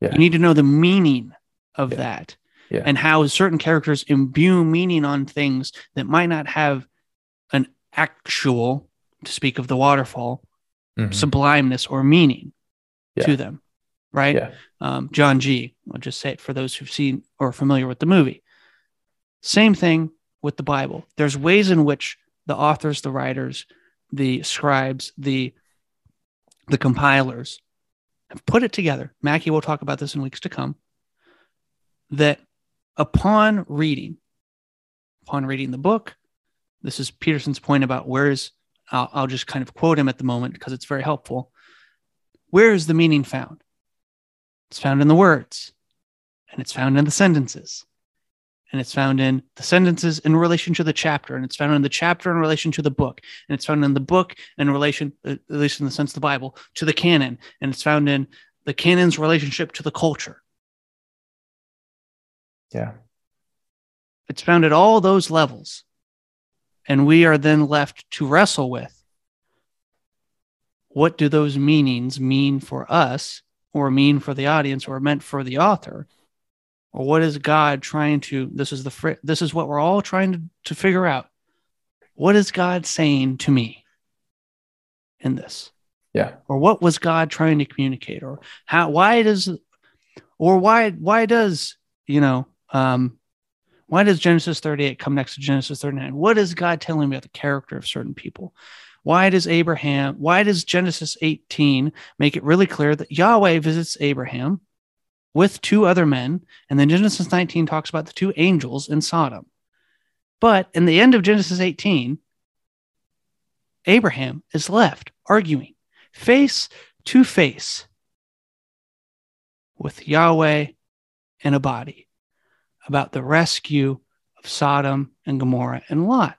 Yeah. You need to know the meaning of Yeah. that Yeah. and how certain characters imbue meaning on things that might not have an actual, to speak of the waterfall, Mhm. sublimeness or meaning Yeah. to them. Right? Yeah. Um, John G. I'll just say it for those who've seen or are familiar with the movie. Same thing with the Bible. There's ways in which the authors, the writers, the scribes, the the compilers have put it together. Mackie will talk about this in weeks to come. That upon reading, upon reading the book, this is Peterson's point about where's I'll, I'll just kind of quote him at the moment because it's very helpful. Where is the meaning found? It's found in the words, and it's found in the sentences, and it's found in the sentences in relation to the chapter, and it's found in the chapter in relation to the book, and it's found in the book in relation, uh, at least in the sense of the Bible, to the canon, and it's found in the canon's relationship to the culture. Yeah. It's found at all those levels. And we are then left to wrestle with what do those meanings mean for us or mean for the audience or meant for the author? Or what is God trying to this is the fr- this is what we're all trying to, to figure out. What is God saying to me in this? Yeah. Or what was God trying to communicate? Or how why does or why why does, you know, um why does Genesis 38 come next to Genesis 39? What is God telling me about the character of certain people? Why does Abraham, why does Genesis 18 make it really clear that Yahweh visits Abraham with two other men? And then Genesis 19 talks about the two angels in Sodom. But in the end of Genesis 18, Abraham is left arguing. face to face with Yahweh in a body about the rescue of Sodom and Gomorrah and Lot.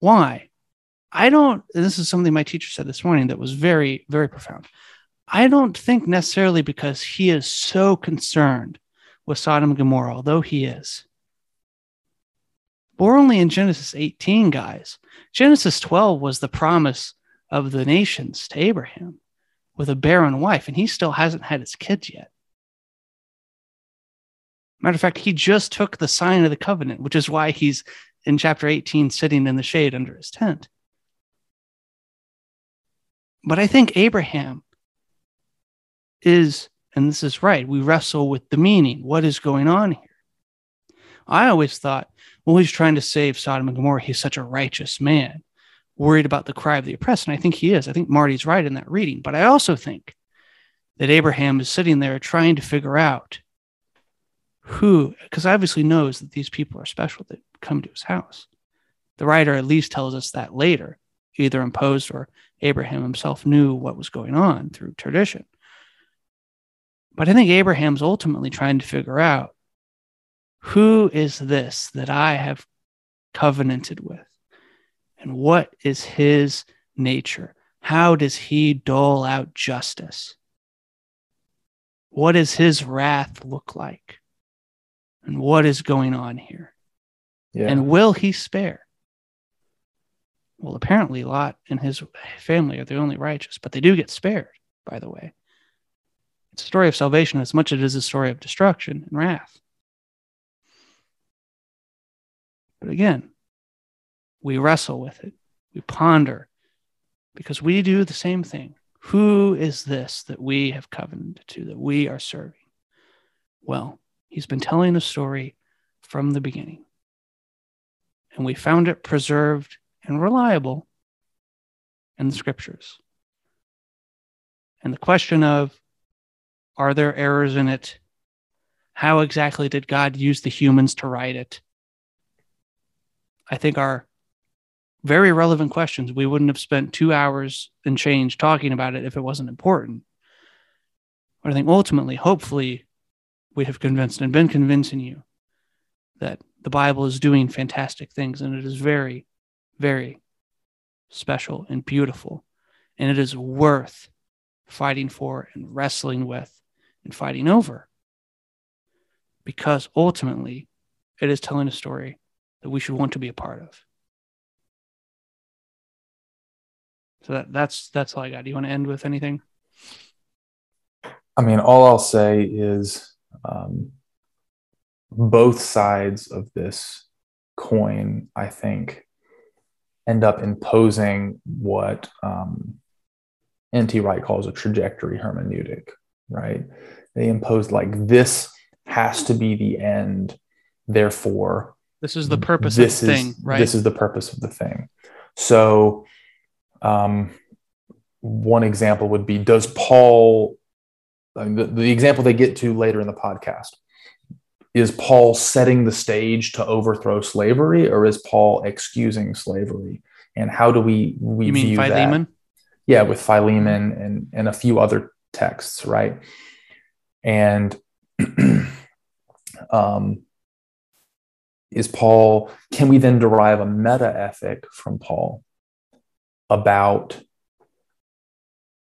Why? I don't, this is something my teacher said this morning that was very, very profound. I don't think necessarily because he is so concerned with Sodom and Gomorrah, although he is. we're only in Genesis 18, guys. Genesis 12 was the promise of the nations to Abraham with a barren wife, and he still hasn't had his kids yet. Matter of fact, he just took the sign of the covenant, which is why he's in chapter 18 sitting in the shade under his tent. But I think Abraham is, and this is right, we wrestle with the meaning. What is going on here? I always thought, well, he's trying to save Sodom and Gomorrah. He's such a righteous man, worried about the cry of the oppressed. And I think he is. I think Marty's right in that reading. But I also think that Abraham is sitting there trying to figure out who, because obviously knows that these people are special that come to his house. The writer at least tells us that later, either imposed or Abraham himself knew what was going on through tradition. But I think Abraham's ultimately trying to figure out who is this that I have covenanted with? And what is his nature? How does he dole out justice? What does his wrath look like? And what is going on here? Yeah. And will he spare? Well, apparently, Lot and his family are the only righteous, but they do get spared, by the way. It's a story of salvation as much as it is a story of destruction and wrath. But again, we wrestle with it, we ponder, because we do the same thing. Who is this that we have covenanted to, that we are serving? Well, he's been telling a story from the beginning. And we found it preserved and reliable in the scriptures. And the question of are there errors in it? How exactly did God use the humans to write it? I think are very relevant questions. We wouldn't have spent two hours and change talking about it if it wasn't important. But I think ultimately, hopefully, we have convinced and been convincing you that the Bible is doing fantastic things and it is very, very special and beautiful. And it is worth fighting for and wrestling with and fighting over. Because ultimately, it is telling a story that we should want to be a part of. So that, that's that's all I got. Do you want to end with anything? I mean, all I'll say is um, both sides of this coin, I think, end up imposing what um, N.T. Wright calls a trajectory hermeneutic, right? They impose like this has to be the end, therefore this is the purpose this of the is, thing, right? This is the purpose of the thing. So, um, one example would be Does Paul, the, the example they get to later in the podcast, is Paul setting the stage to overthrow slavery or is Paul excusing slavery? And how do we, we you mean view Philemon? that? Yeah, with Philemon and, and a few other texts, right? And um, is Paul, can we then derive a meta ethic from Paul about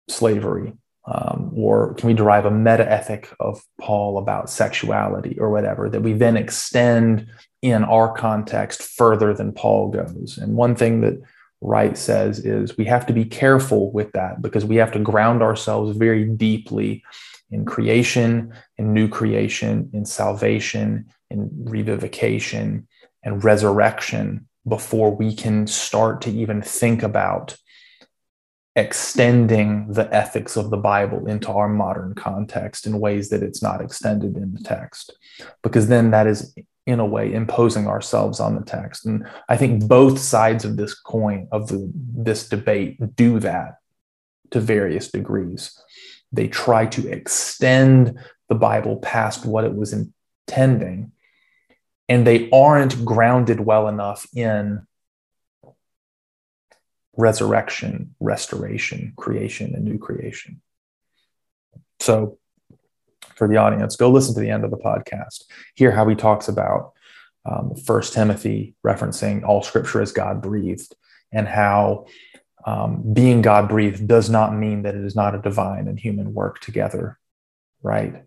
slavery? Um, or can we derive a meta ethic of Paul about sexuality or whatever that we then extend in our context further than Paul goes? And one thing that Wright says is we have to be careful with that because we have to ground ourselves very deeply in creation, in new creation, in salvation, in revivification and resurrection before we can start to even think about extending the ethics of the Bible into our modern context in ways that it's not extended in the text. Because then that is, in a way, imposing ourselves on the text. And I think both sides of this coin, of the, this debate, do that to various degrees. They try to extend the Bible past what it was intending and they aren't grounded well enough in resurrection, restoration, creation, and new creation. So, for the audience, go listen to the end of the podcast. Hear how he talks about um, First Timothy, referencing all Scripture as God breathed, and how um, being God breathed does not mean that it is not a divine and human work together, right?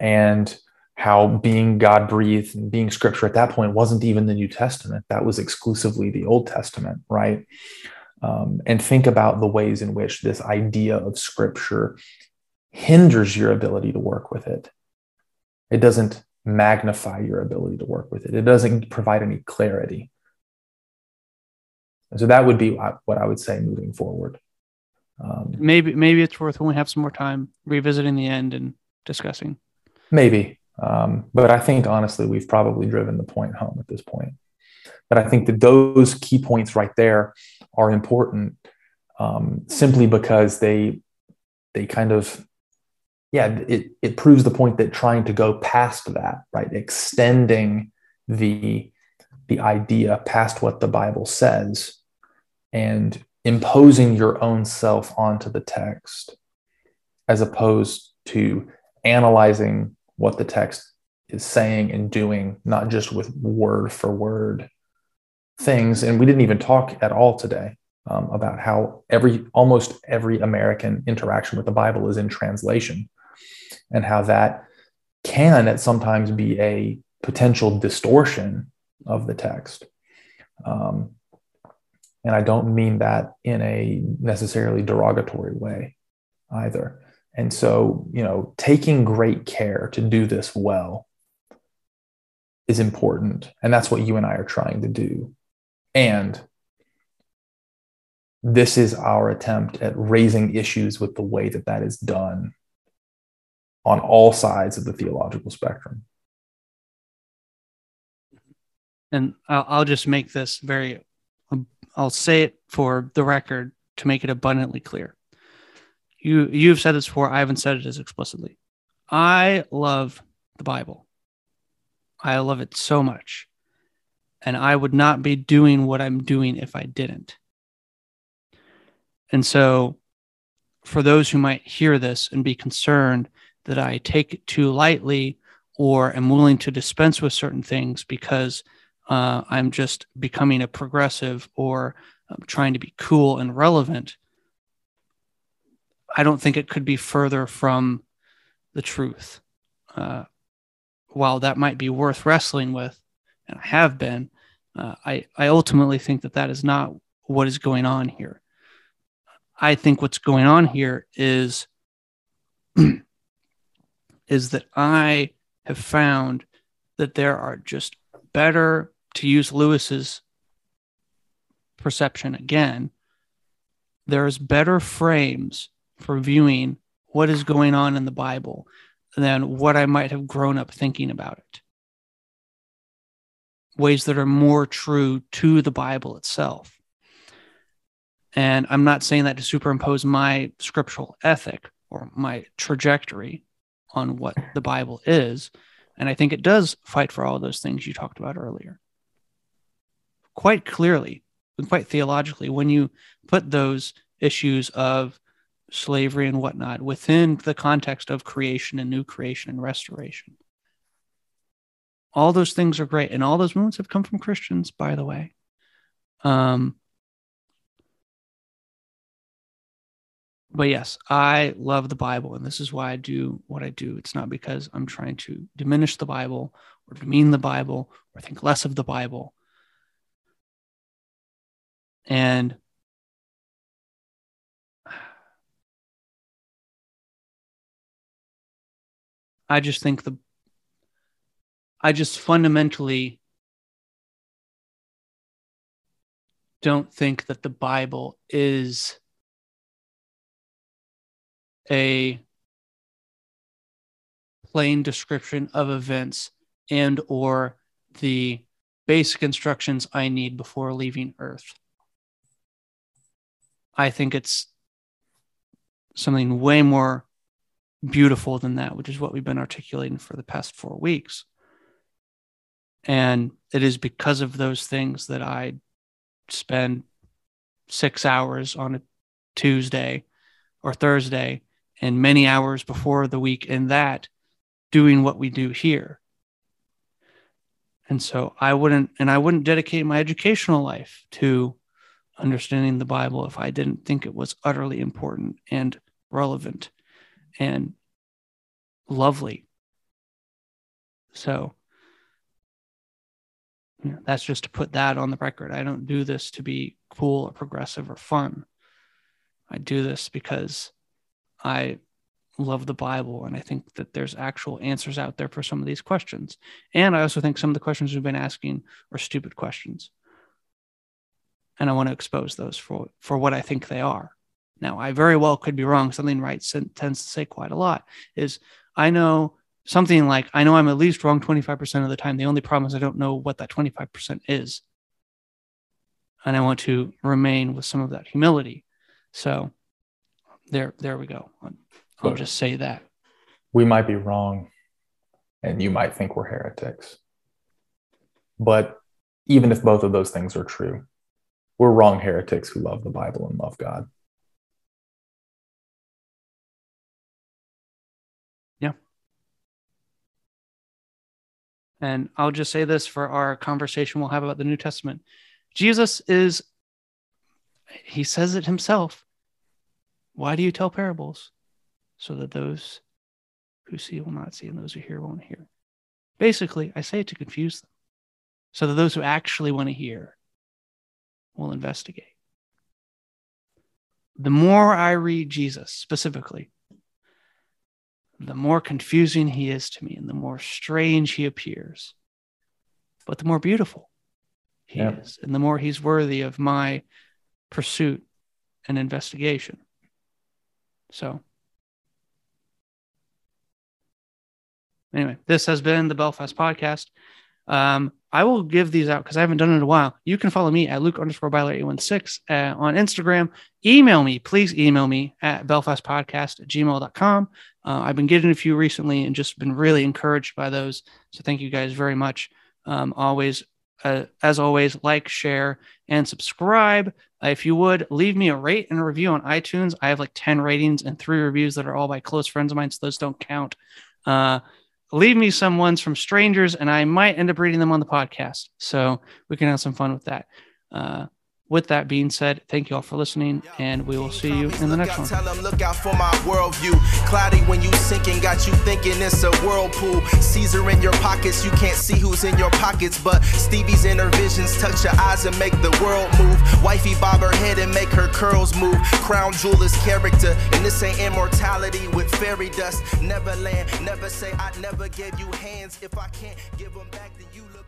And how being God breathed and being Scripture at that point wasn't even the New Testament; that was exclusively the Old Testament, right? Um, and think about the ways in which this idea of Scripture hinders your ability to work with it. It doesn't magnify your ability to work with it. It doesn't provide any clarity. And so that would be what I would say moving forward. Um, maybe maybe it's worth when we have some more time revisiting the end and discussing. Maybe, um, but I think honestly we've probably driven the point home at this point. But I think that those key points right there are important um, simply because they they kind of yeah, it, it proves the point that trying to go past that, right, extending the the idea past what the Bible says and imposing your own self onto the text as opposed to analyzing what the text is saying and doing, not just with word for word things. And we didn't even talk at all today um, about how every almost every American interaction with the Bible is in translation and how that can at sometimes be a potential distortion of the text. Um, and I don't mean that in a necessarily derogatory way either. And so, you know, taking great care to do this well is important. And that's what you and I are trying to do. And this is our attempt at raising issues with the way that that is done on all sides of the theological spectrum. And I'll, just make this very, I'll say it for the record to make it abundantly clear. You, you've said this before. I haven't said it as explicitly. I love the Bible. I love it so much. And I would not be doing what I'm doing if I didn't. And so, for those who might hear this and be concerned that I take it too lightly or am willing to dispense with certain things because uh, I'm just becoming a progressive or um, trying to be cool and relevant, I don't think it could be further from the truth. Uh, while that might be worth wrestling with, and I have been, uh, I, I ultimately think that that is not what is going on here. I think what's going on here is is that I have found that there are just better, to use Lewis's perception again, there's better frames for viewing what is going on in the Bible than what I might have grown up thinking about it. Ways that are more true to the Bible itself. And I'm not saying that to superimpose my scriptural ethic or my trajectory on what the Bible is. And I think it does fight for all those things you talked about earlier. Quite clearly, and quite theologically, when you put those issues of slavery and whatnot within the context of creation and new creation and restoration. All those things are great. And all those movements have come from Christians, by the way. Um, but yes, I love the Bible, and this is why I do what I do. It's not because I'm trying to diminish the Bible or demean the Bible or think less of the Bible. And I just think the I just fundamentally don't think that the Bible is a plain description of events and or the basic instructions I need before leaving Earth. I think it's something way more beautiful than that, which is what we've been articulating for the past four weeks. And it is because of those things that I spend six hours on a Tuesday or Thursday and many hours before the week in that doing what we do here. And so I wouldn't, and I wouldn't dedicate my educational life to understanding the Bible if I didn't think it was utterly important and relevant and lovely. So you know, that's just to put that on the record. I don't do this to be cool or progressive or fun. I do this because I love the Bible and I think that there's actual answers out there for some of these questions. And I also think some of the questions we've been asking are stupid questions. And I want to expose those for, for what I think they are. Now, I very well could be wrong. Something Wright tends to say quite a lot is I know something like, I know I'm at least wrong 25% of the time. The only problem is I don't know what that 25% is. And I want to remain with some of that humility. So there, there we go. I'll Look, just say that. We might be wrong and you might think we're heretics. But even if both of those things are true, we're wrong heretics who love the Bible and love God. Yeah. And I'll just say this for our conversation we'll have about the New Testament. Jesus is, he says it himself. Why do you tell parables? So that those who see will not see and those who hear won't hear. Basically, I say it to confuse them so that those who actually want to hear will investigate. The more I read Jesus specifically, the more confusing he is to me and the more strange he appears, but the more beautiful he yeah. is and the more he's worthy of my pursuit and investigation. So, anyway, this has been the Belfast podcast. Um, I will give these out because I haven't done it in a while. You can follow me at Luke underscore Byler 816 uh, on Instagram. Email me, please email me at belfastpodcast at gmail.com. Uh, I've been getting a few recently and just been really encouraged by those. So thank you guys very much. Um, always, uh, as always, like, share, and subscribe. Uh, if you would leave me a rate and a review on iTunes, I have like 10 ratings and three reviews that are all by close friends of mine, so those don't count. Uh, leave me some ones from strangers and I might end up reading them on the podcast. So we can have some fun with that. With that being said, thank you all for listening, and we will see you in the next one. Tell them look out for my worldview. Cloudy when you sinking, got you thinking it's a whirlpool. Caesar in your pockets, you can't see who's in your pockets, but Stevie's inner visions touch your eyes and make the world move. Wifey bob her head and make her curls move. Crown jewel is character, and this ain't immortality with fairy dust. Never land, never say I never gave you hands. If I can't give them back, then you look.